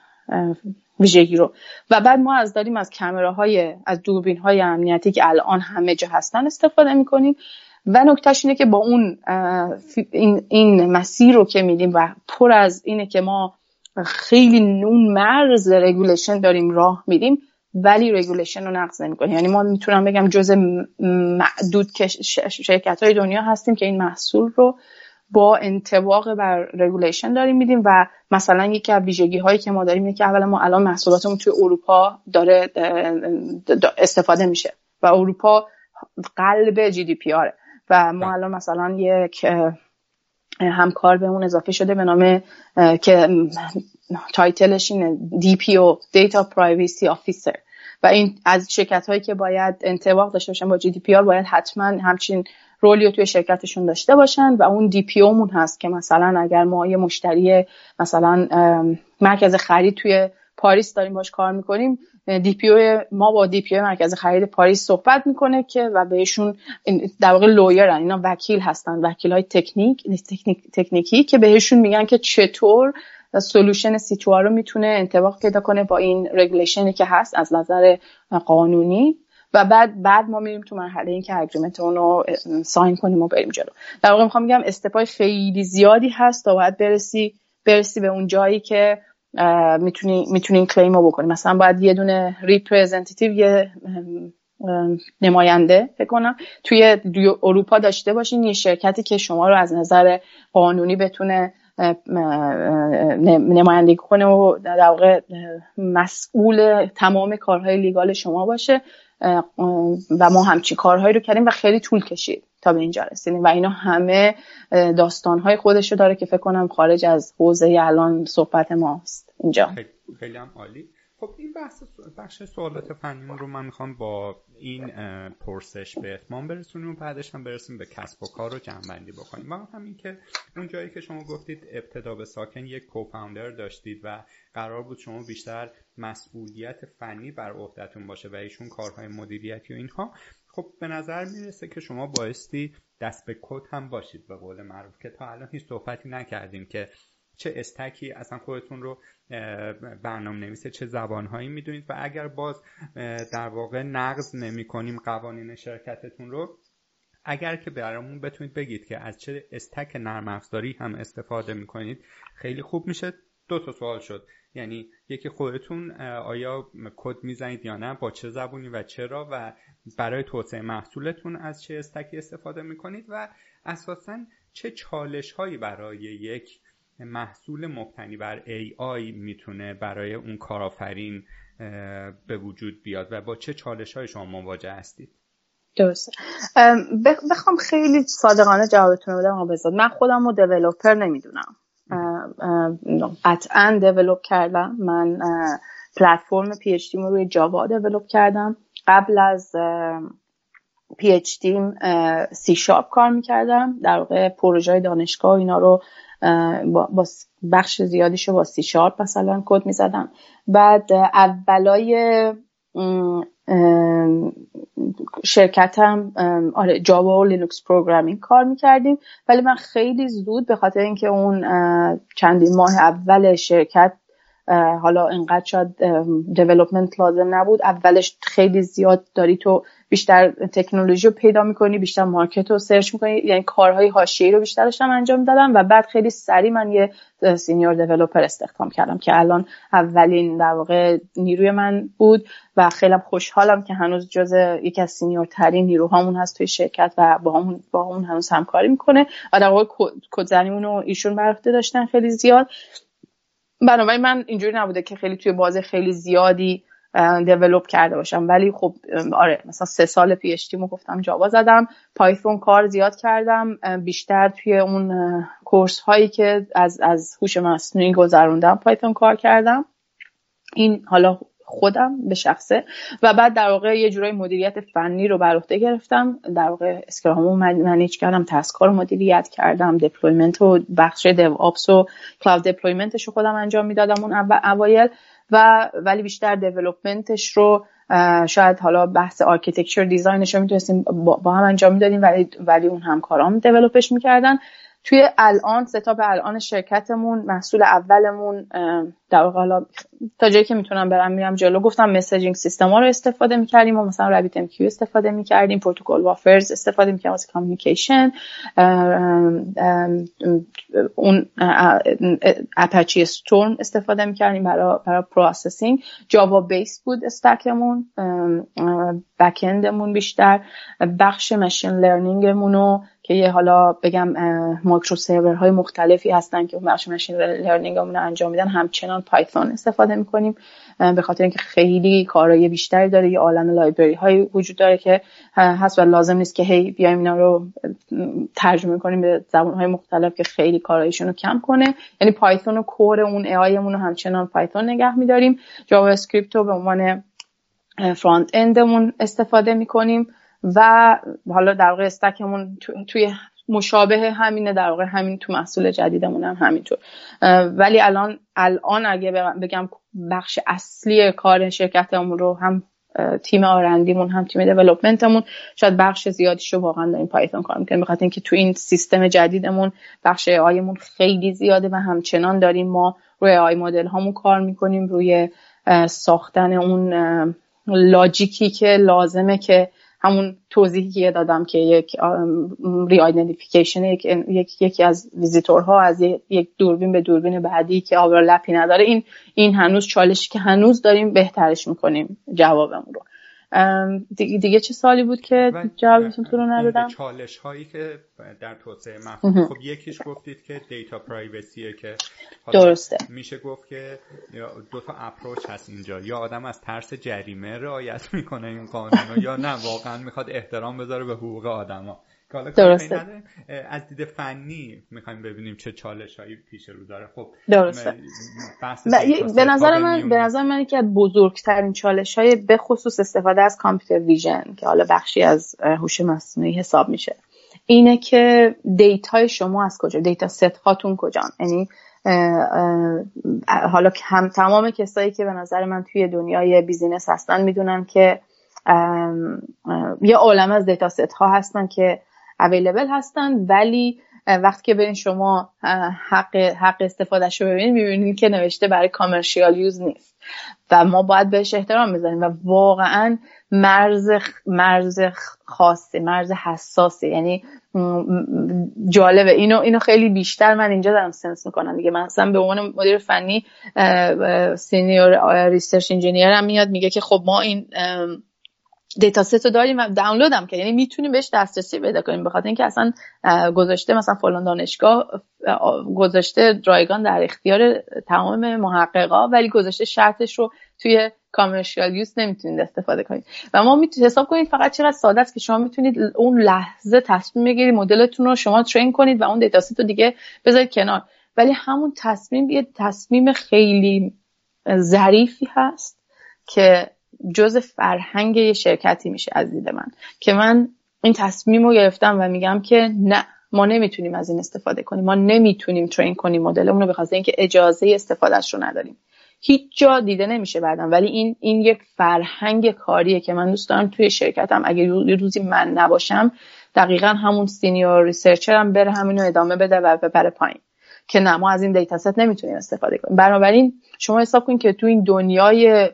ویژگی رو. و بعد ما از داریم از کامراهای از دوربین های امنیتی که الان همه جا هستن استفاده می‌کنیم. و نکتهش اینه که با اون این, این مسیر رو که میدیم و پر از اینه که ما خیلی نوک مرز regulation داریم راه میدیم ولی regulation رو نقض نمی‌کنیم. یعنی ما می‌تونم بگم جز معدود که شرکت های دنیا هستیم که این محصول رو با انطباق بر regulation داریم میدیم و مثلا یکی از ویژگی هایی که ما داریم اینه که اولا ما الان محصولاتمون توی اروپا داره استفاده میشه و اروپا قلب GDPR ه و ما الان مثلا یک همکار به اون اضافه شده به نام که title ش اینه DPO Data Privacy Officer. و این از شرکت هایی که باید انطباق داشته باشن با GDPR باید حتما همچین role ی رو توی شرکتشون داشته باشن و اون DPO مون هست که مثلا اگر ما یه مشتری مثلا مرکز خرید توی پاریس داریم باش کار می‌کنیم DPO ما با DPO مرکز خرید پاریس صحبت می‌کنه که و بهشون در واقع lawyer ن اینا وکیل هستن وکیل های technic تکنیکی که بهشون میگن که چطور solution C2RO می‌تونه انطباق پیدا کنه با این regulation ی که هست از نظر قانونی. و بعد بعد ما میریم تو مرحله این که agreement اون رو sign کنیم و بریم جلو. در واقع می‌خوام بگم step ای خیلی زیادی هست تا باید برسی برسی به اون جایی که می‌تونی می‌تونی این claim رو بکنی. مثلا باید یه دونه representative یه نماینده فکر کنم توی اروپا داشته باشین یه شرکتی که شما رو از نظر قانونی بتونه نمایندگی کنه و در واقع مسئول تمام کارهای لیگال شما باشه. و ما همچی کارهایی رو کردیم و خیلی طول کشید. تا به اینجا رسیدیم و اینا همه داستانهای خودشو داره که فکر کنم خارج از حوزه الان صحبت ماست. اینجا. خیلی هم عالی. خب این بحث بخش سوالات فنیمون رو من می‌خوام با این پرسش به اتمام برسونیم و بعدش هم برسیم به کسب و کار رو جمع بکنیم. و همین که اون جایی که شما گفتید ابتدا به ساکن یک کوفاندر داشتید و قرار بود شما بیشتر مسئولیت فنی بر عهدهتون باشه و ایشون کارهای مدیریتی و اینها. خب به نظر می‌رسه که شما بایستی دست به کد هم باشید به قول معروف که تا الان هیچ صحبتی نکردیم که چه استکی اصلا خودتون رو برنامه نویسه چه زبانهایی می‌دونید و اگر باز در واقع نقض نمی کنیم قوانین شرکتتون رو اگر که برامون بتونید بگید که از چه استک نرم افزاری هم استفاده می‌کنید خیلی خوب میشه. دو تا سوال شد. یعنی یکی خودتون آیا کد می‌زنید یا نه با چه زبونی و چرا و برای توسعه محصولتون از چه استکی استفاده می‌کنید و اساسا چه چالش هایی برای یک محصول مبتنی بر AI می‌تونه برای اون کارآفرین به وجود بیاد و با چه چالش های شما مواجه هستید؟ درسته. بخوام خیلی صادقانه جوابتون رو بدم بزاد من خودم رو دیولوپر نمی‌دونم. قطعا develop کردم. من پلتفرم PhD رو روی جاوا develop کردم. قبل از پی اچ تیم سی شارپ کار می‌کردم. در واقع پروژه دانشگاه اینا رو با بخش زیادیشو با سی شارپ مثلا کد می‌زدم. بعد اولای شرکتم آره جاوا و لینوکس programming کار می‌کردیم. ولی من خیلی زود به خاطر اینکه اون چندین ماه اول شرکت حالا انقدر شاید development لازم نبود اولش خیلی زیاد داری تو بیشتر تکنولوژی رو پیدا می‌کنی بیشتر market رو search می‌کنی. یعنی کارهای حاشیه‌ای رو بیشتر داشتم انجام دادم و بعد خیلی سریع من یه senior developer استخدام کردم که الان اولین در واقع نیروی من بود و خیلی خوشحالم که هنوز جز یکی از senior ترین نیروهامون هست توی شرکت و با همون با اون هنوز همکاری می‌کنه. و در واقع کدزنیمون رو ایشون بر داشتن خیلی زیاد. بنابراین من اینجوری نبوده که خیلی توی بازه خیلی زیادی develop کرده باشم. ولی خب آره مثلا سه سال PHP گفتم Java زدم. Python کار زیاد کردم. بیشتر توی اون course هایی که از از هوش مصنوعی گذروندم Python کار کردم. این حالا خودم به شخصه. و بعد در واقع یه جورای مدیریت فنی رو بر عهده گرفتم. در واقع Scrum و manage کردم task ا رو مدیریت کردم. deployment و بخش DevOps و cloud deployment ش رو خودم انجام می‌دادم اون اوایل. و ولی بیشتر development ش رو شاید حالا بحث architecture design ش رو می‌تونستیم با هم انجام می‌دادیم ولی ولی اون همکارام develop ش می‌کردن. توی الان setup الان شرکتمون محصول اولمون در واقع حالا تا جایی که می‌تونم برم میرم جلو. گفتم messaging system ها رو استفاده می‌کردیم و مثلا RabbitMQ استفاده می‌کردیم Protocol Buffers استفاده می‌کردیم واسه communication اون Apache Storm استفاده می‌کردیم برای برای processing Java base بود stack مون backend مون بیشتر. بخش machine learning مون رو که یه حالا بگم micro server های مختلفی هستن که بخش machine learning رو انجام میدن. همچنان Python استفاده می‌کنیم به خاطر اینکه خیلی کارهای بیشتری داره. یه عالم library های وجود داره که هست و لازم نیست که هی بیایم اینا رو ترجمه کنیم به زبان های مختلف که خیلی کارهایشون رو کم کنه. یعنی Python و core اون AI رو همچنان Python نگه میداریم. JavaScript رو به عنوان frontend مون استفاده می‌کنیم. و حالا در واقع استکمون توی مشابه همینه در واقع همین تو محصول جدیدمون هم همینطور. ولی الان الان اگه بگم بخش اصلی کار شرکتمون رو هم تیم آرندیمون هم تیم دیولپمنتمون شاید بخش زیادیش رو واقعا داریم پایتون کار می‌کنیم. بخاطر اینکه تو این سیستم جدیدمون بخش آیمون خیلی زیاده و همچنان داریم ما روی آی مدل هامون کار می‌کنیم روی ساختن اون لاجیکی که لازمه که همون توضیحی که دادم که یک ری یک, یک یکی از ویزیتورها از یک دوربین به دوربین بعدی که آورلپی نداره این این هنوز چالشی که هنوز داریم بهترش می‌کنیم جوابمون رو. دیگه, دیگه چه سالی بود که جوابتون تو رو ندادم؟ چالش هایی که در توسعه مفهوم خب یکیش گفتید که دیتا پرایوسیه که درسته. میشه گفت که دو تا اپروچ هست اینجا. یا آدم از ترس جریمه رعایت می‌کنه این قانون یا نه واقعا می‌خواد احترام بذاره به حقوق آدما. درسته. از دید فنی می‌خوایم ببینیم چه چالش هایی پیش رو داره. خب درسته. به نظر من به نظر من یکی از بزرگترین چالش های به خصوص استفاده از کامپیوتر ویژن که حالا بخشی از هوش مصنوعی حساب میشه اینه که data ی شما از کجا dataset هاتون کجا یعنی حالا هم تمام کسایی که به نظر من توی دنیای business هستن می‌دونن که یه عالم از dataset ها هستن که available هستن ولی وقتی که برین شما حق حق استفادهش رو ببینید می‌بینید که نوشته برای commercial use نیست. و ما باید بهش احترام بذاریم و واقعا مرز مرز خاصه مرز حساسه یعنی جالبه. اینو اینو خیلی بیشتر من اینجا دارم sense می‌کنم دیگه. مثلا به عنوان مدیر فنی senior research engineer هم میاد میگه که خب ما این dataset رو داریم دانلودم که یعنی می‌تونیم بهش دسترسی پیدا کنیم. بخاطر اینکه اصلا گذاشته مثلا فلان دانشگاه گذاشته رایگان در اختیار تمام محققا ولی گذاشته شرطش رو توی کامرشیال یوز نمی‌تونید استفاده کنید. و ما می‌تونید حساب کنید فقط چقدر ساده است که شما می‌تونید اون لحظه تصمیم بگیرید مدلتون رو شما ترین کنید و اون دیتا ست رو دیگه بذارید کنار. ولی همون تصمیم یه تصمیم خیلی ظریفی هست که جز فرهنگ یه شرکتی میشه از دید من. که من این تصمیم رو گرفتم و میگم که نه ما نمی‌تونیم از این استفاده کنیم. ما نمی‌تونیم ترین کنیم مدلمون رو به اینکه اجازه استفادهش رو نداریم. هیچ جا دیده نمیشه بعدم. ولی این این یک فرهنگ کاریه که من دوست دارم توی شرکتم. اگه یه روزی من نباشم دقیقا همون senior researcher م بره همینو ادامه بده و ببره پایین. که نه ما از این dataset نمی‌تونیم استفاده کنیم. بنابراین شما حساب کنید که تو این دنیای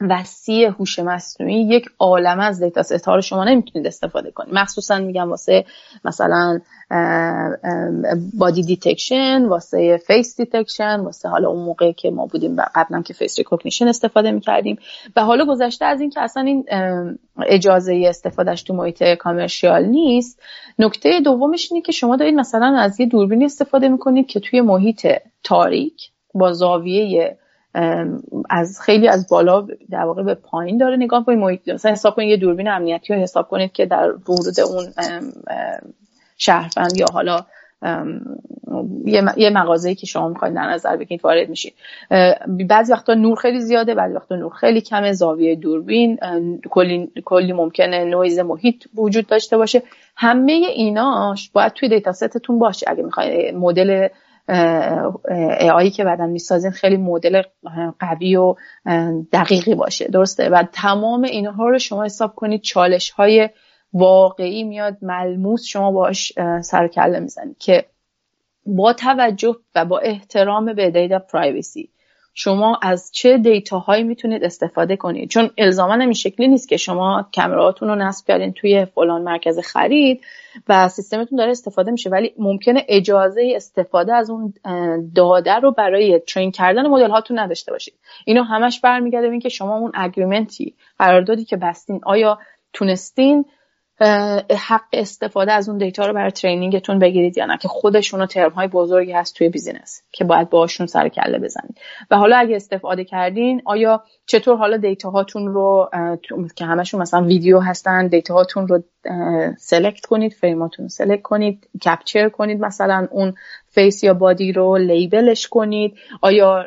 وسیع هوش مصنوعی یک عالم از dataset رو شما نمی‌تونید استفاده کنید. مخصوصا میگم واسه مثلا body detection واسه face detection واسه حالا اون موقع که ما بودیم قبلا که face recognition استفاده می‌کردیم. و حالا گذشته از این که اصلا این اجازه استفادهش تو محیط commercial نیست نکته دومش اینه که شما دارید مثلا از یه دوربینی استفاده می‌کنید که توی محیط تاریک با زاویه از خیلی از بالا در واقع به پایین داره نگاه کنید. محیط مثلا حساب کنید یه دوربین امنیتی رو حساب کنید که در ورود اون شهروند یا حالا یه مغازه‌ای که شما می‌خواید در نظر بگیرید وارد میشید. بعضی وقتا نور خیلی زیاده بعضی وقتا نور خیلی کمه. زاویه دوربین کلی کلی ممکنه نویز محیط وجود داشته باشه. همه ایناش باید توی dataset تون باشه. اگه می‌خواید مدل ای که بعدا می‌سازین خیلی مدل قوی و دقیقی باشه درسته و تمام اینها رو شما حساب کنید چالش های واقعی میاد ملموس شما باش سر کله می‌زنید که با توجه و با احترام به data privacy شما از چه data هایی می‌تونید استفاده کنید؟ چون الزاما این شکلی نیست که شما کمراتون رو نصب کردین توی فلان مرکز خرید و سیستمتون داره استفاده میشه ولی ممکنه اجازه استفاده از اون داده رو برای train کردن مدل هاتون نداشته باشید. اینو همش برمیگرده به اینکه شما اون agreement ی قراردادی که بستین آیا تونستین حق استفاده از اون data رو برای training تون بگیرید یا نه که خودشون ترم های بزرگی هست توی business که باید باشون سر کله بزنید. و حالا اگه استفاده کردین آیا چطور حالا data هاتون رو که همشون مثلا ویدیو هستن data هاتون رو select کنید frame اتون select کنید capture کنید مثلا اون face یا body رو label ش کنید. آیا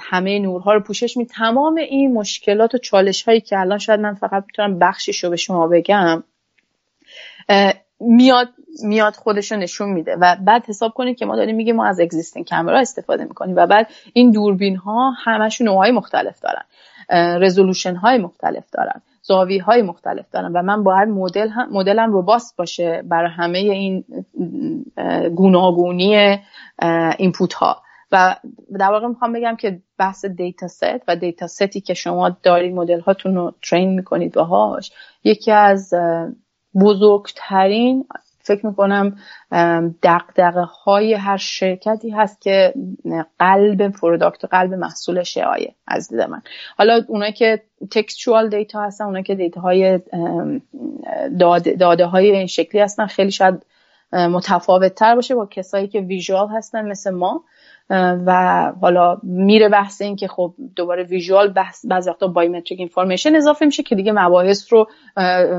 همه نورها رو پوشش می تمام این مشکلات و چالش هایی که الان شاید من فقط می‌تونم بخشش رو به شما بگم میاد میاد خودش نشون میده و بعد حساب کنید که ما داریم میگیم ما از existing camera استفاده می‌کنیم و بعد این دوربین ها همشون نوعهای مختلف دارن. resolution های مختلف دارن. زاویه های مختلف دارن و من باید مدل هم مدلم robust باشه برای همه این گوناگونی input ها و در واقع می‌خوام بگم که بحث dataset و dataset ی که شما دارید مدل هاتون رو train می‌کنید باهاش یکی از بزرگترین فکر می‌کنم دغدغه های هر شرکتی هست که قلب product قلب محصول AIـه از دید من. حالا اونایی که textual data هستن اونایی که data های داده, داده های این شکلی هستن خیلی شاید متفاوت تر باشه با کسایی که visual هستن مثل ما. و حالا میره بحث این که خب دوباره visual بحث بعضی وقتا biometric information اضافه میشه که دیگه مباحث رو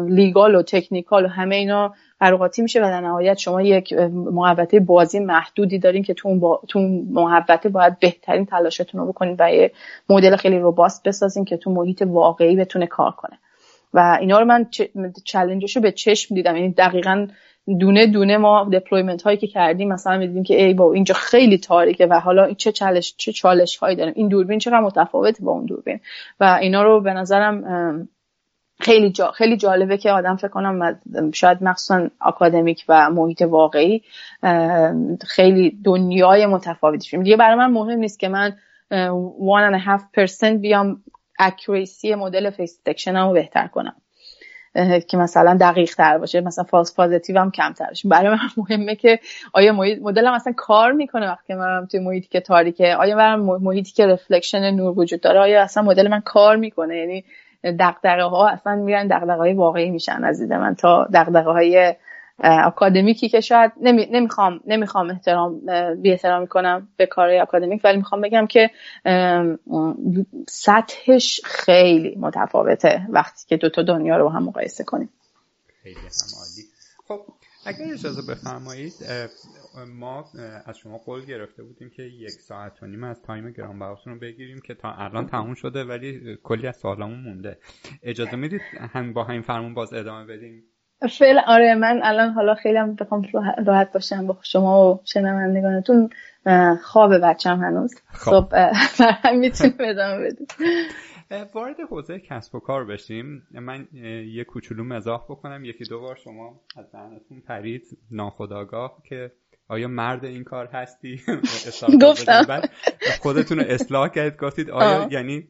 لیگال و تکنیکال و همه اینا قراقاتی میشه و در نهایت شما یک محوطه بازی محدودی دارین که تو با... تو محوطه باید بهترین تلاشتون رو بکنید و یه مدل خیلی روباست بسازین که تو محیط واقعی بتونه کار کنه. و اینا رو من چلنجش رو به چشم دیدم. یعنی دقیقا دونه دونه ما دپلویمنت هایی که کردیم مثلا می‌دیدیم که ای با اینجا خیلی تاریکه و حالا چه چالش چه چالش هایی داریم. این دوربین چقدر متفاوته با اون دوربین؟ و اینا رو به نظرم خیلی جا خیلی جالبه که آدم فکر کنم شاید مخصوصا اکادمیک و محیط واقعی خیلی دنیای متفاوتی شیم دیگه برای من مهم نیست که من 1.5% بیام accuracy مدل face رو بهتر کنم. که مثلا دقیق تر باشه مثلا false positive هم کمتر باشه. برای من مهمه که آیا محیط مدلم اصلا کار می‌کنه وقتی من توی محیطی که تاریکه؟ آیا من محیطی که reflection نور وجود داره آیا اصلا مدل من کار می‌کنه؟ یعنی دغدغه ها اصلا میرن دغدغه های واقعی میشن از دید من تا دغدغه های اکادمیکی که شاید نمی، نمی‌خوام نمی‌خوام احترام بی احترامی کنم به کار اکادمیک ولی می‌خوام بگم که سطحش خیلی متفاوته وقتی که دوتا دنیا رو هم مقایسه کنیم. خیلی هم عالی. خب اگر اجازه بفرمایید ما از شما قول گرفته بودیم که یک ساعت و نیم از time گرانبهاتون رو بگیریم که تا الان تموم شده ولی کلی از سوالامون مونده. اجازه می‌دید هم با همین فرمون باز ادامه بدیم؟ فعلا آره من الان حالا خیلی هم بخوام راحت باشم با شما و شنوندگانتون. خواب بچم هنوز. خب, خب می‌تونیم ادامه بدیم. وارد حوزه کسب و کار بشیم. من یه کوچولو مزاح بکنم. یکی دو بار شما از ذهنتون پرید. ناخداگاه که آیا مرد این کار هستی؟ گفتم. خودتون رو اصلاح کردید گفتید آیا یعنی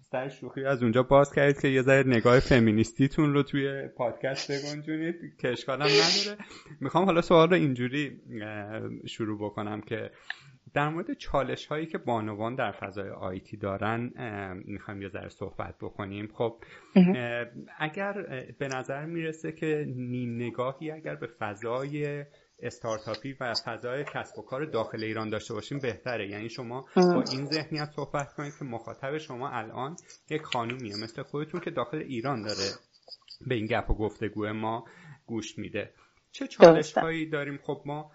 سر شوخی از اونجا باز کردید که یه ذره نگاه فمینیستیتون رو توی پادکست بگنجونید؟ که اشکالم نداره. می‌خوام حالا سوال رو اینجوری شروع بکنم که در مورد چالش هایی که بانوان در فضای آیتی دارن می‌خوایم یه ذره صحبت بکنیم. خب اگر به نظر می‌رسه که نیم نگاهی اگر به فضای استارتاپی و فضای کسب و کار داخل ایران داشته باشیم بهتره. یعنی شما با این ذهنیت صحبت کنید که مخاطب شما الان یک خانومیه. مثل خودتون که داخل ایران داره به این گپ و گفتگو ما گوش میده. چه چالش هایی داریم؟ خب ما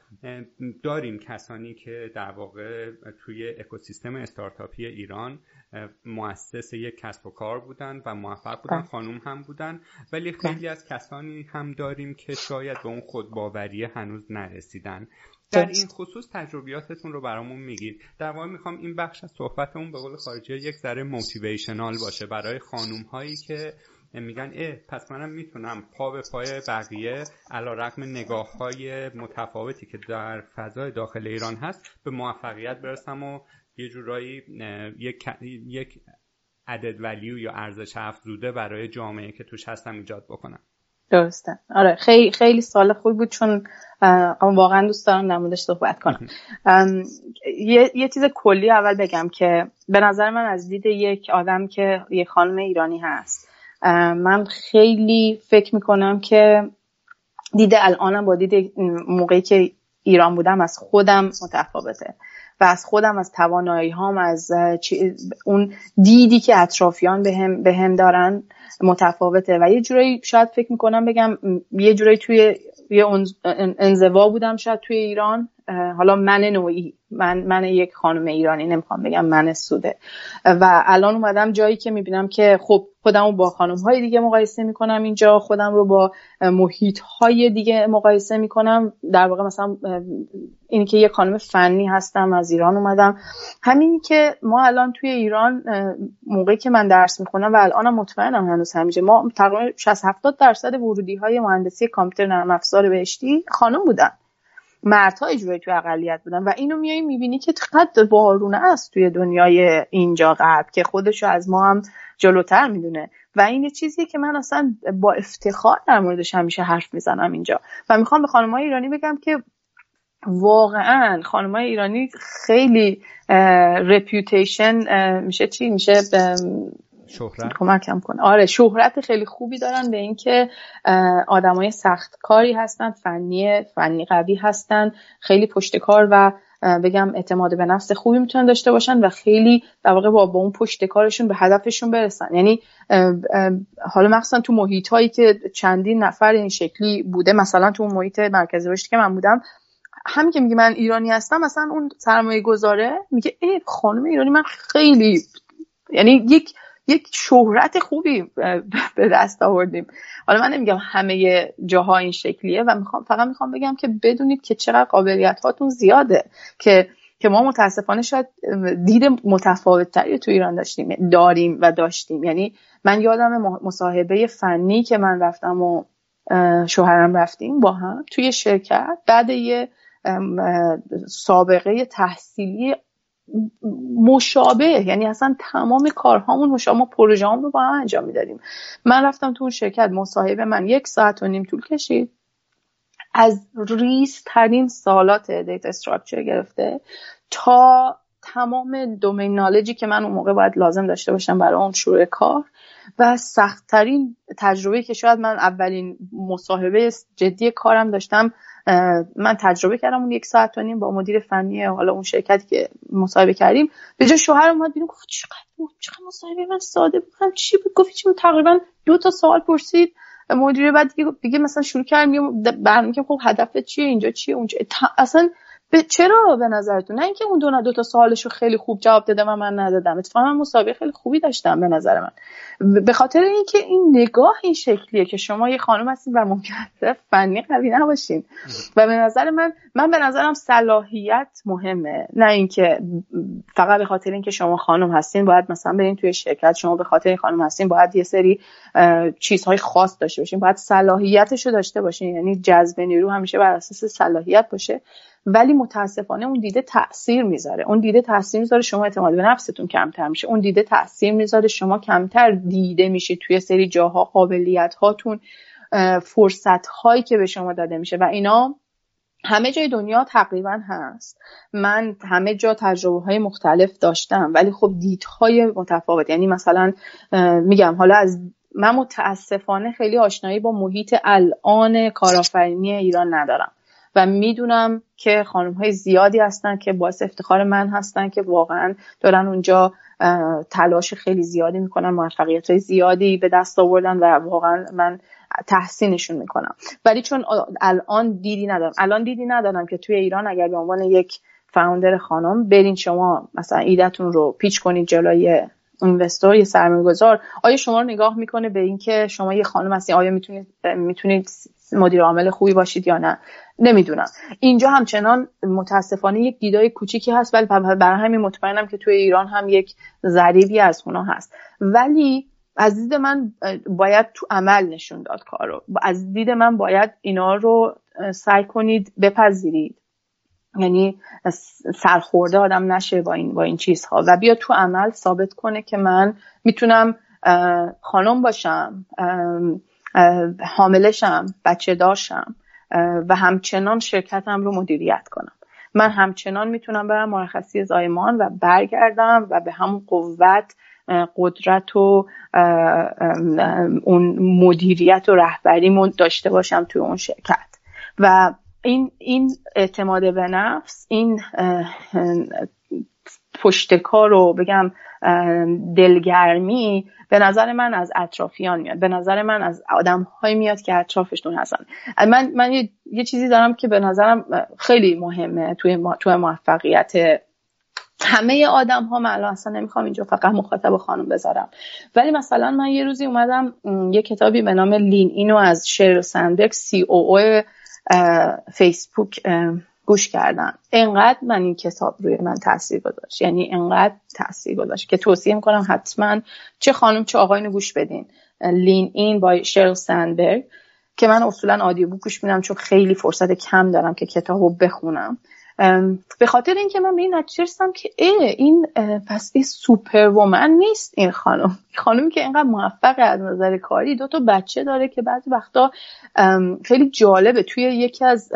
داریم کسانی که در واقع توی اکوسیستم استارتاپی ایران مؤسس یک کسب و کار بودن و موفق بودن بله. خانوم هم بودن ولی بله. خیلی از کسانی هم داریم که شاید به اون خودباوری هنوز نرسیدن در این خصوص تجربیاتتون رو برامون میگید در واقع می‌خوام این بخش از صحبتمون به قول خارجی یک ذره موتیویشنال باشه برای خانوم هایی که میگن اه پس منم می‌تونم پا به پای بقیه علا رقم نگاه های متفاوتی که در فضای داخل ایران هست به موفقیت برسم و یه جورایی یک یک عدد ولیو یا ارزش افزوده برای جامعه که توش هستم ایجاد بکنم. درسته. آره خیلی خیلی سال خوبی بود چون واقعا دوست دارم در موردش صحبت کنم. یه،, یه چیز کلی اول بگم که به نظر من از دید یک آدم که یه خانم ایرانی هست من خیلی فکر می‌کنم که دیده الانم با دید موقعی که ایران بودم از خودم متفاوته. و از خودم از توانایی هام از اون دیدی که اطرافیان به هم, به هم دارن متفاوته. و یه جورایی شاید فکر می‌کنم بگم یه جورایی توی یه انزوا بودم شاید توی ایران. حالا من نوعی من من یک خانم ایرانی نمی‌خوام بگم من سوده. و الان اومدم جایی که می‌بینم که خب خودم رو با خانم های دیگه مقایسه می‌کنم اینجا خودم رو با محیط های دیگه مقایسه می‌کنم. در واقع مثلا اینی که یک خانم فنی هستم از ایران اومدم. همینی که ما الان توی ایران موقعی که من درس می‌خونم و الانم مطمئنم هنوز همیشه ما تقریبا 60 70 درصد ورودی های مهندسی کامپیوتر نرم افزار بهشتی خانم بودن. مردها اجوری توی اقلیت بودن و اینو میای می‌بینی که چقدر بارونه است توی دنیای اینجا غرب که خودشو از ما هم جلوتر می‌دونه. و این چیزیه که من اصلا با افتخار در موردش همیشه حرف می‌زنم اینجا. و می‌خوام به خانم ایرانی بگم که واقعا خانم ایرانی خیلی رپیوتیشن میشه چی؟ میشه شهرت؟ کمکم کنه آره شهرت خیلی خوبی دارن به اینکه آدمای سخت کاری هستن فنی فنی قوی هستن خیلی پشت کار و بگم اعتماد به نفس خوبی می‌تونن داشته باشن و خیلی در واقع با, با اون پشت کارشون به هدفشون برسن. یعنی حالا مخصوصا تو محیط هایی که چندین نفر این شکلی بوده مثلا تو محیط مرکز رشدی که من بودم همین که میگه من ایرانی هستم مثلا اون سرمایه گذاره میگه ای خانم ایرانی من خیلی یعنی یک یک شهرت خوبی به دست آوردیم. حالا من نمیگم همه جاها این شکلیه و می‌خوام فقط می‌خوام بگم که بدونید که چقدر قابلیت هاتون زیاده که که ما متاسفانه شاید دید متفاوت تری تو ایران داشتیم داریم و داشتیم. یعنی من یادم مصاحبه فنی که من رفتم و شوهرم رفتیم با هم توی شرکت بعد یه سابقه تحصیلی مشابه یعنی اصلا تمام کارهامون مشابه ما پروژه رو با هم انجام می‌دادیم. من رفتم تو اون شرکت مصاحبه من یک ساعت و نیم طول کشید. از ریز ترین سالات دیتا استراکچر گرفته تا تمام دومین نالجی که من اون موقع باید لازم داشته باشم برای اون شروع کار و سختترین تجربه که شاید من اولین مصاحبه جدی کارم داشتم من تجربه کردم اون یک ساعت و نیم با مدیر فنی حالا اون شرکتی که مصاحبه کردیم به جای شوهر اومد بیرون گفت چقدر چقدر مصاحبه من ساده بود؟ چی بود؟ گفت چی تقریبا دو تا سوال پرسید. مدیر بعد دیگه, مثلا شروع کردم برنامه که خب هدف چیه؟ اینجا چیه؟ اونجا اصلا به چرا به نظرتون؟ نه اینکه اون دو دو تا سوالش رو خیلی خوب جواب داده و من ندادم. اتفاقا من مسابقه خیلی خوبی داشتم به نظر من. به خاطر اینکه این نگاه این شکلیه که شما یه خانم هستین و ممکنه فنی قوی نباشین. و به نظر من من به نظرم صلاحیت مهمه. نه اینکه فقط به خاطر اینکه شما خانم هستین باید مثلا برین توی شرکت شما به خاطر این خانم هستین باید یه سری چیزهای خاص داشته باشین. باید صلاحیتش رو داشته باشین. یعنی جذب نیرو همیشه بر اساس صلاحیت باشه. ولی متاسفانه اون دیده تاثیر می‌ذاره. اون دیده تاثیر می‌ذاره شما اعتماد به نفستون کمتر میشه. اون دیده تاثیر می‌ذاره شما کمتر دیده میشید توی سری جاها قابلیت هاتون فرصت هایی که به شما داده میشه. و اینا همه جای دنیا تقریبا هست. من همه جا تجربه های مختلف داشتم ولی خب دیدهای متفاوت. یعنی مثلا میگم حالا از من متاسفانه خیلی آشنایی با محیط الان کارآفرینی ایران ندارم. و می‌دونم که خانم های زیادی هستن که باعث افتخار من هستن که واقعا دارن اونجا تلاش خیلی زیادی می‌کنن موفقیت های زیادی به دست آوردن و واقعا من تحسینشون می‌کنم. ولی چون الان دیدی ندارم. الان دیدی ندارم که توی ایران اگر به عنوان یک فاوندر خانم برین شما مثلا ایدتون رو پیچ کنید جلوی اینوستور یه سرمایه گذار آیا شما رو نگاه می‌کنه به اینکه شما یه خانم هستین آیا می‌تونید می‌تونید مدیر عامل خوبی باشید یا نه؟ نمی‌دونم. اینجا همچنان متاسفانه یک دیدای کوچیکی هست ولی برای همین مطمئنم که توی ایران هم یک ضریبی از اونا هست. ولی از دید من باید تو عمل نشون داد کار از دید من باید اینا رو سعی کنید بپذیرید. یعنی سرخورده آدم نشه با این با این چیزها. و بیا تو عمل ثابت کنه که من می‌تونم خانم باشم حاملشم بچه داشتم و همچنان شرکتم رو مدیریت کنم. من همچنان می‌تونم برم مرخصی زایمان و برگردم و به همون قوت قدرت و اون مدیریت و رهبریمون داشته باشم توی اون شرکت. و این این اعتماد به نفس این پشتکار رو بگم دلگرمی به نظر من از اطرافیان میاد. به نظر من از آدم های میاد که اطرافشون هستن. من من یه, یه چیزی دارم که به نظرم خیلی مهمه توی توی موفقیت همه آدم ها من الان اصلا نمی‌خوام اینجا فقط مخاطب خانم بذارم. ولی مثلا من یه روزی اومدم یه کتابی به نام لین اینو از شیر سندک سی او او فیسبوک گوش کردم انقدر من این کتاب روی من تاثیر گذاشت. یعنی انقدر تاثیر گذاشت که توصیه می‌کنم حتما چه خانم چه آقاین گوش بدین. لین این با شرل سندبرگ که من اصولا آدیو بوک گوش میدم چون خیلی فرصت کم دارم که کتاب رو بخونم. به خاطر اینکه من به این نتیجه که ای این پس این سوپر وومن نیست این خانم. خانمی که اینقدر موفق از نظر کاری دو تا بچه داره که بعضی وقتا خیلی جالبه. توی یکی از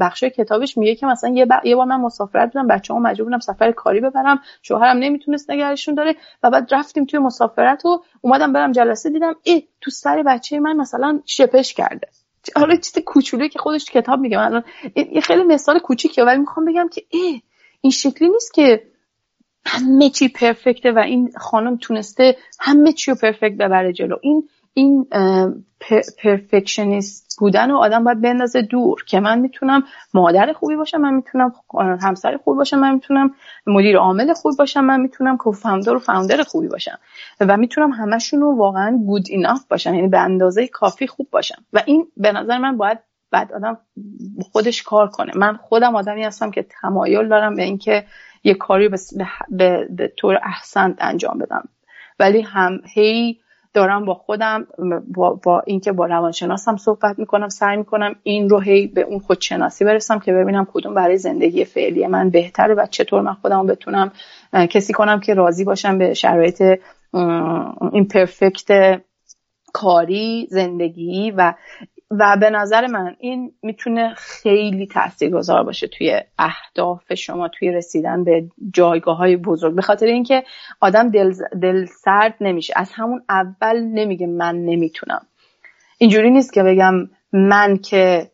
بخش کتابش میگه که مثلا یه, یه بار من مسافرت بودم بچه‌ها مجبور بودم سفر کاری ببرم شوهرم نمی‌تونست نگرشون داره و بعد رفتیم توی مسافرت و اومدم برم جلسه دیدم ای تو سر بچه من مثلا شپش کرده. حالا چیز کوچولویی که خودش کتاب میگه. من یه خیلی مثال کوچیکه ولی می‌خوام بگم که ای این شکلی نیست که همه چی پرفکته و این خانم تونسته همه چی رو پرفکت ببره جلو. این این پرفکشنیست بودن و آدم باید بندازه دور که من می‌تونم مادر خوبی باشم من می‌تونم همسر خوبی باشم من می‌تونم مدیر عامل خوبی باشم من می‌تونم کوفاندر و فاوندر خوبی باشم و می‌تونم همشون رو واقعا گود ایناف باشم یعنی به اندازه کافی خوب باشم و این به نظر من باید بعد آدم خودش کار کنه. من خودم آدمی هستم که تمایل دارم به اینکه یه کاری به, به, به طور احسن انجام بدم. ولی هم هی دارم با خودم با, با اینکه با روانشناسم صحبت می‌کنم سعی می‌کنم این رو هی به اون خودشناسی برسم که ببینم کدوم برای زندگی فعلی من بهتره و چطور من خودم بتونم کسی کنم که راضی باشم به شرایط این پرفکت کاری زندگی و و به نظر من این می‌تونه خیلی تاثیرگذار باشه توی اهداف شما توی رسیدن به جایگاه های بزرگ. به خاطر اینکه آدم دل, دل سرد نمیشه. از همون اول نمیگه من نمی‌تونم. اینجوری نیست که بگم من که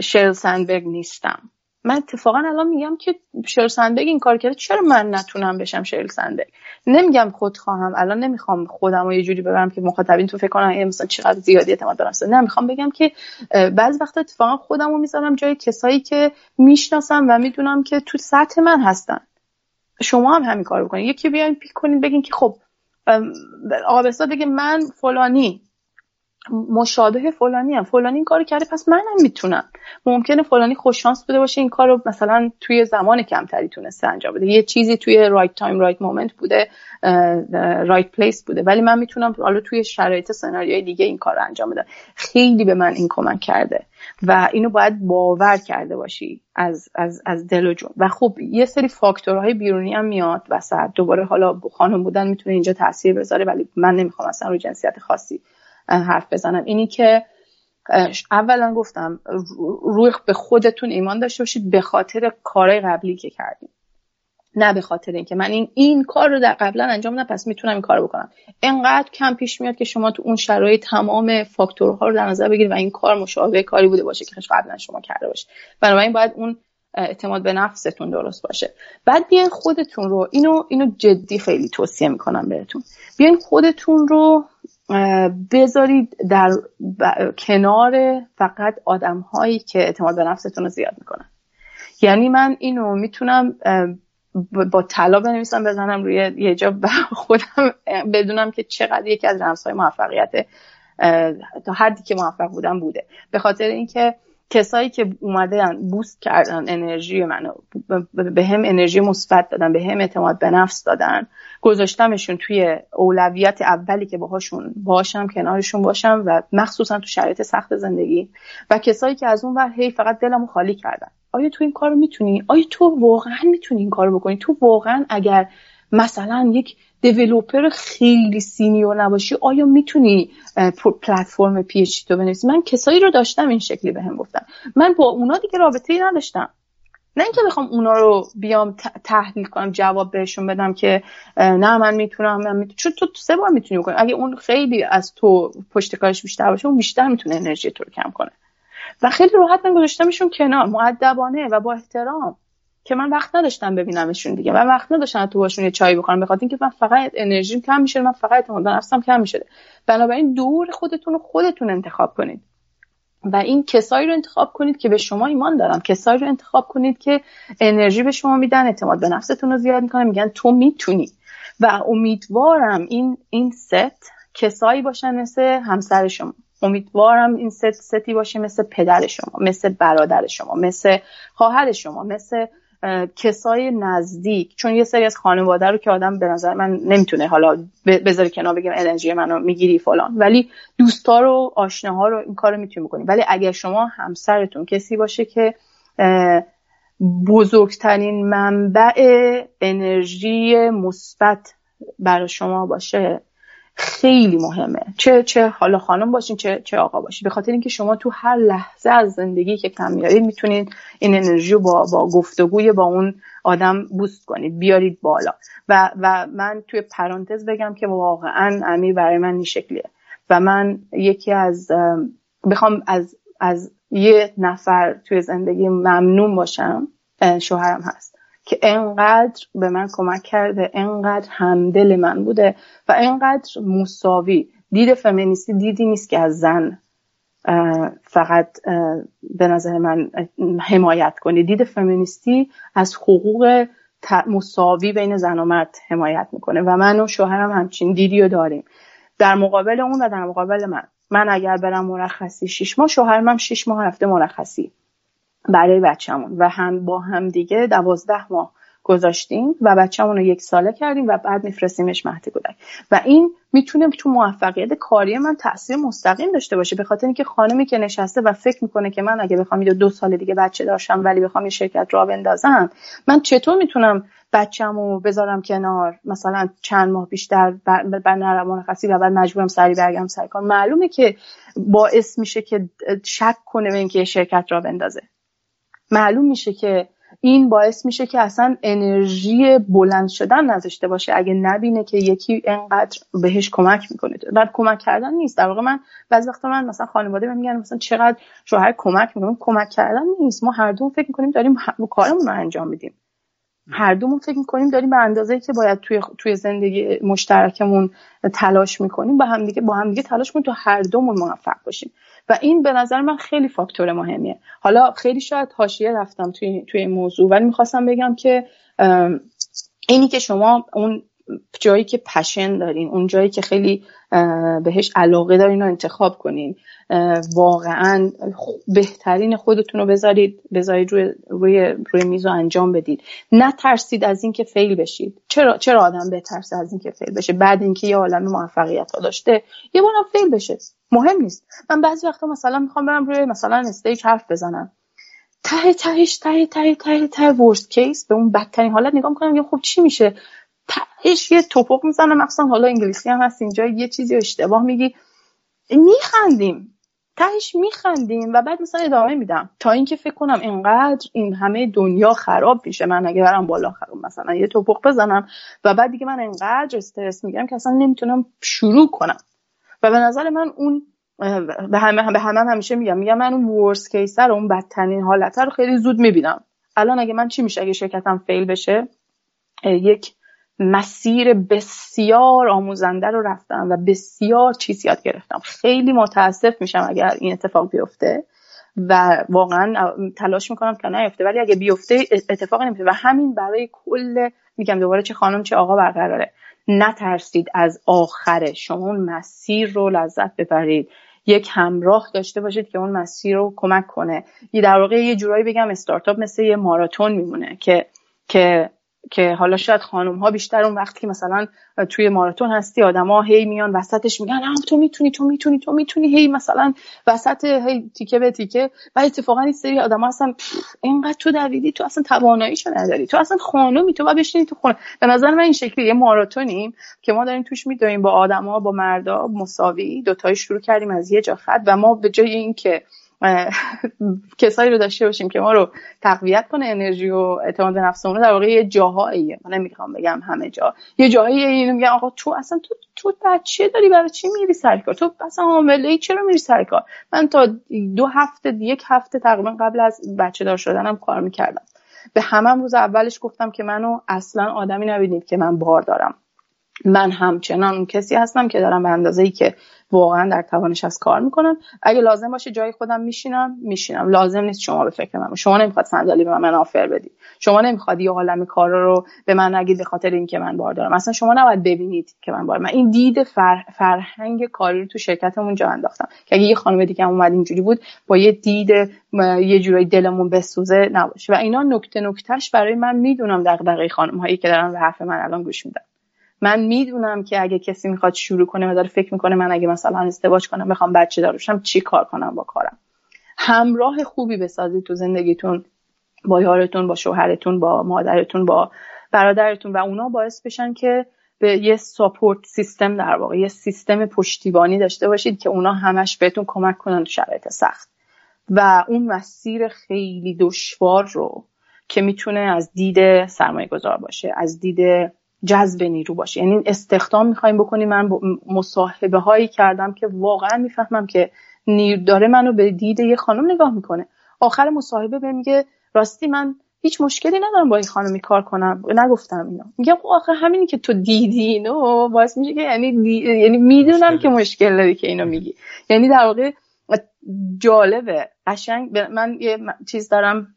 شرل سندبرگ نیستم. من اتفاقا الان میگم که شرل این کار کرده چرا من نتونم بشم شرل سندبرگ نمیگم خودخواهم الان نمی‌خوام خودم رو یه جوری ببرم که مخاطبین تو فکر کنن مثلا چقدر زیادی اعتماد دارم نه می‌خوام بگم که بعضی وقتا اتفاقا خودم رو می‌ذارم جای کسایی که می‌شناسم و می‌دونم که تو سطح من هستن. شما هم همین کار بکنید یکی بیاین pick کنید بگین که خب آقا بگه من فلانی. مشابه فلانی هم. فلانی این کارو کرده پس منم می‌تونم. ممکنه فلانی خوششانس بوده باشه این کارو مثلا توی زمان کمتری تونسته انجام بده. یه چیزی توی right time right moment بوده رایت پلیس بوده. ولی من می‌تونم حالا توی شرایط سناریوی دیگه این کار رو انجام بدم. خیلی به من این کمک کرده. و اینو باید باور کرده باشی از از از دل و جون. و خب یه سری فاکتورهای بیرونی هم میاد وسط. دوباره حالا خانم بودن می‌تونه اینجا تاثیر بذاره ولی من نمی‌خوام اصلا رو جنسیت خاصی حرف بزنم. اینی که اولا گفتم روی به خودتون ایمان داشته باشید به خاطر کارهای قبلی که کردیم. نه به خاطر اینکه من این این کار رو در قبلا انجام دادم پس می‌تونم این کار بکنم. انقدر کم پیش میاد که شما تو اون شرایط تمام فاکتورها رو در نظر بگیرید و این کار مشابه کاری بوده باشه که قبلا شما کرده باشه. بنابراین باید اون اعتماد به نفستون درست باشه. بعد بیاین خودتون رو اینو اینو جدی خیلی توصیه می‌کنم بهتون. بیاین خودتون رو بذارید در کنار فقط آدم هایی که اعتماد به نفستون رو زیاد می‌کنن. یعنی من اینو می‌تونم با طلا بنویسم بزنم روی یه جا خودم بدونم که چقدر یکی از های موفقیت تا حدی که موفق بودم بوده. به خاطر اینکه کسایی که اومدن بوست کردن انرژی منو به هم انرژی مثبت دادن به هم اعتماد به نفس دادن. گذاشتمشون توی اولویت اولی که باهاشون باشم کنارشون باشم و مخصوصا تو شرایط سخت زندگی. و کسایی که از اون ور هی فقط دلمو خالی کردن. آیا تو این کارو می‌تونی؟ آیا تو واقعا می‌تونی این کارو بکنی؟ تو واقعا اگر مثلا یک developer خیلی senior نباشی. آیا می‌تونی پلتفرم پی اچ تو بنویسی؟ من کسایی رو داشتم این شکلی بهم به گفتن. من با اونا دیگه رابطه ای نداشتم. نه اینکه بخوام اونا رو بیام تحلیل کنم جواب بهشون بدم که نه من می‌تونم من می‌تونم. چون تو سه بار می‌تونی بکنی. اگه اون خیلی از تو پشت کارش بیشتر باشه اون بیشتر می‌تونه انرژی تو رو کم کنه. و خیلی راحت من گذاشتمشون کنار معدبانه و با احترام. که من وقت نداشتم ببینمشون دیگه. من وقت نداشتم تو باشون یه چای بخورم. بخاطر اینکه من فقط انرژیم کم میشه من فقط اعتماد نفسم کم میشه بنابراین دور خودتون رو خودتون انتخاب کنید. و این کسایی رو انتخاب کنید که به شما ایمان دارن. کسایی رو انتخاب کنید که انرژی به شما میدن اعتماد به نفستون رو زیاد می‌کنن. میگن تو می‌تونی. و امیدوارم این این ست کسایی باشن مثل همسر شما. امیدوارم این ست ستی باشه مثل پدر شما مثل برادر شما مثل خواهر شما مثل کسای نزدیک چون یه سری از خانواده رو که آدم به نظر من نمی‌تونه حالا بذاری کنار بگم انرژی منو می‌گیری فلان. ولی دوستا رو آشناها رو این کارو می‌تونی بکنی ولی اگر شما همسرتون کسی باشه که بزرگترین منبع انرژی مثبت برای شما باشه خیلی مهمه. چه چه حالا خانم باشین چه چه آقا باشین. به خاطر اینکه شما تو هر لحظه از زندگی که کم میارید می‌تونید این انرژی رو با با گفتگوی با اون آدم بوست کنید بیارید بالا. و و من توی پرانتز بگم که واقعا امیر برای من این شکلیه. و من یکی از بخوام از از یه نفر توی زندگی ممنون باشم شوهرم هست. که انقدر به من کمک کرده انقدر همدل من بوده و انقدر مساوی. دید فمینیستی دیدی نیست که از زن فقط به نظر من حمایت کنی. دید فمینیستی از حقوق مساوی بین زن و مرد حمایت می‌کنه و من و شوهرم همچین دیدی رو داریم. در مقابل اون و در مقابل من. من اگر برم مرخصی شیش ماه شوهرم هم شیش ماه رفته مرخصی. برای بچهمون و هم با هم دیگه دوازده ماه گذاشتیم و بچه‌مون رو یک ساله کردیم و بعد میفرستیمش مهد کودک و این می‌تونه تو موفقیت کاری من تاثیر مستقیم داشته باشه به خاطر اینکه خانمی که نشسته و فکر می‌کنه که من اگه بخوام دو سال دیگه بچه داشتم ولی بخوام یه شرکت را بندازم من چطور می‌تونم بچه‌مو بذارم کنار؟ مثلا چند ماه بیشتر بر نرم مرخصی و بعد مجبورم سری برگم سر کار. معلومه که باعث میشه که شک کنه به اینکه شرکت را بندازه. معلوم میشه که این باعث میشه که اصلا انرژی بلند شدن نداشته باشه. اگه نبینه که یکی انقدر بهش کمک می‌کنه. و کمک کردن نیست. در واقع من بعضی وقتا من مثلا خانواده میگن مثلا چقدر شوهر کمک می‌کنه. کمک کردن نیست. ما هر دوم فکر می‌کنیم داریم کارمون رو انجام میدیم. هر دومون فکر می‌کنیم داریم به اندازه که باید توی توی زندگی مشترکمون تلاش می‌کنیم. با همدیگه با همدیگه تلاش کنیم تا هر دومون موفق باشیم. و این به نظر من خیلی فاکتور مهمیه. حالا خیلی شاید حاشیه رفتم توی توی این موضوع ولی می‌خواستم بگم که اینی که شما اون جایی که پشن دارین اون جایی که خیلی بهش علاقه دارین رو انتخاب کنین. واقعا بهترین خودتون رو بذارید بذارید روی, روی, روی میز رو انجام بدید نترسید از اینکه فیل بشید. چرا چرا آدم بترسه از اینکه فیل بشه؟ بعد اینکه یه عالم موفقیت ها داشته یه بارم fail بشه. مهم نیست. من بعضی وقتا مثلا می‌خوام برم روی مثلا stage حرف بزنم. ته تهش ته ته ته ته worst case به اون بدترین حالت نگاه می‌کنم یه خب چی میشه؟ تهش یه تپق می‌زنم مثلا حالا انگلیسی هم هست اینجا یه چیزی اشتباه میگی. میخندیم. تهش میخندیم و بعد مثلا ادامه میدم. تا اینکه فکر کنم اینقدر این همه دنیا خراب میشه. من اگه برم بالا خراب مثلا یه تپق بزنم و بعد دیگه من اینقدر استرس میگم که اصلا نمی‌تونم شروع کنم. و به نظر من اون به همه به همه همیشه میگم. میگم من اون ورس کیسر اون بدترین حالت رو خیلی زود می‌بینم. الان اگه من چی میشه؟ اگه شرکتم فیل بشه یک مسیر بسیار آموزنده رو رفتم و بسیار چیز یاد گرفتم. خیلی متاسف میشم اگر این اتفاق بیفته و واقعا تلاش می‌کنم که نیفته ولی اگه بیفته اتفاق نمیفته و همین برای کل میگم دوباره چه خانم چه آقا برقراره. نترسید از آخره شما اون مسیر رو لذت ببرید. یک همراه داشته باشید که اون مسیر رو کمک کنه. یه در واقع یه جورایی بگم استارتاپ مثل یه ماراتون میمونه که که که حالا شاید خانم ها بیشتر اون وقتی که مثلا توی ماراتون هستی آدما هی میان وسطش میگن تو می‌تونی تو می‌تونی تو می‌تونی. هی مثلا وسط هی تیکه به تیکه. و اتفاقا این سری آدما اصلا اینقدر تو دویدی تو اصلا تواناییشو نداری. تو اصلا خانومی تو باید بشینی تو خونه. به نظر من این شکلی یه ماراتونیم که ما داریم توش میدویم با آدما با مردا مساوی دوتایی شروع کردیم از یه جا خط. و ما به جای اینکه کسایی رو داشته باشیم که ما رو تقویت کنه انرژی و اعتماد به نفسمون در واقع یه جاهاییه. من نمی‌خوام بگم همه جا. یه جاهایی اینو میگن آقا تو اصلا تو تو بچه داری برای چی میری سر کار؟ تو اصلا حامله ای چرا میری سر کار؟ من تا دو هفته یک هفته تقریبا قبل از بچه دار شدنم کار می‌کردم. به همم روز اولش گفتم که منو اصلا آدمی نبینید که من بار دارم من همچنان کسی هستم که دارم به اندازه ای که واقعا در توانش از کار می‌کنم. اگه لازم باشه جای خودم میشینم میشینم. لازم نیست شما به فکر من شما نمی‌خواد صندلی به من آفر بدید. شما نمی‌خواد یه عالم کار رو به من نگید به خاطر اینکه من بار دارم. اصلا شما نباید ببینید که من بار من این دید فر... فرهنگ کاری رو تو شرکتمون جا انداختم. که اگه یه خانم دیگه هم اومد اینجوری بود با یه دید یه جورایی دلمون بسوزه نباشه. و اینا نکته نکتهش برای من می‌دونم دغدغه خانم هایی که دارن به حرف من الان گوش میدن. من می‌دونم که اگه کسی می‌خواد شروع کنه و داره فکر می‌کنه من اگه مثلا ازدواج کنم بخوام بچه دار چی کار کنم با کارم؟ همراه خوبی بسازید تو زندگیتون با یارتون با شوهرتون با مادرتون با برادرتون و اونا باعث بشن که به یه ساپورت سیستم در واقع یه سیستم پشتیبانی داشته باشید که اونا همش بهتون کمک کنن تو شرایط سخت. و اون مسیر خیلی دشوار رو که می‌تونه از دید سرمایه گذار باشه از دید جذب نیرو باشه. یعنی استخدام می‌خوایم بکنیم. من مصاحبه هایی کردم که واقعا می‌فهمم که نیر داره منو به دید یه خانم نگاه می‌کنه. آخر مصاحبه به میگه راستی من هیچ مشکلی ندارم با این خانمی کار کنم. نگفتم اینا میگم خب آخه همینی که تو دیدی اینو باعث میشه که یعنی یعنی می‌دونم که مشکل داری که اینو میگی. یعنی در واقع جالبه قشنگ. من یه چیز دارم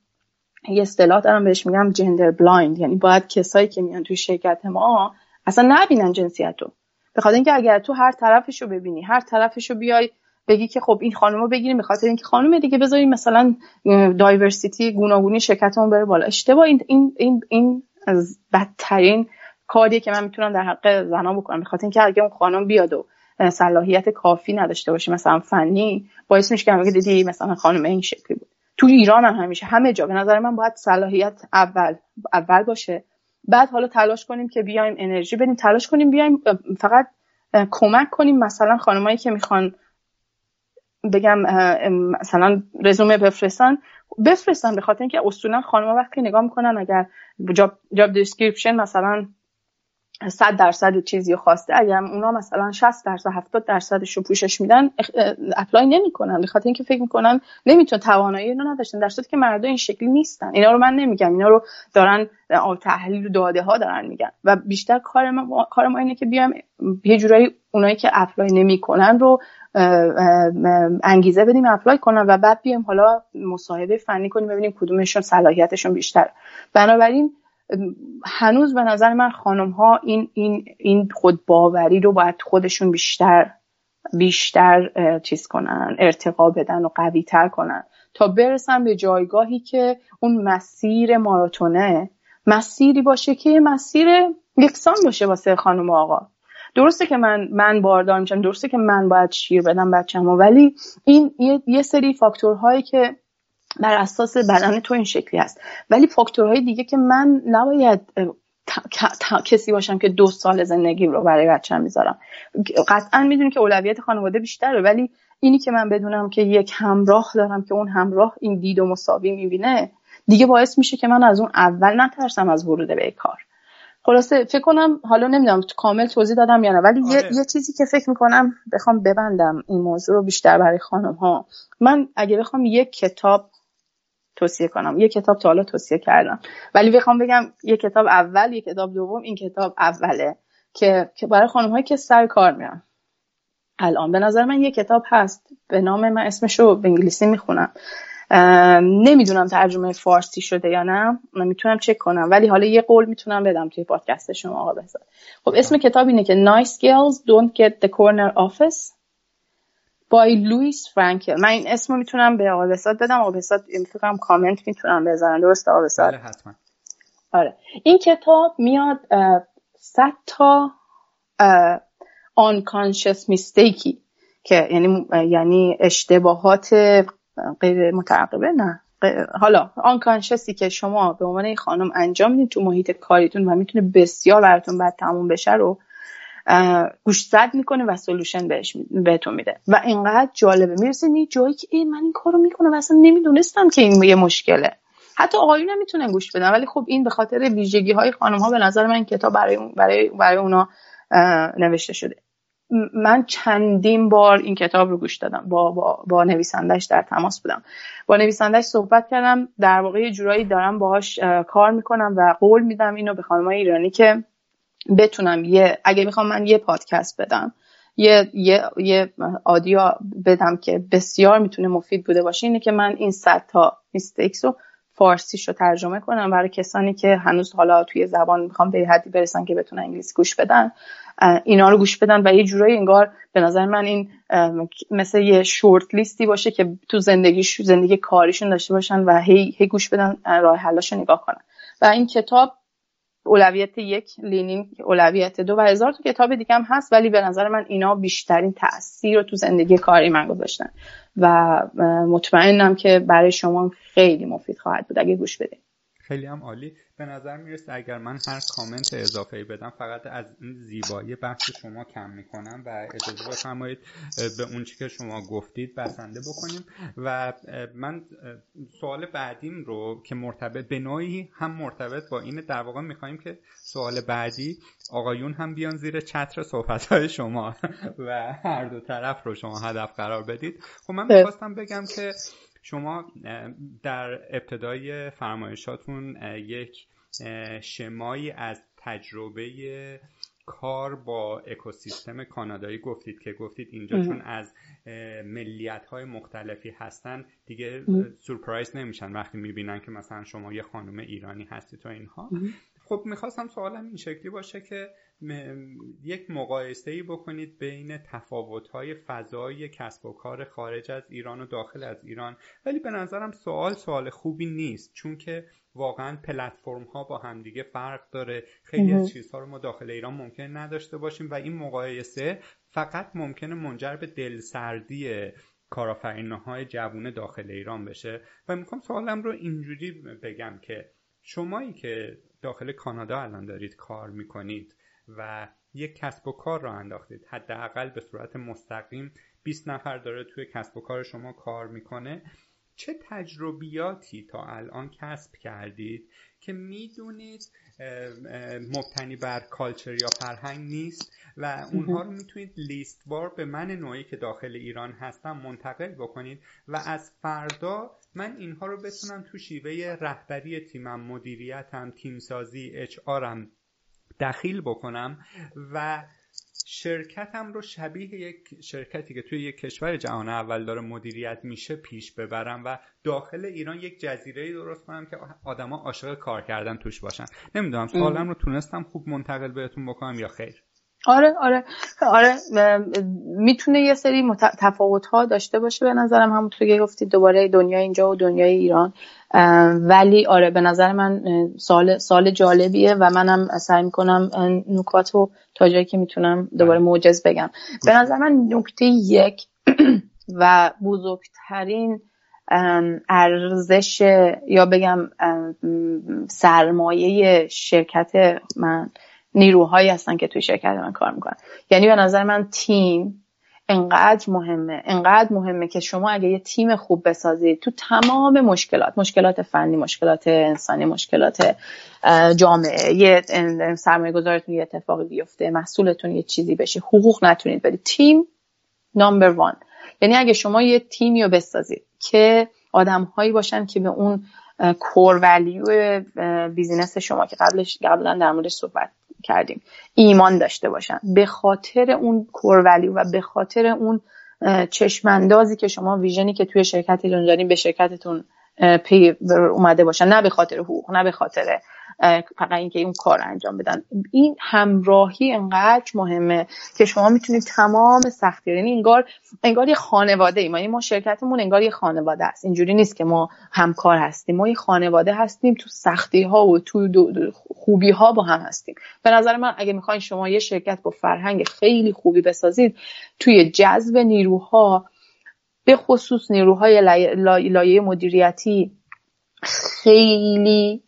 یه اصطلاح دارم بهش میگم gender blind یعنی باید کسایی که میان توی شرکت ما اصلا نبینن جنسیت رو به خاطر اینکه اگر تو هر طرفش رو ببینی هر طرفش رو بیای بگی که خب این خانم رو بگیریم به خاطر اینکه خانم دیگه بذاریم مثلا diversity گوناگونی شرکتمون بره بالا. اشتباه این این این, این از بدترین کاریه که من می‌تونم در حق زنا بکنم. به خاطر اینکه اگه اون خانم بیاد و صلاحیت کافی نداشته باشه مثلا فنی باعث میشه که دیدی مثلا خانم این شکلی بود. تو ایران هم همیشه. همه جا. به نظر من باید صلاحیت اول اول باشه. بعد حالا تلاش کنیم که بیایم انرژی بدیم. تلاش کنیم بیایم فقط کمک کنیم. مثلا خانمایی که می‌خوان بگم مثلا رزومه بفرستن بفرستن به خاطر اینکه اصولا خانم‌ها وقتی نگاه می‌کنن اگر job job description مثلا 100 درصد چیزی خواسته. اگر اونا مثلا 60 درصد 70 درصدش رو پوشش میدن apply نمی‌کنن. به خاطر اینکه فکر می‌کنن نمی‌تونن توانایی اینو نداشتن. در صورتی که مردا این شکلی نیستن. اینا رو من نمیگم. اینا رو دارن تحلیل و داده ها دارن میگن. و بیشتر کار ما کار ما اینه که بیایم یه جورایی اونایی که apply نمی‌کنن رو انگیزه بدیم apply کنن و بعد بیایم حالا مصاحبه فنی کنیم ببینیم کدومشون صلاحیتشون بیشتر بنابراین هنوز به نظر من خانم ها این این این خودباوری رو باید خودشون بیشتر بیشتر چیز کنن ارتقا بدن و قوی تر کنن. تا برسن به جایگاهی که اون مسیر ماراتونه مسیری باشه که مسیر یکسان باشه واسه خانم و آقا. درسته که من من باردار میشم درسته که من باید شیر بدم بچه‌مو ولی این یه, یه سری فاکتورهایی که بر اساس بدن تو این شکلی هست. ولی فاکتورهای دیگه که من نباید کسی باشم که دو سال زندگی رو برای بچه‌م می‌ذارم. قطعا می‌دونی که اولویت خانواده بیشتره ولی اینی که من بدونم که یک همراه دارم که اون همراه این دید و مساوی می‌بینه دیگه باعث میشه که من از اون اول نترسم از ورود به کار. خلاصه فکر کنم حالا نمی‌دونم کامل توضیح دادم یا نه ولی یه،, آره. یه چیزی که فکر می‌کنم بخوام ببندم این موضوع رو بیشتر برای خانم ها من اگه بخوام یک کتاب توصیه کنم. یه کتاب تا حالا توصیه کردم. ولی بخوام بگم یه کتاب اول یه کتاب دوم این کتاب اوله که برای خانم هایی که سر کار میرن الان به نظر من یه کتاب هست به نام من اسمش رو به انگلیسی می‌خونم. نمی‌دونم ترجمه فارسی شده یا نه. می‌تونم چک کنم. ولی حالا یه قول می‌تونم بدم توی پادکست شما آقا بذار. خب اسم کتاب اینه که Nice Girls Don't Get the Corner Office. بای لویس فرانکل. من این اسمو می‌تونم به آقا بساد بدم. آقا بساد فکرم کامنت می‌تونم بذارم. درست آقا بساد بله حتما. آره. این کتاب میاد صد تا unconscious میستیکی که یعنی یعنی اشتباهات غیر متعقبه نه. حالا آنکانشسی که شما به عنوان خانم انجام میدین تو محیط کاریتون و می‌تونه بسیار براتون بعد تموم بشه رو گوش زد می‌کنه و سلوشن بهش بهتون میده. و اینقدر جالبه. می‌رسه یه جایی که ای من این کارو می‌کنم. و اصلا نمی‌دونستم که این یه مشکله. حتی آقایون هم می‌تونن گوش بدن. ولی خب این به خاطر ویژگی های خانم ها به نظر من کتاب برای برای برای اونا نوشته شده. من چندین بار این کتاب رو گوش دادم. با, با, با نویسندش در تماس بودم. با نویسندش صحبت کردم. در واقع یه جورایی دارم باهاش کار می‌کنم و قول میدم اینو به خانمای ایرانی که بتونم یه اگه می‌خوام من یه پادکست بدم یه یه یه آدیو بدم که بسیار می‌تونه مفید بوده باشه اینه که من این صد تا میستیکس رو فارسیش رو ترجمه کنم برای کسانی که هنوز حالا توی زبان می‌خوام به حدی برسن که بتونن انگلیسی گوش بدن اینا رو گوش بدن و یه جورایی انگار به نظر من این مثل یه شورت لیستی باشه که تو زندگیش زندگی کاریشون داشته باشن و هی, هی گوش بدن راه حلاشو نگاه کنن. و این کتاب اولویت یک لینین اولویت دو و هزار تا کتاب دیگه هم هست ولی به نظر من اینا بیشترین تاثیر رو تو زندگی کاری من گذاشتن. و مطمئنم که برای شما خیلی مفید خواهد بود اگه گوش بدید خیلی هم عالی. به نظر می‌رسه اگر من هر کامنت اضافه بدم فقط از این زیبایی بحث شما کم می‌کنم و اجازه بفرمایید به اون چی که شما گفتید بسنده بکنیم. و من سوال بعدیم رو که مرتبط به نوعی هم مرتبط با این در واقع می‌خوایم که سوال بعدی آقایون هم بیان زیر چتر صحبت های شما و هر دو طرف رو شما هدف قرار بدید. خب من می‌خواستم بگم که شما در ابتدای فرمایشاتون یک شمایی از تجربه کار با اکوسیستم کانادایی گفتید که گفتید اینجا چون از ملیت های مختلفی هستن دیگه سورپرایز نمیشن وقتی می‌بینن که مثلا شما یه خانم ایرانی هستید تو اینها. خب می‌خواستم سوالم این شکلی باشه که یک مقایسه ای بکنید بین تفاوت های فضای کسب و کار خارج از ایران و داخل از ایران. ولی به نظرم سوال سوال خوبی نیست چون که واقعا پلتفرم ها با همدیگه فرق داره. خیلی از چیزها رو ما داخل ایران ممکن نداشته باشیم و این مقایسه فقط ممکنه منجر به دلسردی های جوون داخل ایران بشه. و می‌خوام سوالم رو اینجوری بگم که شمایی که داخل کانادا الان دارید کار می‌کنید و یک کسب و کار را انداختید. حداقل به صورت مستقیم 20 نفر داره توی کسب و کار شما کار می‌کنه. چه تجربیاتی تا الان کسب کردید که می‌دونید مبتنی بر کالچر یا فرهنگ نیست و اونها رو می‌تونید لیست بار به من نوعی که داخل ایران هستم منتقل بکنید و از فردا من اینها رو بتونم تو شیوه رهبری تیمم مدیریتم تیمسازی اچ آرم دخیل بکنم و شرکتم رو شبیه یک شرکتی که توی یک کشور جهان اول داره مدیریت میشه پیش ببرم و داخل ایران یک جزیره درست کنم که آدما عاشق کار کردن توش باشن. نمی‌دونم سوالم رو تونستم خوب منتقل بهتون بکنم یا خیر؟ آره آره. آره می‌تونه یه سری تفاوت ها داشته باشه به نظرم. همونطور که گفتید دوباره دنیا اینجا و دنیای ایران. ولی آره به نظر من سال سال جالبیه و منم سعی می‌کنم نکات رو تا جایی که می‌تونم دوباره. موجز بگم. به نظر من نکته یک و بزرگترین ارزش یا بگم سرمایه شرکت من نیروهایی هستن که توی شرکت من کار می‌کنن. یعنی به نظر من تیم انقدر مهمه انقدر مهمه که شما اگه یه تیم خوب بسازید تو تمام مشکلات مشکلات فنی مشکلات انسانی مشکلات جامعه یه سرمایه گذارتون یه اتفاقی بیفته محصولتون یه چیزی بشه حقوق نتونید بدید. تیم number one. یعنی اگه شما یه تیمی رو بسازید که آدم هایی باشن که به اون core value business شما که قبلش قبلا در موردش صحبت کردیم. ایمان داشته باشن. به خاطر اون core value و به خاطر اون چشم‌اندازی که شما vision ی که توی شرکتتون دارین به شرکتتون پی اومده باشن نه به خاطر حقوق نه به خاطر فقط اینکه اون کار انجام بدن. این همراهی انقدر مهمه که شما می‌تونید تمام سختی یعنی انگار انگار یه خانواده ایم یعنی ما شرکتمون انگار یه خانواده است. اینجوری نیست که ما همکار هستیم. ما یه خانواده هستیم تو سختی ها و تو خوبی ها با هم هستیم. به نظر من اگه می‌خواین شما یه شرکت با فرهنگ خیلی خوبی بسازید توی جذب نیروها به خصوص نیروهای لایه مدیریتی خیلی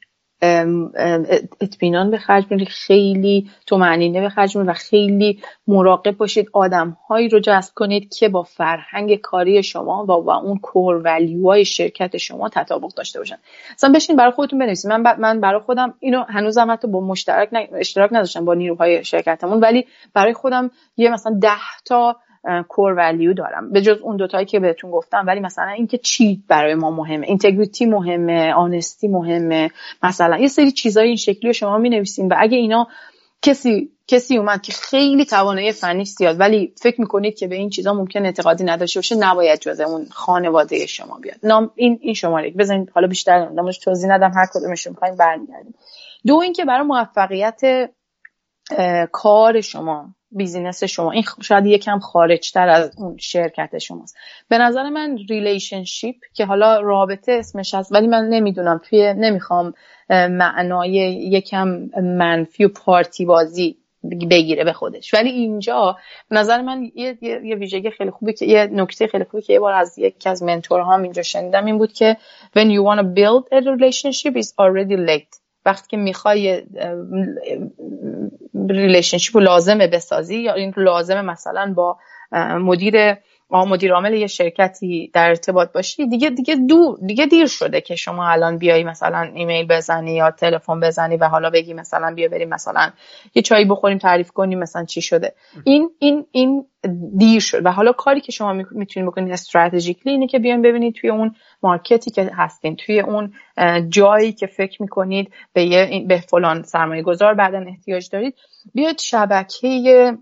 اطمینان به خرج می‌دید خیلی تو معنینه به خرج و خیلی مراقب باشید. آدم هایی رو جذب کنید که با فرهنگ کاری شما و با اون کور ولیوهای شرکت شما تطابق داشته باشن. مثلا بشین برای خودتون بنویسید. من من برای خودم اینو هنوزم حتی با مشترک اشتراک نداشتم با نیروهای شرکتمون. ولی برای خودم یه مثلا ده تا کور ولیو دارم. به جز اون دوتایی که بهتون گفتم ولی مثلا اینکه چی برای ما مهمه. اینتگریتی مهمه آنستی مهمه. مثلا یه سری چیزای این شکلی رو شما می نویسین و اگه اینا کسی کسی اومد که خیلی توانایی فنی زیاد ولی فکر می‌کنید که به این چیزا ممکن اعتقادی نداشته باشه نباید جز اون خانواده شما بیاد. number این این شماره بزنید. حالا بیشتر نماش توضیح ندم. هر کدومش رو برمیگردیم. دو اینکه برای موفقیت کار شما business شما. این شاید یکم خارجتر از اون شرکت شماست. به نظر من relationship که حالا رابطه اسمش هست ولی من نمی‌دونم توی نمی‌خوام معنای یکم منفی و پارتی بازی بگیره به خودش. ولی اینجا به نظر من یه, یه،, ویژگی خیلی خوبی که یه نکته خیلی خوبی که یه بار از یکی از منتورهام اینجا شنیدم این بود که when you want to build a relationship is already late. وقتی که می‌خوای relationship رو لازمه بسازی یا این لازمه مثلا با مدیر مدیر عامل یه شرکتی در ارتباط باشی دیگه دیگه دو دیگه دیر شده که شما الان بیای مثلا ایمیل بزنی یا تلفن بزنی و حالا بگی مثلا بیا بریم مثلا یه چایی بخوریم تعریف کنیم مثلا چی شده. این این این دیر شد و حالا کاری که شما می‌تونید بکنید استراتژیکلی اینه که بیاین ببینید توی اون مارکتی که هستین توی اون جایی که فکر می‌کنید به یه به فلان سرمایه گذار بعدا احتیاج دارید. بیاید شبکه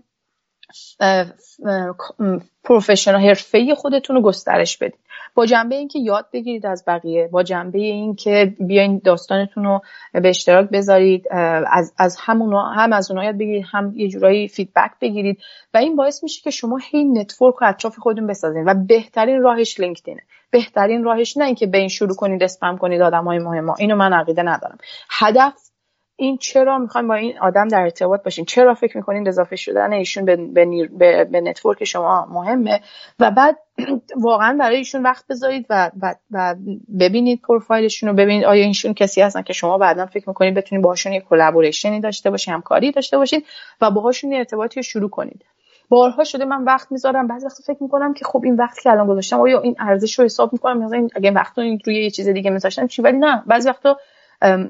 پروفشنال حرفه خودتون رو گسترش بدید. با جنبه اینکه یاد بگیرید از بقیه با جنبه اینکه بیاین داستانتون رو به اشتراک بذارید از از همون هم از اونها یاد بگیرید هم یه جورایی feedback بگیرید و این باعث میشه که شما هی network رو اطراف خودتون بسازید و بهترین راهش لینکدینه بهترین راهش نه اینکه به این شروع کنید اسپم کنید آدمای مهم اینو من عقیده ندارم. هدف این چرا می‌خوایم با این آدم در ارتباط باشین؟ چرا فکر می‌کنین اضافه شدن ایشون به, به, به, network شما مهمه؟ و بعد واقعا برای ایشون وقت بذارید و, و, و ببینید پروفایلشون رو ببینید. آیا اینشون کسی هستن که شما بعدا فکر می‌کنید بتونید باهاشون یه collaboration ی داشته باشید همکاری داشته باشید و باهاشون ارتباطی رو شروع کنید. بارها شده من وقت می‌ذارم بعضی وقت فکر می‌کنم که خب این وقت که الان گذاشتم آیا این ارزش رو حساب می‌کنم؟ مثلا اگه وقت رو روی یه چیز دیگه میذاشتم چی؟ ولی نه بعضی وقتا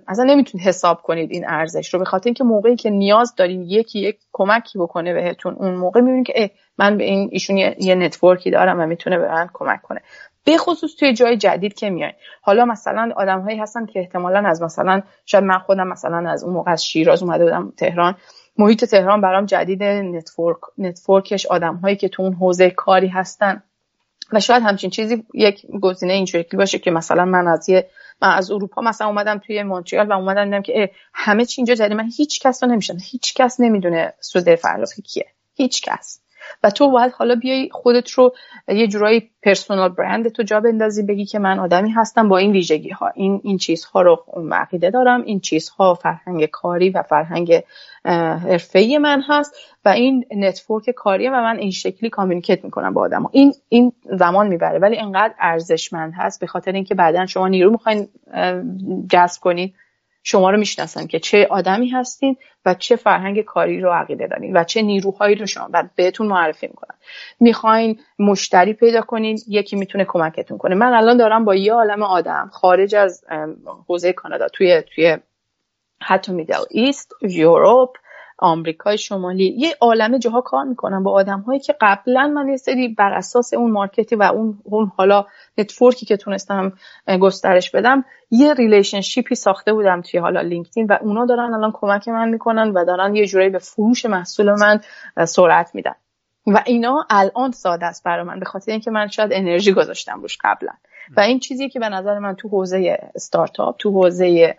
اصلا نمی‌تونید حساب کنید این ارزش رو به خاطر اینکه موقعی که نیاز دارین یکی یک کمکی بکنه بهتون اون موقع می‌بینید که من به این ایشون یه, network ی دارم و می‌تونه به من کمک کنه. به خصوص توی جای جدید که میاین. حالا مثلا آدم هایی هستن که احتمالا از مثلا شاید من خودم مثلا از اون موقع از شیراز اومده بودم تهران. محیط تهران برام جدید network network ش آدم هایی که تو اون حوزه کاری هستن. و شاید همچین چیزی یک گزینه این شکلی باشه که مثلا من از یه من از اروپا مثلا اومدم توی مونتریال و اومدم دیدم که همه چی اینجا جدید. من هیچ کس رو نمیشن هیچ کس نمی‌دونه سوده فرخی کیه. هیچ کس. و تو باید حالا بیای خودت رو یه جورایی personal brand تو جا بندازی بگی که من آدمی هستم با این ویژگی ها این این چیزها رو عقیده دارم این چیزها فرهنگ کاری و فرهنگ حرفه‌ای من هست و این network کاریه و من این شکلی communicate می‌کنم با آدم این این زمان می‌بره. ولی انقدر ارزشمند هست به خاطر اینکه بعدا شما نیرو می‌خواین جذب کنید شما رو می‌شناسن که چه آدمی هستین و چه فرهنگ کاری رو عقیده دارین و چه نیروهایی رو شما بعد بهتون معرفی می‌کنن. می‌خواین مشتری پیدا کنین یکی می‌تونه کمکتون کنه. من الان دارم با یه عالم آدم خارج از حوزه کانادا توی توی حتی Middle East Europe آمریکای شمالی. یه عالمه جاها کار می‌کنم با آدم هایی که قبلا من یه سری بر اساس اون market ی و اون اون حالا network ی که تونستم گسترش بدم یه relationship ی ساخته بودم توی حالا لینکدین و اونا دارن الان کمک من می‌کنن و دارن یه جورایی به فروش محصول من سرعت میدن. و اینا الان ساده است برای من به خاطر اینکه من شاید انرژی گذاشتم روش قبلا. و این چیزی که به نظر من تو حوزه استارتاپ تو حوزه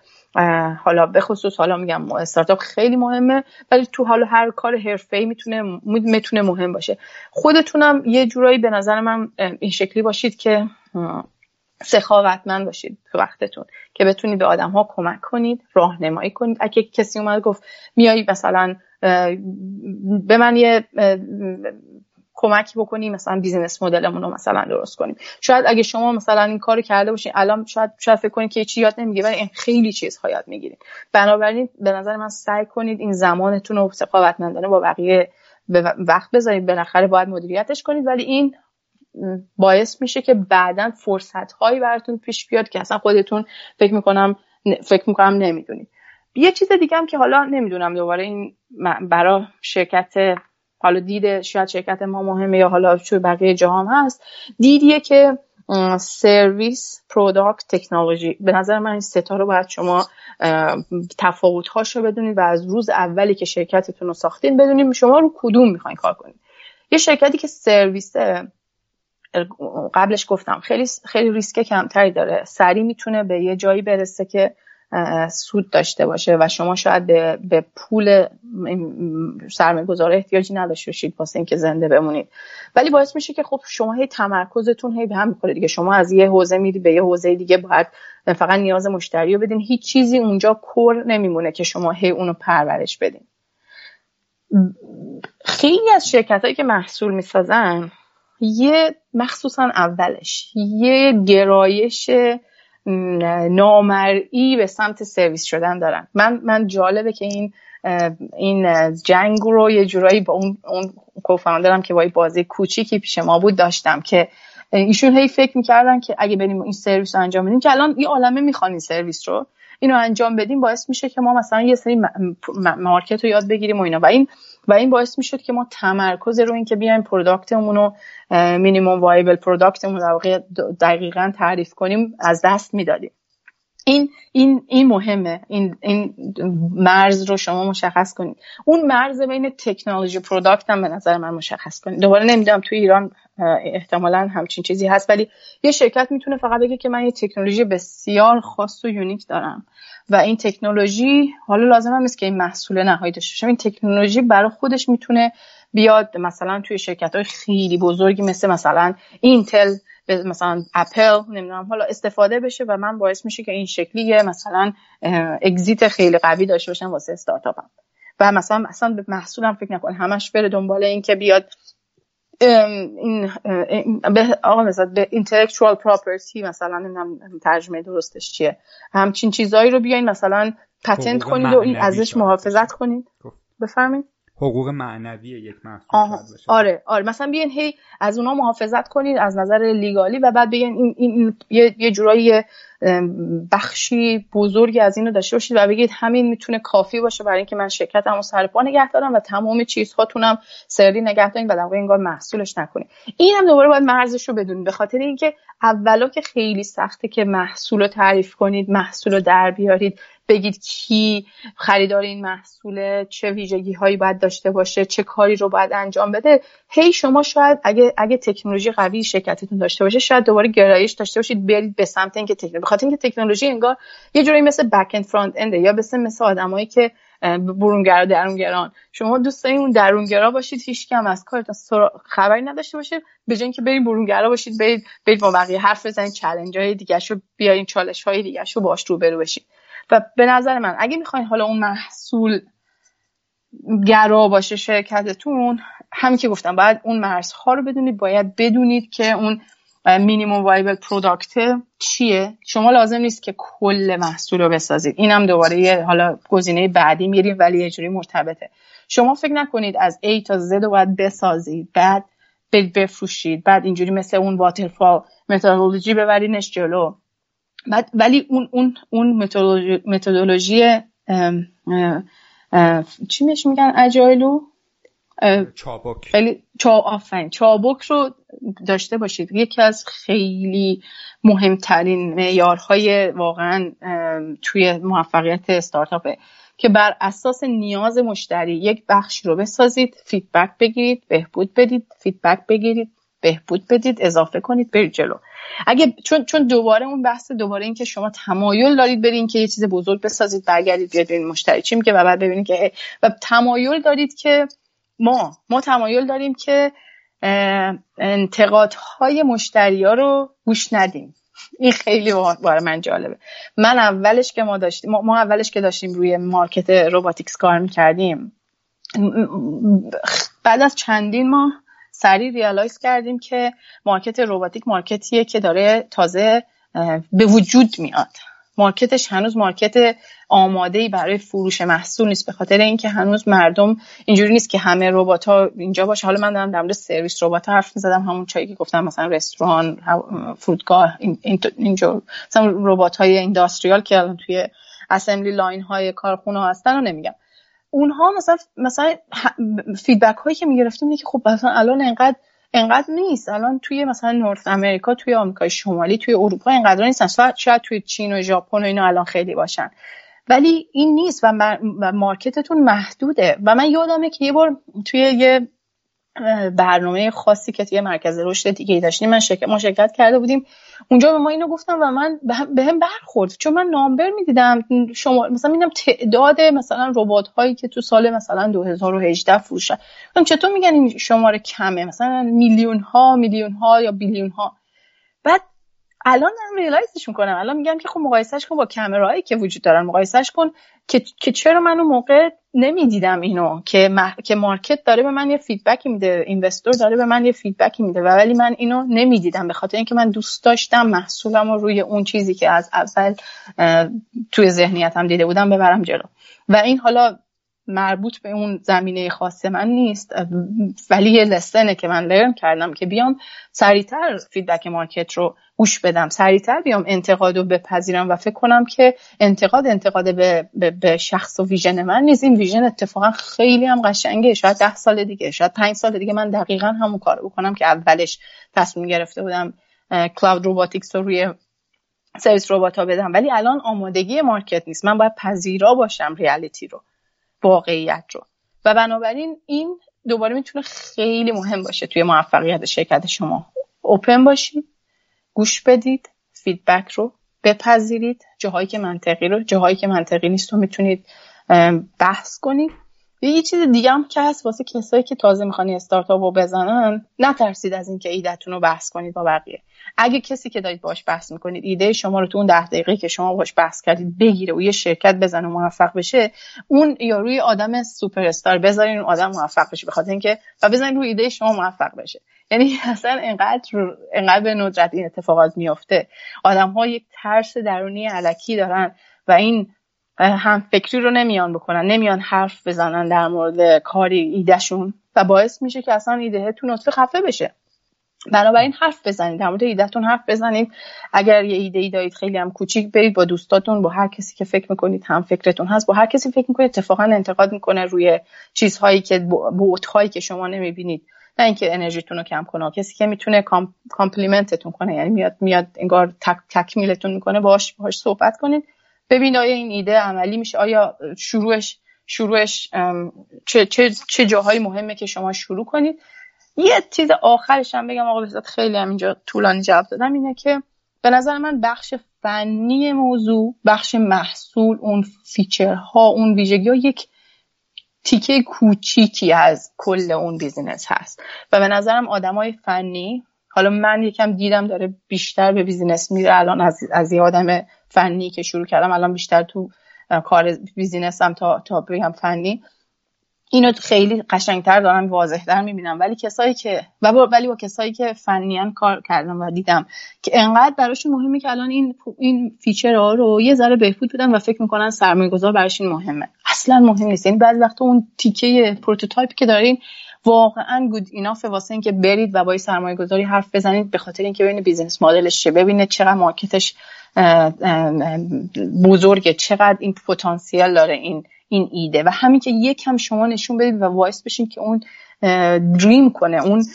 حالا به خصوص حالا میگم استارتاپ خیلی مهمه ولی تو حالا هر کار حرفه‌ای می‌تونه می‌تونه مهم باشه. خودتونم یه جورایی به نظر من این شکلی باشید که سخاوتمند باشید تو وقتتون که بتونید به آدم ها کمک کنید راهنمایی کنید. اگه کسی اومد گفت میایی مثلا به من یه کمکی بکنیم مثلا بیزینس مدلمون رو مثلا درست کنیم. شاید اگه شما مثلا این کارو کرده باشین الان شاید شاید فکر کنید که چی یاد نمی‌گیره ولی این خیلی چیزها یاد می‌گیرید بنابراین به نظر من سعی کنید این زمانتون رو سخاوتمندانه با بقیه به وقت بذارید. بالاخره باید مدیریتش کنید ولی این باعث میشه که بعدا فرصت هایی براتون پیش بیاد که اصلا خودتون فکر می‌کنم فکر می‌کنم نمی‌دونید. یه چیز دیگه هم که حالا نمی‌دونم دوباره این برای شرکت حالا دید شاید شرکت ما مهمه یا حالا چون بقیه جهان هست دیدیه که سرویس product تکنولوژی به نظر من این ستا رو باید شما تفاوت هاش رو بدونید و از روز اولی که شرکتتون رو ساختین بدونید شما رو کدوم می‌خواین کار کنید. یه شرکتی که سرویس قبلش گفتم خیلی خیلی ریسک کمتری داره. سریع می‌تونه به یه جایی برسه که سود داشته باشه و شما شاید به, به پول سرمایه گذاره احتیاجی نداشته باشید واسه اینکه زنده بمونید. ولی باعث میشه که خب شما هی تمرکزتون هی به هم می‌خوره دیگه. شما از یه حوزه میری به یه حوزه دیگه باید فقط نیاز مشتری رو بدین. هیچ چیزی اونجا کور نمیمونه که شما هی اونو پرورش بدین. خیلی از شرکت هایی که محصول می‌سازن یه مخصوصا اولش یه گرایش نامرئی به سمت سرویس شدن دارن. من من جالبه که این این جنگ رو یه جورایی با اون اون کوفاندرم که با بازی کوچیکی پیش ما بود داشتم که ایشون هی فکر می‌کردن که اگه بریم این سرویس رو انجام بدیم که الان یه عالمه می‌خوان این سرویس رو اینو انجام بدیم باعث میشه که ما مثلا یه سری market رو یاد بگیریم و اینا. و این و این باعث می‌شد که ما تمرکز رو این که بیایم product مون رو minimum viable product مون رو دقیقا تعریف کنیم از دست می‌دادیم. این این این مهمه. این این مرز رو شما مشخص کنید. اون مرز بین تکنولوژی product هم به نظر من مشخص کنید. دوباره نمی‌دونم توی ایران احتمالا همچین چیزی هست ولی یه شرکت می‌تونه فقط بگه که من یه تکنولوژی بسیار خاص و unique دارم. و این تکنولوژی حالا لازم هم نیست که این محصول نهایی داشته این تکنولوژی برای خودش می‌تونه بیاد مثلا توی شرکت های خیلی بزرگی مثل مثلا اینتل مثلا اپل نمی‌دونم حالا استفاده بشه و من باعث میشه که این شکلی مثلا اگزیت خیلی قوی داشته باشم واسه استارتاپم. و مثلا مثلا به محصولم فکر نکن همش بره دنبال این که بیاد این به آقا مثلا به intellectual property مثلا نمی‌دونم ترجمه درستش چیه. همچین چیزایی رو بیاین مثلا پتنت کنید و این ازش محافظت کنید. بفرمایید. حقوق معنوی یک محصول آره آره. مثلا بیاین هی از اونا محافظت کنید از نظر لیگالی و بعد بگین این, این, یه, یه جورایی بخشی بزرگی از اینو داشته باشید و بگید همین می‌تونه کافی باشه برای اینکه من شرکتمو سر پا نگه دارم و تمام چیزهاتونم سری نگه دارین و در واقع انگار محصولش نکنید این هم دوباره باید مرزش رو بدونید به خاطر اینکه اولا که خیلی سخته که محصول رو تعریف کنید محصول رو در بیارید. بگید کی خریدار این محصوله چه ویژگی هایی باید داشته باشه چه کاری رو باید انجام بده. هی شما شاید اگه اگه تکنولوژی قوی شرکتتون داشته باشه شاید دوباره گرایش داشته باشید برید به سمت اینکه تکنولوژی بخاطر اینکه تکنولوژی انگار یه جوری مثل بک اند فرانت انده یا مثل مثل آدمایی که برونگرا درونگران. شما دوست دارین اون درونگرا باشید هیچ کم از کارتون خبری نداشته باشه به جای اینکه برید برونگرا باشید برید برید با بقیه حرف بزنید چالش های دیگه شو بیارین چالش های دیگه شو باش روبرو بشید و به نظر من اگه می‌خواین حالا اون محصول گرا باشه شرکتتون همین که گفتم باید اون مرزها رو بدونید. باید بدونید که اون minimum viable product چیه. شما لازم نیست که کل محصول رو بسازید. اینم دوباره یه حالا گزینه بعدی میریم ولی یه جوری مرتبطه. شما فکر نکنید از A تا Z رو باید بسازید بعد بفروشید بعد اینجوری مثل اون واترفال متدولوژی ببرینش جلو. ولی اون اون اون متدولوژی چی میش میگن؟ اجایلو؟ چابک. خیلی چا چابک رو داشته باشید. یکی از خیلی مهمترین معیارهای واقعا توی موفقیت استارتاپه که بر اساس نیاز مشتری یک بخش رو بسازید feedback بگیرید بهبود بدید feedback بگیرید. بهبود بدید اضافه کنید برید جلو. اگه چون چون دوباره اون بحث دوباره این که شما تمایل دارید برین که یه چیز بزرگ بسازید برگردید بیاد ببینید مشتری چی میگه و بعد ببینید که و تمایل دارید که ما ما تمایل داریم که انتقادهای مشتری ها رو گوش ندیم. این خیلی برای من جالبه. من اولش که ما داشتیم ما اولش که داشتیم روی market robotics کار می‌کردیم بعد از چندین ماه سریع realize کردیم که market robotic market یه که داره تازه به وجود میاد. market ش هنوز market آماده ای برای فروش محصول نیست به خاطر اینکه هنوز مردم اینجوری نیست که همه ربات ها اینجا باشه. حالا من دارم در مورد سرویس ربات حرف می‌زدم همون جایی که گفتم مثلا رستوران فرودگاه اینجور مثلا ربات های industrial که الان توی assembly line های کارخونه هستن رو نمیگم. اونها مثلا مثلا feedback هایی که می‌گرفتیم اینه که خب مثلا الان انقدر انقدر نیست. الان توی مثلا North America توی آمریکای شمالی توی اروپا انقدر نیستن. شاید توی چین و ژاپن و اینا الان خیلی باشن. ولی این نیست و, market تون محدوده. و من یادمه که یه بار توی یه برنامه خاصی که توی مرکز رشد دیگه داشتیم من شرکت ما شرکت کرده بودیم. اونجا به ما اینو گفتم و من به هم برخورد چون من نامبر می‌دیدم. شما مثلا میدم تعداد مثلا ربات هایی که تو سال مثلا 2018 فروشن چطور میگن این شماره کمه؟ مثلا میلیون ها میلیون ها یا بیلیون ها بعد الان دارم ریلایزش می‌کنم. الان میگم که خب مقایسهش کن با کمرهایی که وجود دارن. مقایسهش کن که, که چرا من اون موقع نمی‌دیدم اینو که که market داره به من یه feedback ی میده investor داره به من یه feedback ی میده و ولی من اینو نمی‌دیدم به خاطر اینکه من دوست داشتم محصولم رو روی اون چیزی که از اول توی ذهنیتم دیده بودم ببرم جلو. و این حالا مربوط به اون زمینه خاص من نیست. ولی یه lesson ه که من learn کردم که بیام سریعتر feedback market رو گوش بدم. سریعتر بیام انتقاد رو بپذیرم و فکر کنم که انتقاد انتقاد به, به, به شخص و vision من نیست. این vision اتفاقا خیلی هم قشنگه. شاید ده سال دیگه شاید پنج سال دیگه من دقیقا همون کار بکنم که اولش تصمیم گرفته بودم cloud robotics رو روی سرویس ربات ها بدم. ولی الان آمادگی market نیست. من باید پذیرا باشم reality رو. واقعیت رو. و بنابراین این دوباره می‌تونه خیلی مهم باشه توی موفقیت شرکت شما. open باشید گوش بدید feedback رو بپذیرید. جاهایی که منطقی رو جاهایی که منطقی نیست رو می‌تونید بحث کنید. یه چیز دیگه هم که هست واسه کسایی که تازه می‌خوان استارتاپ رو بزنن نترسید از اینکه ایدهتون رو بحث کنید با بقیه. اگه کسی که دارید باش بحث می‌کنید ایده شما رو تو اون ده دقیقه که شما باش بحث کردید بگیره و یه شرکت بزنه و موفق بشه اون یا روی آدم سوپر استار بذارین اون آدم موفق بشه بخاطر اینکه و بزنین روی ایده شما موفق بشه. یعنی اصلا انقدر انقدر به ندرت این اتفاقات میافته. آدم ها یک ترس درونی علکی دارن و این هم فکری رو نمیان بکنن نمیان حرف بزنن در مورد کاری ایدهشون. و باعث میشه که اصلا ایدهتون نطفه خفه بشه. بنابراین حرف بزنید در مورد ایدهتون حرف بزنید. اگر یه ایده ای دارید خیلی هم کوچیک برید با دوستاتون با هر کسی که فکر می‌کنید هم فکرتون هست با هر کسی فکر می‌کنید اتفاقا انتقاد می‌کنه روی چیزهایی که بعدهایی که شما نمی‌بینید. نه اینکه انرژیتون رو کم کنه کسی که می‌تونه com، complement تون کنه یعنی میاد میاد انگار تک، تکمیلتون می‌کنه باهاش باهاش صحبت کنید. ببین آیا این ایده عملی میشه؟ آیا شروعش شروعش چه, چه, چه جاهایی مهمه که شما شروع کنید؟ یه چیز آخرش هم بگم آقا ببخشید خیلی هم اینجا طولانی جواب دادم اینه که به نظر من بخش فنی موضوع بخش محصول اون feature ها اون ویژگی ها یک تیکه کوچیکی از کل اون business هست. و به نظرم آدمای فنی حالا من یکم دیدم داره بیشتر به business میره الان از, از یه آدم فنی که شروع کردم الان بیشتر تو کار business م تا تا بگم فنی. اینو خیلی قشنگتر دارم واضحتر می‌بینم. ولی کسایی که و ولی با کسایی که فنیان کار کردم و دیدم که انقدر براشون مهمه که الان این این feature ها رو یه ذره بهبود بدن و فکر می‌کنن سرمایه گذار براشون مهمه. اصلا مهم نیست. یعنی بعضی وقتا اون تیکه prototype ی که دارین واقعا good enough واسه اینکه برید و با سرمایه گذاری حرف بزنید به خاطر اینکه ببینید business model ش چه ببینید چقدر market ش بزرگه چقدر این پتانسیل داره این این ایده. و همین که یک هم شما نشون بدید و وایس بشین که اون دریم کنه اون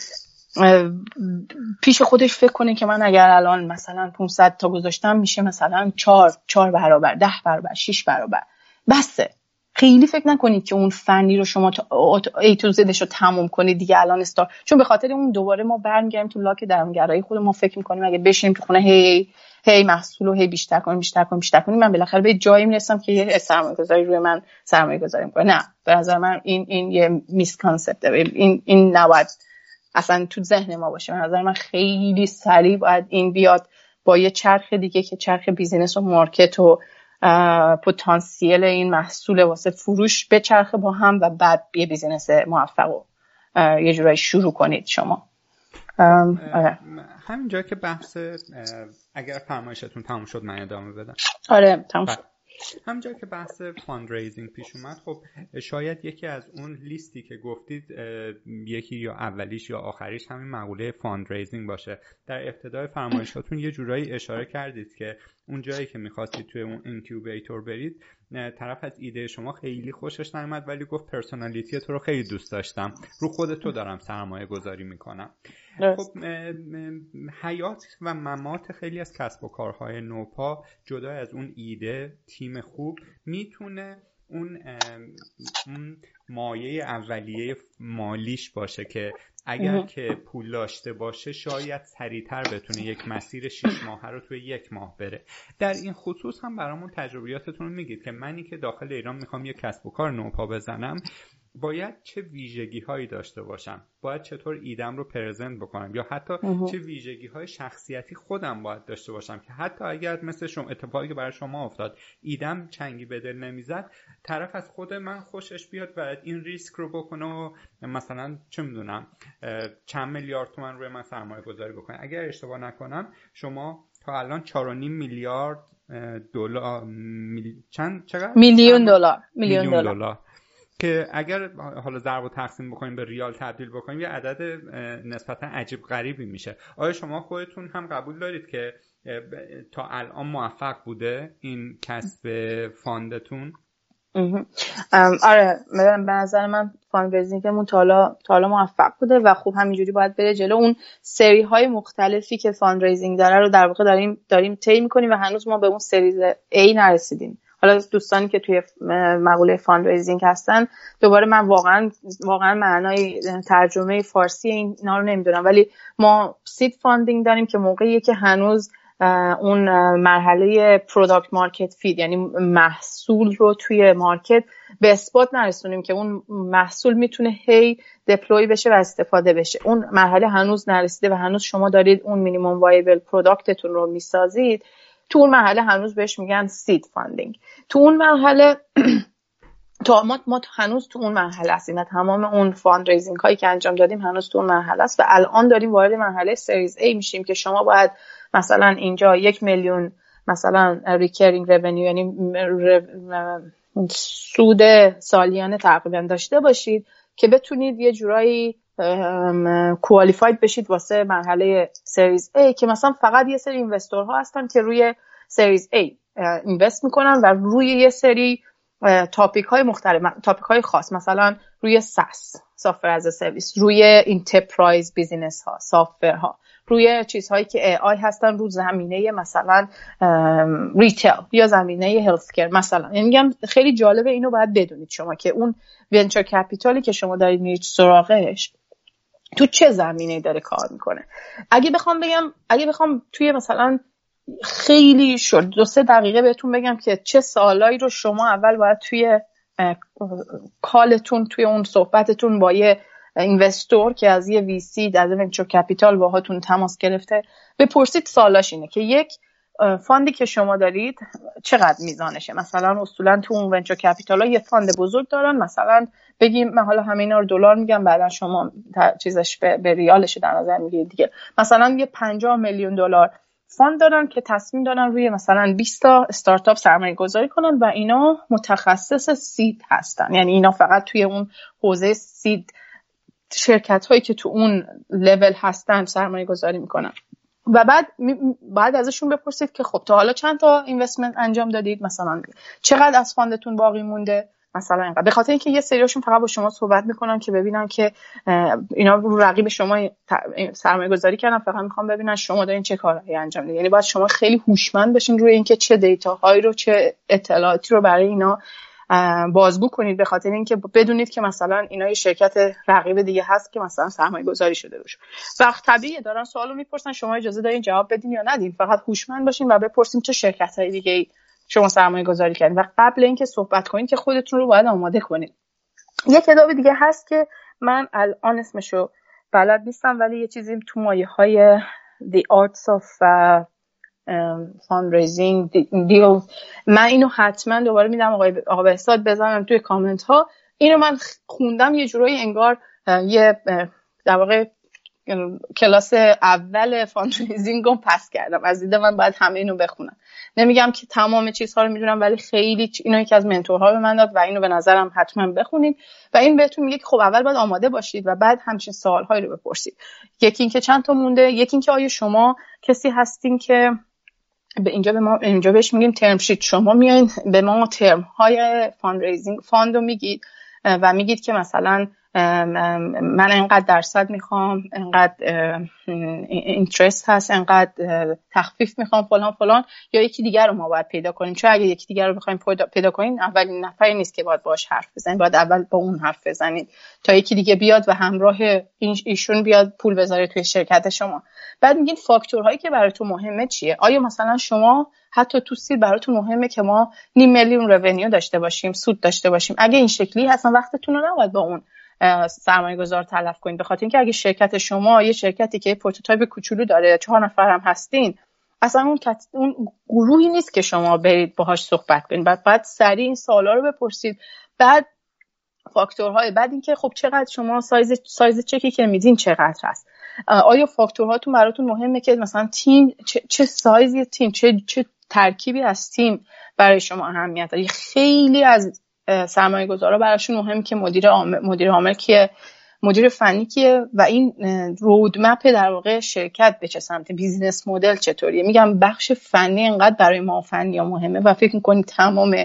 پیش خودش فکر کنه که من اگر الان مثلا 500 تا گذاشتم میشه مثلا 4 4 برابر 10 برابر 6 برابر. بسه. خیلی فکر نکنید که اون فنی رو شما ای تو زدش رو تموم کنید دیگه الان استار. چون به خاطر اون دوباره ما برمیگردیم تو لاک درونگرایی خود ما فکر می‌کنیم اگه بشینیم تو خونه هی هی محصول رو هی بیشتر کنیم بیشتر کنیم بیشتر کنیم. من بالاخره به جایی می‌رسم که یه سرمایه گذاری روی من سرمایه گذاری می‌کنه. نه به نظر من این این یه misconcept این این نباید اصلا تو ذهن ما باشه. به نظر من خیلی سریع باید این بیاد با یه چرخ دیگه که چرخ business و market و پتانسیل این محصول واسه فروش به چرخ با هم و بعد یه business موفق و یه جورایی شروع کنید شما آره. همینجا که بحث اگر فرمایشتون تموم شد من ادامه بدم آره تموم بله. شد همجا که بحث fundraising پیش اومد خب شاید یکی از اون لیستی که گفتید یکی یا اولیش یا آخریش همین مقوله fundraising باشه. در ابتدای فرمایشاتون یه جورایی اشاره کردید که اون جایی که می‌خواستید توی اون incubator برید طرف از ایده شما خیلی خوشش نیامد ولی گفت personality تو رو خیلی دوست داشتم. رو خود تو دارم سرمایه گذاری می‌کنم. خب حیات و ممات خیلی از کسب و کارهای نوپا جدا از اون ایده تیم خوب می‌تونه اون مایه اولیه مالیش باشه که اگر که پول داشته باشه شاید سریعتر بتونه یک مسیر شیش ماه رو توی یک ماه بره. در این خصوص هم برامون تجربیاتتون رو میگید که منی که داخل ایران می‌خوام یک کسب و کار نوپا بزنم. باید چه ویژگی هایی داشته باشم؟ باید چطور ایدم رو پرزنت بکنم؟ یا حتی چه ویژگی های شخصیتی خودم باید داشته باشم که حتی اگر مثل شما اتفاقی که برای شما افتاد ایدم چنگی به دل نمی‌زد طرف از خود من خوشش بیاد و این ریسک رو بکنه و مثلا چه می‌دونم چند میلیارد تومن روی من سرمایه گذاری بکنه. اگر اشتباه نکنم شما تا الان 4.5 میلیارد دلار چند؟ چقدر؟ میلیون دلار. میلیون دلار. که اگر حالا ضرب و تقسیم بکنیم به ریال تبدیل بکنیم یه عدد نسبتا عجیب غریبی میشه. آیا شما خودتون هم قبول دارید که تا الان موفق بوده این کسب fund تون؟ آره به نظر من fundraising مون تا حالا موفق بوده و خوب همینجوری باید بره جلو. اون سری های مختلفی که fundraising داره رو در واقع داریم داریم طی می‌کنیم و هنوز ما به اون series A نرسیدیم. حالا دوستانی که توی مقوله fundraising هستن دوباره من واقعا واقعا معنای ترجمه فارسی اینا رو نمی‌دونم. ولی ما seed funding داریم که موقعی که هنوز اون مرحله product market fit یعنی محصول رو توی market به اثبات نرسونیم که اون محصول می‌تونه هی deploy بشه و استفاده بشه. اون مرحله هنوز نرسیده و هنوز شما دارید اون minimum viable product تون رو می‌سازید. تو اون مرحله هنوز بهش میگن seed funding. تو اون مرحله تا ما, ما هنوز تو اون مرحله هستیم و تمام اون fundraising هایی که انجام دادیم هنوز تو اون مرحله است و الان داریم وارد مرحله Series A میشیم که شما باید مثلا اینجا یک میلیون مثلا recurring revenue یعنی سود سالیانه تقریبا داشته باشید که بتونید یه جورایی qualified بشید واسه مرحله Series A که مثلا فقط یه سری ها هستن که روی Series A invest می‌کنن و روی یه سری topic های مختلف topic های خاص مثلا روی SaaS software as a service روی enterprise business ها software ها روی چیزهایی که AI هستن رو زمینه مثلا retail یا زمینه health مثلا. یعنی میگم خیلی جالبه اینو باید بدونید شما که اون venture capital ی که شما دارید میرید سراغش تو چه زمینه داره کار می‌کنه؟ اگه بخوام بگم اگه بخوام توی مثلا خیلی شد دو سه دقیقه بهتون بگم که چه سالایی رو شما اول باید توی call تون توی اون صحبتتون با یه investor که از یه ویسی از venture capital باهاتون تماس گرفته بپرسید سالاش اینه که یک fund ی که شما دارید چقدر میزانشه؟ مثلا اصولا تو اون venture capital ها یه fund بزرگ دارن مثلا بگیم من حالا همه اینا رو دلار میگم بعدا شما چیزش به, به ریالش در نظر می‌گیرید دیگه. مثلا یه 50 میلیون دلار fund دارن که تصمیم دارن روی مثلا 20 تا استارتاپ سرمایه گذاری کنن و اینا متخصص seed هستن. یعنی اینا فقط توی اون حوزه seed شرکت هایی که تو اون لول هستن سرمایه گذاری می‌کنن. و بعد بعد ازشون بپرسید که خب تا حالا چند تا investment انجام دادید؟ مثلا چقدر از فاندتون باقی مونده؟ مثلا اینقدر. به خاطر اینکه یه سریاشون فقط با شما صحبت می‌کنن که ببینن که اینا رو رقیب شما سرمایه گذاری کردن فقط می‌خوام ببینن شما دارین چه کارهایی انجام می‌دید یعنی باید شما خیلی هوشمند بشین روی اینکه چه دیتاهایی رو چه اطلاعاتی رو برای اینا بازگو کنید به خاطر اینکه بدونید که مثلا اینا یه شرکت رقیب دیگه هست که مثلا سرمایه گذاری شده روش وقت طبیعیه دارن سوالو می‌پرسن شما اجازه دارین جواب بدین یا ندین؟ فقط هوشمند باشین و بپرسین چه شرکت های دیگه شما سرمایه گذاری کردین. و قبل اینکه صحبت کنید که خودتون رو باید آماده کنید یه کتاب دیگه هست که من الان اسمشو بلد نیستم ولی یه چیزی تو مایه های The Arts of fundraising deal من اینو حتما دوباره میدم آقای آقا بهزاد بزنم توی کامنت ها اینو من خوندم یه جورایی انگار یه در واقع کلاس اول fundraising رو pass کردم. از دید من باید همه اینو بخونم. نمیگم که تمام چیزها رو می‌دونم ولی خیلی اینو یکی از mentor ها به من داد و اینو به نظرم حتما بخونید. و این بهتون میگه که خب اول باید آماده باشید و بعد همچین سوالهایی رو بپرسید. یکی اینکه چند تا مونده یکی اینکه آیا شما کسی هستین که به اینجا به ما اینجا بهش میگیم term sheet شما میایین به ما ترم های fundraising fund میگید و میگید که مثلا من انقدر درصد می‌خوام انقدر اینترست هست انقدر تخفیف می‌خوام فلان فلان. یا یکی دیگر رو ما باید پیدا کنیم. چون اگه یکی دیگر رو بخوایم پیدا کنیم اولین نفری نیست که باید باش حرف بزنید باید اول با اون حرف بزنید تا یکی دیگه بیاد و همراه ایشون بیاد پول بذاره توی شرکت شما. بعد میگین فاکتورهایی که براتون مهمه چیه؟ آیا مثلا شما حتی تو سیل براتون مهمه که ما نیم میلیون رونیو داشته باشیم سود داشته باشیم؟ اگه این شکلی هستن وقتتون رو نباید با اون سرمایه گذار تلف کنید. به خاطر اینکه اگه شرکت شما یه شرکتی که prototype کوچولو داره چهار نفر هم هستین اصلا اون, اون گروهی نیست که شما برید باهاش صحبت کنید. بعد بعد سریع این سوالا رو بپرسید. بعد فاکتورهای بعد اینکه خب چقدر شما size size چکی که میدین چقدر هست. آیا فاکتورهاتون براتون مهمه که مثلا تیم چه, چه سایزی تیم چه چه ترکیبی از تیم برای شما اهمیت داره؟ خیلی از سرمایه گذارا براشون مهم که مدیر عامل مدیر عامل کیه مدیر فنی کیه و این roadmap در واقع شرکت به چه سمت business model چطوریه. میگم بخش فنی انقدر برای ما فنی یا مهمه و فکر می‌کنید تمام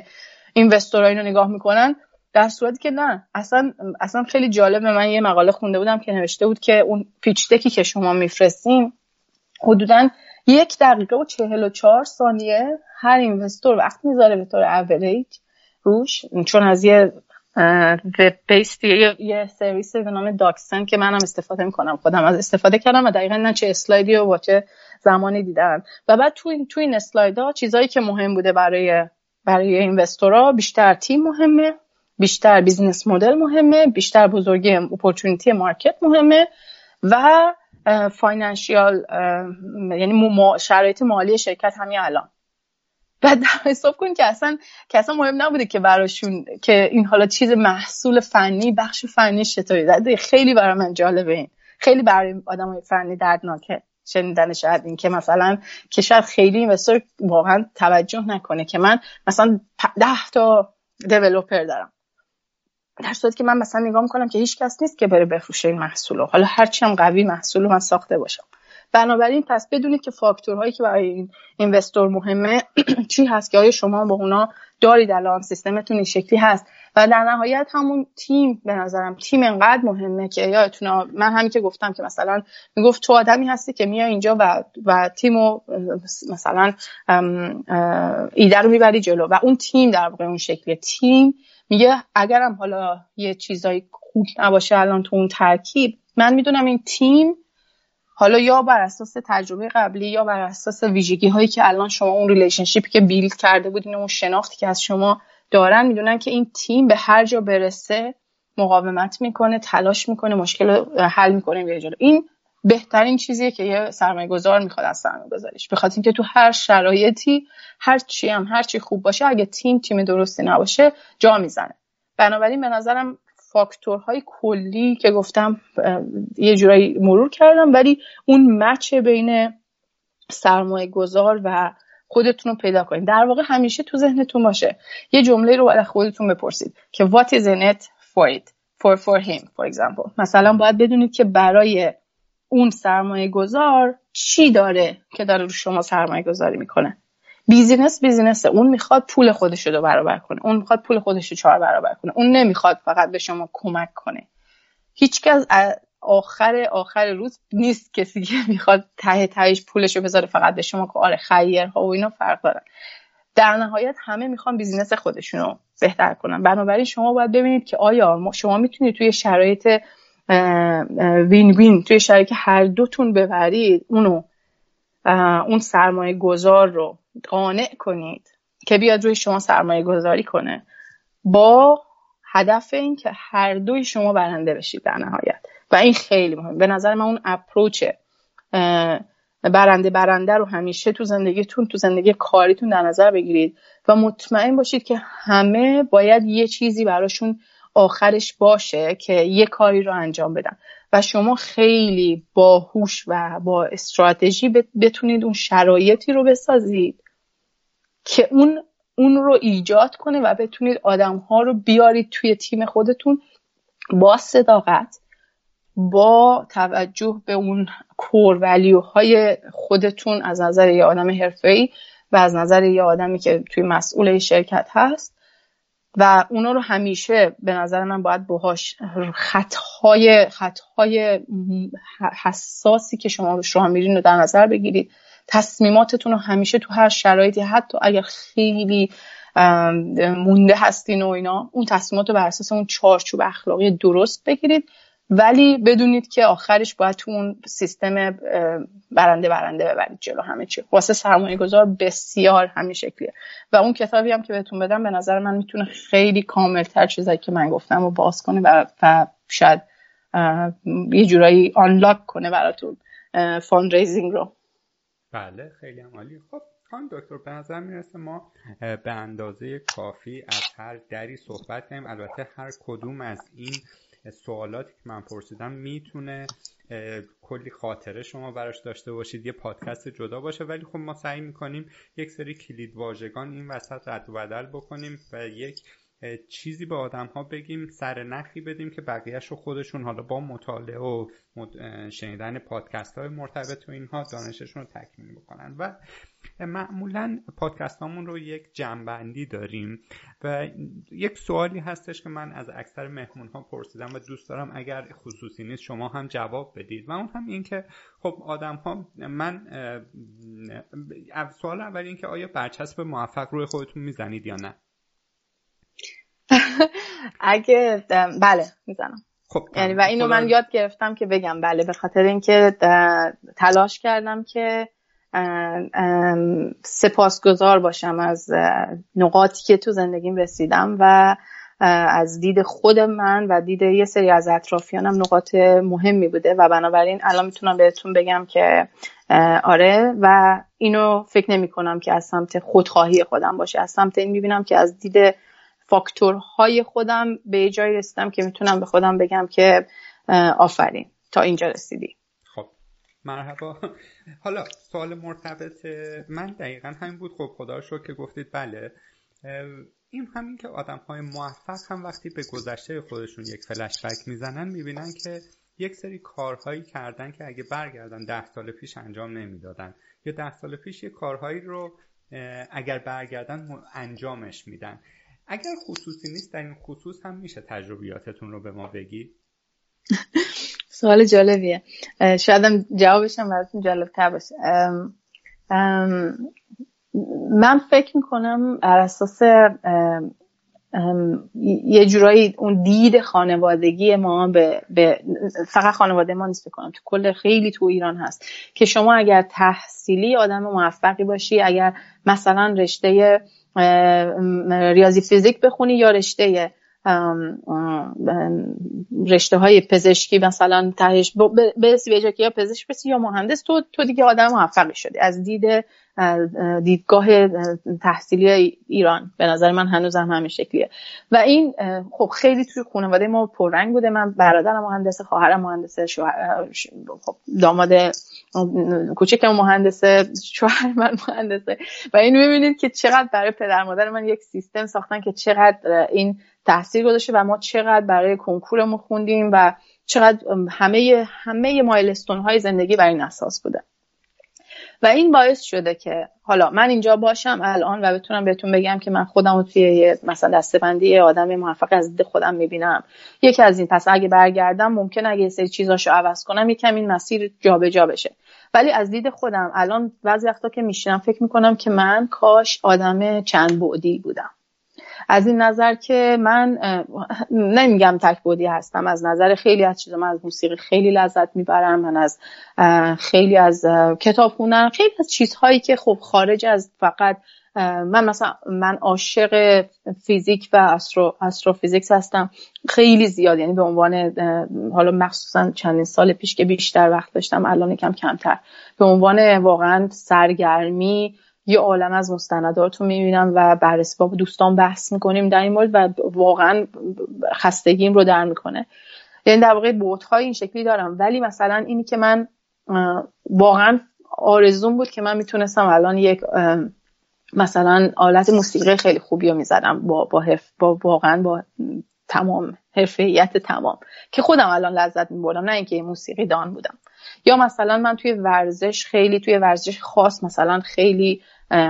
investor ها رو نگاه می‌کنن در صورتی که نه. اصلا اصلا خیلی جالبه. من یه مقاله خونده بودم که نوشته بود که اون pitch deck ی که شما میفرستیم حدودا یک دقیقه و چهل و چهار ثانیه هر investor وقت می‌ذاره به طور اوریج روش چون از یه web-based یه, یه سرویس به نام DocSend که منم استفاده می‌کنم خودم از استفاده کردم و دقیقا نه چه slide ی و با چه زمانی دیدم. و بعد تو این تو این slide ها چیزایی که مهم بوده برای برای investor ها بیشتر تیم مهمه بیشتر business model مهمه بیشتر بزرگی opportunity market مهمه و financial یعنی شرایط مالی شرکت همین الان. بعد حساب کن که اصلا که اصلا مهم نبوده که براشون که این حالا چیز محصول فنی بخش فنی چطوری. خیلی برای من جالبه این. خیلی برای آدم فنی دردناکه. شنیدن شاید این که مثلا که شاید خیلی اینوستر واقعا توجه نکنه که من مثلا ده تا دیولوپر دارم. در صورتی که من مثلا نگاه می‌کنم که هیچ کس نیست که بره بفروشه این محصول حالا هرچی هم قوی محصول من ساخته باشم. بنابراین پس بدونید که فاکتورهایی که برای این اینوستور مهمه چی هست که آیا شما با اونا دارید الان سیستمتون این شکلی هست. و در نهایت همون تیم به نظرم تیم انقدر مهمه که یادتون من همین که گفتم که مثلا می‌گفت تو آدمی هستی که میای اینجا و و تیمو مثلا ایده رو می‌بری جلو. و اون تیم در واقع اون شکلی تیم میگه اگرم حالا یه چیزایی خوب نباشه الان تو اون ترکیب من می‌دونم این تیم حالا یا بر اساس تجربه قبلی یا بر اساس ویژگی هایی که الان شما اون relationship ی که build کرده بودین اون شناختی که از شما دارن می‌دونن که این تیم به هر جا برسه مقاومت می‌کنه تلاش می‌کنه مشکل حل می‌کنه به جلو. این بهترین چیزیه که یه سرمایه گذار می‌خواد از سرمایه گذاریش بخاطر اینکه تو هر شرایطی هر چی هم هر چی خوب باشه اگه تیم تیم درستی نباشه جا می‌زنه. بنابراین به نظرم فاکتورهای کلی که گفتم یه جورایی مرور کردم ولی اون مچ بین سرمایه گذار و خودتون رو پیدا کنید در واقع همیشه تو ذهنتون باشه. یه جمله رو باید خودتون بپرسید که what is in it for it? For for him for example. مثلا باید بدونید که برای اون سرمایه گذار چی داره که داره رو شما سرمایه گذاری می‌کنه. بیزینس بیزینسه اون می‌خواد پول خودش رو برابر کنه. اون می‌خواد پول خودش رو چهار برابر کنه. اون نمی‌خواد فقط به شما کمک کنه. هیچکس آخر آخر روز نیست کسی که می‌خواد ته تهش پولش رو بذاره. فقط به شما که آره خیرها و اینا فرق دارن در نهایت همه می‌خوان بیزینس خودشون رو بهتر کنن. بنابراین شما باید ببینید که آیا شما می‌تونید توی شرایط وین وین توی شرایط هر دوتون ببرید اونو اون سرمایه گذار رو قانع کنید که بیاد روی شما سرمایه گذاری کنه. با هدف این که هر دوی شما برنده بشید در نهایت. و این خیلی مهم. به نظر من اون اپروچ برنده برنده رو همیشه تو زندگیتون تو زندگی کاریتون در نظر بگیرید و مطمئن باشید که همه باید یه چیزی براشون آخرش باشه که یه کاری رو انجام بدن. و شما خیلی باهوش و با استراتژی بتونید اون شرایطی رو بسازید که اون اون رو ایجاد کنه و بتونید آدم ها رو بیارید توی تیم خودتون با صداقت با توجه به اون کور ولیو های خودتون از نظر یه آدم حرفه‌ای و از نظر یه آدمی که توی مسئول شرکت هست و اونا رو همیشه به نظر من باید باهاش خطهای خطهای حساسی که شما به راه میرین رو در نظر بگیرید. تصمیماتتون رو همیشه تو هر شرایطی حتی اگر خیلی مونده هستین و اینا اون تصمیمات رو بر اساس اون چارچوب اخلاقی درست بگیرید. ولی بدونید که آخرش باید تو اون سیستم برنده برنده ببرید جلو همه چی. واسه سرمایه گذار بسیار همین شکلیه. و اون کتابی هم که بهتون بدم به نظر من می‌تونه خیلی کاملتر چیزایی که من گفتم و باز کنه و, و شاید یه جورایی unlock کنه براتون fundraising رو. بله خیلی عالی. خب خانم دکتر به نظر می‌رسه ما به اندازه کافی از هر دری صحبت کنیم. البته هر کدوم از این سوالاتی که من پرسیدم می‌تونه کلی خاطره شما براش داشته باشید یه پادکست جدا باشه. ولی خب ما سعی می‌کنیم یک سری کلید واژگان این وسط رد و بدل بکنیم و یک چیزی به آدم ها بگیم سر نخی بدیم که بقیهش رو خودشون حالا با مطالعه و شنیدن پادکست های مرتبط و اینها دانششون رو تکمیل بکنن. و معمولا پادکست هامون رو یک جنبندی داریم و یک سوالی هستش که من از اکثر مهمون ها پرسیدم و دوست دارم اگر خصوصی نیست شما هم جواب بدید. و اون هم این که خب آدم ها من سوال اول این که آیا برچسب موفق روی خودتون می‌زنید یا نه؟ اگه بله می‌زنم. خب یعنی و اینو من یاد گرفتم که بگم. بله به خاطر اینکه تلاش کردم که سپاسگزار باشم از نقاطی که تو زندگیم رسیدم و از دید خود من و دید یه سری از اطرافیانم نقاط مهمی بوده و بنابراین الان می‌تونم بهتون بگم که آره و اینو فکر نمی کنم که از سمت خودخواهی خودم باشه. از سمت این می‌بینم که از دید فاکتورهای خودم به جایی رسیدم که می‌تونم به خودم بگم که آفرین. تا اینجا رسیدی. خب. مرحبا. حالا سوال مرتبط من دقیقا همین بود. خب خدا شو که گفتید بله. این همین که آدم های موفق هم وقتی به گذشته خودشون یک فلشبک می‌زنن می‌بینن که یک سری کارهایی کردن که اگه برگردن ده سال پیش انجام نمی‌دادن. یا ده سال پیش یه کارهایی رو اگر برگردن انجامش میدن. اگر خصوصی نیست در این خصوص هم میشه تجربیاتتون رو به ما بگی سوال جالبیه. شاید هم جوابش هم براتون جالب تر باشه من فکر می‌کنم بر اساس یه جورایی اون دید خانوادگی ما به, به فقط خانواده ما نیست بکنم تو کل خیلی تو ایران هست که شما اگر تحصیلی آدم موفقی باشی اگر مثلا رشته ریاضی فیزیک بخونی یا رشته رشته های پزشکی مثلا تهش برسی به یا پزشک برسی یا مهندس تو تو دیگه آدم موفقی شدی از دید دیدگاه تحصیلی ایران. به نظر من هنوز هم همین شکلیه. و این خب خیلی توی خانواده ما پررنگ بوده. من برادرم مهندس خواهرم مهندس خب داماد کوچکم مهندسه شوهر من مهندسه و این می‌بینید که چقدر برای پدر مادر من یک سیستم ساختن که چقدر این تاثیر گذاشته و ما چقدر برای کنکورمون خوندیم و چقدر همه همه مایلستون های زندگی بر این اساس بوده. و این باعث شده که حالا من اینجا باشم الان و بتونم بهتون بگم که من خودم توی مثلا دستبندی آدم موفق از دید خودم می‌بینم. یکی از این پس اگه برگردم ممکن اگه سری چیزاشو عوض کنم یکم این مسیر جابجا جا بشه. ولی از دید خودم الان بعضی وقتا که میشینم فکر می‌کنم که من کاش آدم چند بعدی بودم. از این نظر که من نمیگم تک بودی هستم از نظر خیلی از چیزا من از موسیقی خیلی لذت می‌برم من از خیلی از کتاب خوندن خیلی از چیزهایی که خب خارج از فقط من مثلا من عاشق فیزیک و استرو استروفیزیکس هستم خیلی زیاد یعنی به عنوان حالا مخصوصا چندین سال پیش که بیشتر وقت داشتم الان یکم کمتر به عنوان واقعا سرگرمی یه عالم از مستندات رو می‌بینم و بررسی با دوستان بحث می‌کنیم در این مورد و واقعا خستگیم رو در می‌کنه. یعنی در واقع بوتهای این شکلی دارم. ولی مثلا اینی که من واقعا آرزون بود که من می‌تونستم الان یک مثلا آلت موسیقی خیلی خوبی رو می‌زدم با با, با واقعا با تمام حرفیت تمام که خودم الان لذت میبردم نه اینکه موسیقی دان بودم. یا مثلا من توی ورزش خیلی توی ورزش خاص مثلا خیلی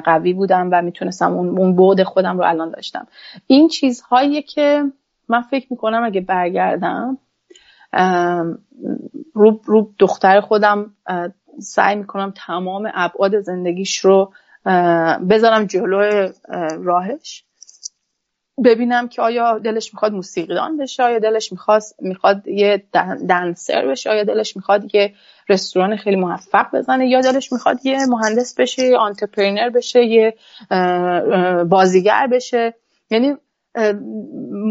قوی بودم و می‌تونستم اون اون بعد خودم رو الان داشتم. این چیزهایی که من فکر می‌کنم اگه برگردم رو, رو دختر خودم سعی می‌کنم تمام ابعاد زندگیش رو بذارم جلو راهش. ببینم که آیا دلش می‌خواد موسیقیدان بشه آیا دلش می‌خواد می‌خواد یه دنسر بشه آیا دلش می‌خواد یه رستوران خیلی موفق بزنه یا دلش می‌خواد یه مهندس بشه یه آنترپرینر بشه یه بازیگر بشه. یعنی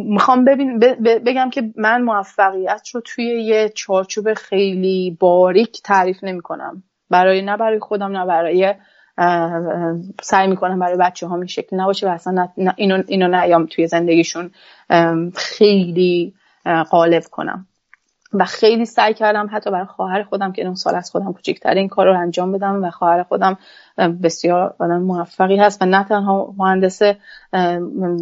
می‌خوام ببین بگم که من موفقیت رو توی یه چارچوب خیلی باریک تعریف نمی کنم برای نه برای خودم نه برای سعی می‌کنم برای بچه ها این شکل نباشه و اصلا اینو, اینو نیام توی زندگیشون خیلی غالب کنم. و خیلی سعی کردم حتی برای خواهر خودم که اون سال از خودم کوچکتر این کار رو انجام بدم و خواهر خودم بسیار آدم موفقی هست و نه تنها مهندس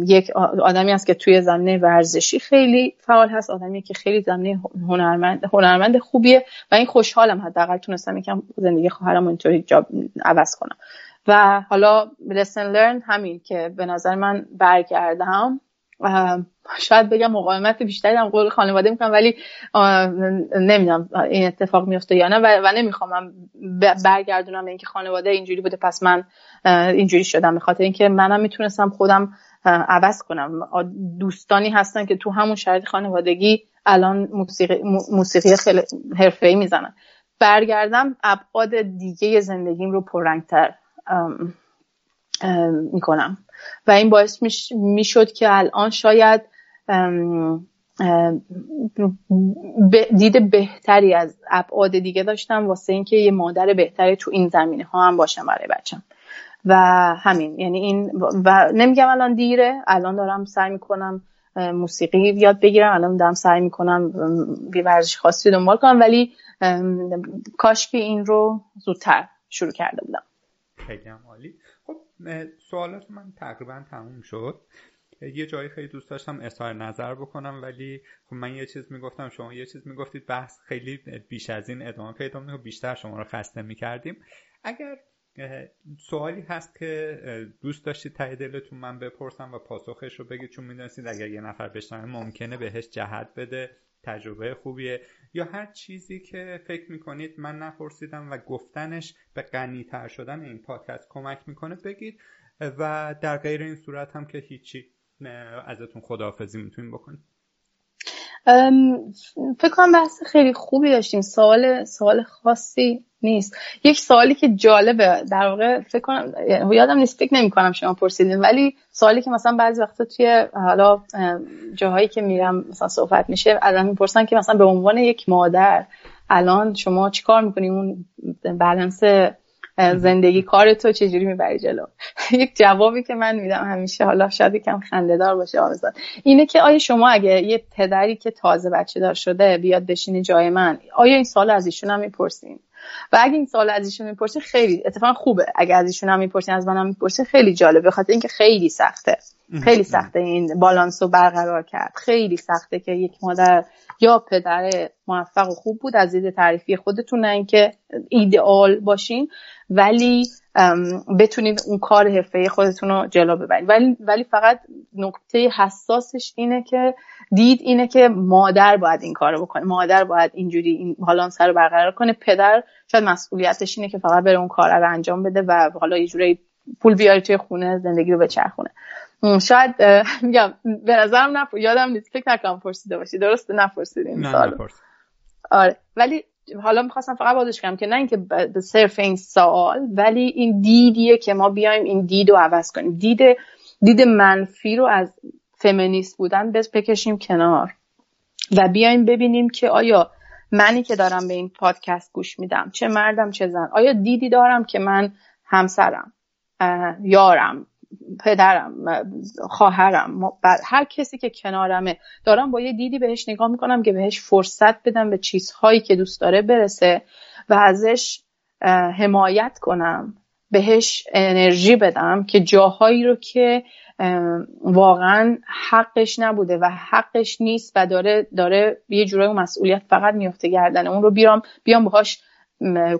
یک آدمی است که توی زمینه ورزشی خیلی فعال هست آدمی که خیلی زمینه هنرمند هنرمند خوبیه و این خوشحالم حداقل تونستم یکم زندگی خواهرم اینطوری عوض کنم. و حالا لسن لرن همین که به نظر من برگردم. شاید بگم مقاومت بیشتری هم قول خانواده می‌کنم ولی نمی‌دونم این اتفاق میفته یا نه و, نمی‌خوام برگردونم اینکه خانواده اینجوری بوده پس من اینجوری شدم. به اینکه منم می‌تونستم خودم عوض کنم. دوستانی هستن که تو همون شرایط خانوادگی الان موسیقی, موسیقی خیلی حرفه‌ای می‌زنن. برگردم ابعاد دیگه زندگیم رو پررنگتر. می‌کنم. و این باعث می‌شد که الان شاید دید بهتری از ابعاد دیگه داشتم واسه اینکه یه مادر بهتری تو این زمینه ها هم باشم برای بچم و همین یعنی این و نمیگم الان دیره الان دارم سعی می‌کنم موسیقی یاد بگیرم الان دارم سعی می‌کنم بی ورزش خاصی دنبال کنم ولی کاش که این رو زودتر شروع کرده بودم. خیلی عالی. سوالات من تقریبا تموم شد. یه جایی خیلی دوست داشتم اظهار نظر بکنم ولی خب من یه چیز می‌گفتم شما یه چیز می‌گفتید بحث خیلی بیش از این ادامه پیدا می‌کنه. بیشتر شما رو خسته می‌کردیم. اگر سوالی هست که دوست داشتید ته دلتون من بپرسم و پاسخش رو بگید چون می‌دونستید اگر یه نفر بشنوه ممکنه بهش جهت بده تجربه خوبیه. یا هر چیزی که فکر می‌کنید من نپرسیدم و گفتنش به غنیتر شدن این پادکست کمک می‌کنه بگید. و در غیر این صورت هم که هیچی ازتون خداحافظی می‌تونیم بکنید فکر کنم بحث خیلی خوبی داشتیم. سوال سوال خاصی نیست. یک سوالی که جالبه در واقع فکر کنم یادم نیست فکر نمی کنم شما پرسیدین ولی سوالی که مثلا بعضی وقتا توی حالا جاهایی که میرم مثلا صحبت میشه ازم می‌پرسن که مثلا به عنوان یک مادر الان شما چیکار می‌کنی؟ اون بالانس زندگی کار تو چجوری می‌بری جلو؟ یک جوابی که من میدم همیشه حالا شاید یکم خندهدار باشه آرزاد اینه که آیا شما اگه یه پدری که تازه بچه دار شده بیاد بشینی جای من آیا این سال از ایشون هم می‌پرسین؟ و اگه این سال از ایشون می‌پرسه خیلی اتفاقا خوبه. اگه از ایشون هم می‌پرسین از منم می‌پرسه خیلی جالبه. بخاطر اینکه خیلی سخته. خیلی سخته این بالانس رو برقرار کرد. خیلی سخته که یک مادر یا پدر موفق و خوب بود از دید تعریفی خودتون نه اینکه ایدئال باشین ولی بتونید اون کار حرفه خودتون رو جلو ببرید ولی ولی فقط نکته حساسش اینه که دید اینه که مادر باید این کارو بکنه. مادر باید اینجوری این بالانس رو برقرار کنه. پدر شاید مسئولیتش اینه که فقط بره اون کار رو انجام بده و حالا یه جوری پول بیاری توی خونه زندگی رو بچرخونه. شاید میگم به نظرم نپ... یادم نیست. فکر نکنم پرسیده باشی. درست؟ نپرسیدین نه آره. ولی حالا می‌خواستم فقط بازش کنم که نه اینکه به صرف این سوال ولی این دیدیه که ما بیایم این دید رو عوض کنیم. دید دید منفی رو از فمینیست بودن بکشیم کنار و بیایم ببینیم که آیا منی که دارم به این پادکست گوش میدم چه مردم چه زن آیا دیدی دارم که من همسرم یارم پدرم خواهرم هر کسی که کنارمه دارم با یه دیدی بهش نگاه می‌کنم که بهش فرصت بدم به چیزهایی که دوست داره برسه و ازش حمایت کنم بهش انرژی بدم که جاهایی رو که واقعا حقش نبوده و حقش نیست و داره داره یه جورای مسئولیت فقط میفته گردن اون رو بیام بیام باهاش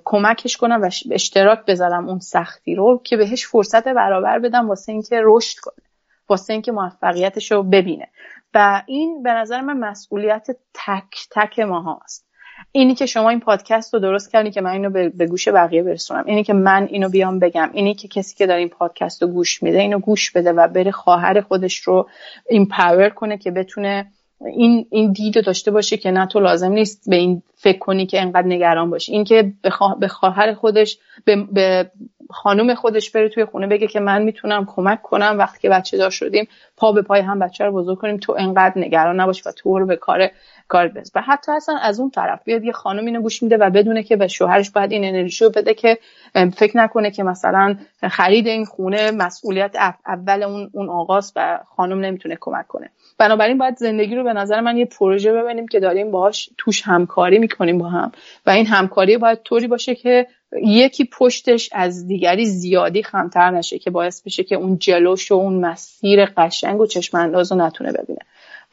کمکش کنم و اشتراک بذارم اون سختی رو که بهش فرصت برابر بدم واسه اینکه رشد کنه واسه اینکه موفقیتش رو ببینه. و این به نظر من مسئولیت تک تک ما هست اینی که شما این پادکست رو درست کردی که من اینو به گوش بقیه برسونم. اینی که من اینو بیام بگم. اینی که کسی که داره این پادکست رو گوش میده اینو گوش بده و بره خواهر خودش رو empower کنه که بتونه این این دید داشته باشه که نه تو لازم نیست به این فکر کنی که انقدر نگران باشی. این که به خواهر خودش به, به خانم خودش بره توی خونه بگه که من می‌تونم کمک کنم وقتی که بچه دار شدیم پا به پای هم بچه رو بزرگ کنیم تو انقدر نگران نباش و تو رو به کار کار بز. و حتی اصلا از اون طرف بیاد یه خانم اینو گوش میده و بدونه که به شوهرش باید این انرژی رو بده که فکر نکنه که مثلا خرید این خونه مسئولیت اول اون اون و خانم نمی‌تونه کمک کنه. بنابراین باید زندگی رو به نظر من یه پروژه ببینیم که داریم باهاش توش همکاری می‌کنیم با هم. و این همکاری باید طوری باشه که یکی پشتش از دیگری زیادی خمتر نشه که باعث بشه که اون جلوش و اون مسیر قشنگ و چشم انداز رو نتونه ببینه.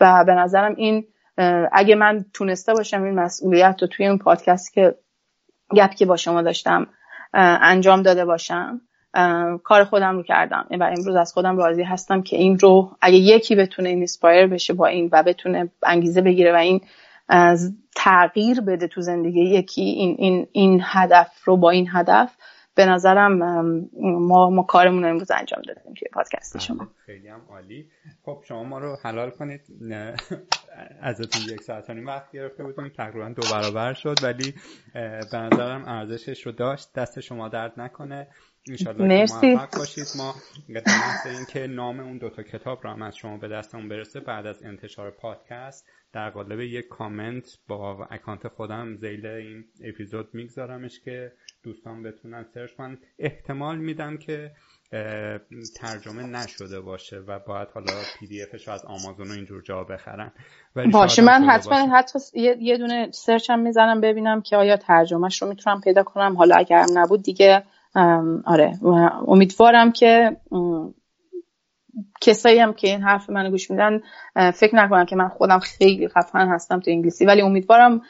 و به نظرم این اگه من تونسته باشم این مسئولیت رو توی اون پادکست که گپ که با شما داشتم انجام داده باشم کار خودم رو کردم. و امروز از خودم راضی هستم که این رو اگه یکی بتونه inspire بشه با این و بتونه انگیزه بگیره و این تغییر بده تو زندگی یکی این, این, این هدف رو با این هدف به نظرم ما, ما کارمون رو امروز انجام دادیم توی پادکست شما. خیلی هم عالی. خب شما ما رو حلال کنید. ازتون یک ساعت و وقت گرفته بودیم. تقریبا دو برابر شد ولی به نظرم ارزشش رو داشت. دست شما درد نکنه. انشالله که موفق باشید. ما در اینکه نام اون دوتا کتاب رو هم از شما به دستمون برسه بعد از انتشار پادکست در قالب یک کامنت با account خودم ذیل این اپیزود میگذارمش که دوستان بتونن search کنن. احتمال میدم که ترجمه نشده باشه و باید حالا PDF ش از آمازون و اینجور جا بخرن. باشه من حتما حتی یه دونه search هم می‌زنم ببینم که آیا ترجمهش رو می‌تونم پیدا کنم. حالا اگر نبود دیگه آره. امیدوارم که کسایی هم که این حرف منو گوش میدن فکر نکنم که من خودم خیلی خفن هستم تو انگلیسی. ولی امیدوارم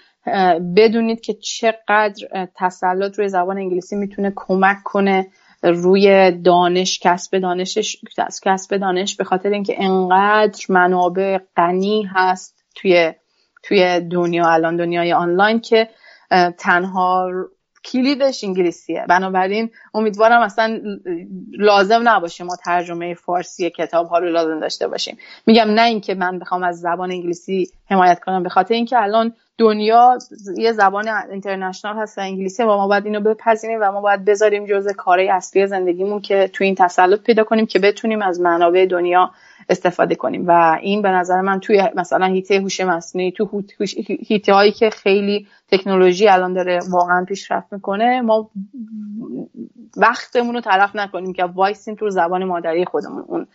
بدونید که چقدر تسلط روی زبان انگلیسی می‌تونه کمک کنه روی دانش کسب دانشش کسب دانش به خاطر اینکه انقدر منابع غنی هست توی توی دنیا. الان دنیای آنلاین که تنها کلیدش انگلیسیه. بنابراین امیدوارم اصلا لازم نباشه ما ترجمه فارسی کتاب ها رو لازم داشته باشیم. میگم نه اینکه من بخوام از زبان انگلیسی حمایت کنم به خاطر اینکه الان دنیا یه زبان اینترنشنال هست و انگلیسی و ما باید اینو بپذیریم و ما باید بذاریم جزء کارهای اصلی زندگیمون که تو این تسلط پیدا کنیم که بتونیم از منابع دنیا استفاده کنیم. و این به نظر من توی مثلا هیته هوش مصنوعی تو هیته هایی که خیلی تکنولوژی الان داره واقعا پیشرفت می‌کنه ما وقتمون رو تلف نکنیم که وایسیم تو زبان مادری خودمون اون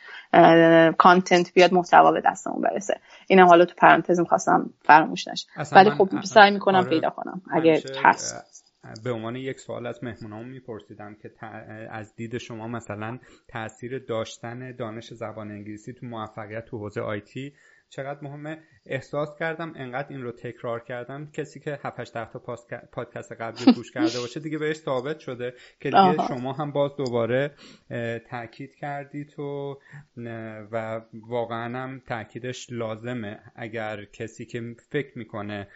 content بیاد محتوا به دستمون برسه. اینم حالا تو پرانتز می‌خواستم فراموش نشه. ولی خب سعی می‌کنم آره. پیدا کنم اگه هست. به عنوان یک سوال از مهمونامون میپرسیدم که از دید شما مثلا تاثیر داشتن دانش زبان انگلیسی تو موفقیت تو حوزه IT چقدر مهمه. احساس کردم انقدر این رو تکرار کردم. کسی که 7 تا پادکست قبلی گوش کرده باشه دیگه بهش ثابت شده که دیگه شما هم باز دوباره تاکید کردید تو و واقعا هم تاکیدش لازمه. اگر کسی که فکر می‌کنه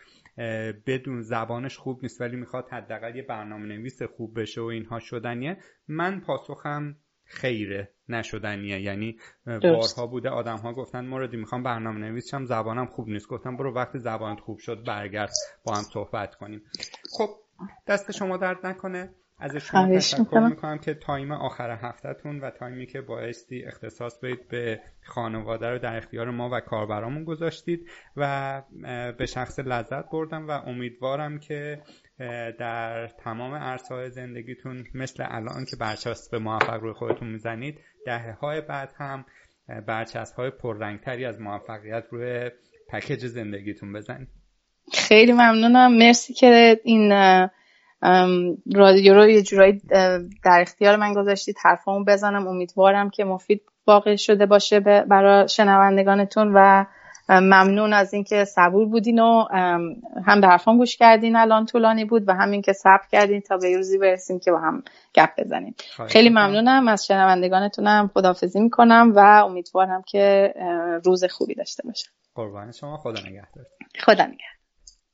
بدون زبانش خوب نیست ولی می‌خواد حداقل یه برنامه نویس خوب بشه و اینها شدنیه. من پاسخم خیره نشدنیه. یعنی بارها بوده آدم ها گفتن موردی می‌خوام برنامه نویس شم زبانم خوب نیست. گفتم برو وقتی زبانت خوب شد برگرد با هم صحبت کنیم. خب دست شما درد نکنه. از شما تشکر می‌کنم. که تایم آخر هفتهتون و تایمی که بایستی اختصاص بدید به خانواده رو در اختیار ما و کاربرامون گذاشتید و به شخص لذت بردم و امیدوارم که در تمام عرصه‌های زندگیتون مثل الان که برچسب موفق روی خودتون می‌زنید دهه های بعد هم برچسب های پررنگتری از موفقیت روی پکیج زندگیتون بزنید. خیلی ممنونم. مرسی که این رادیو رو یه جورایی در اختیار من گذاشتید حرفامو بزنم. امیدوارم که مفید واقع شده باشه برای شنوندگانتون و ممنون از اینکه صبور بودین و هم به حرفان گوش کردین الان طولانی بود و همین که صبر کردین تا به روزی برسیم که با هم گپ بزنیم. خیلی ممنونم از شنوندگانتونم خدافزی می‌کنم و امیدوارم که روز خوبی داشته باشم. قربان شما خدا نگهدار. خدا نگهدار.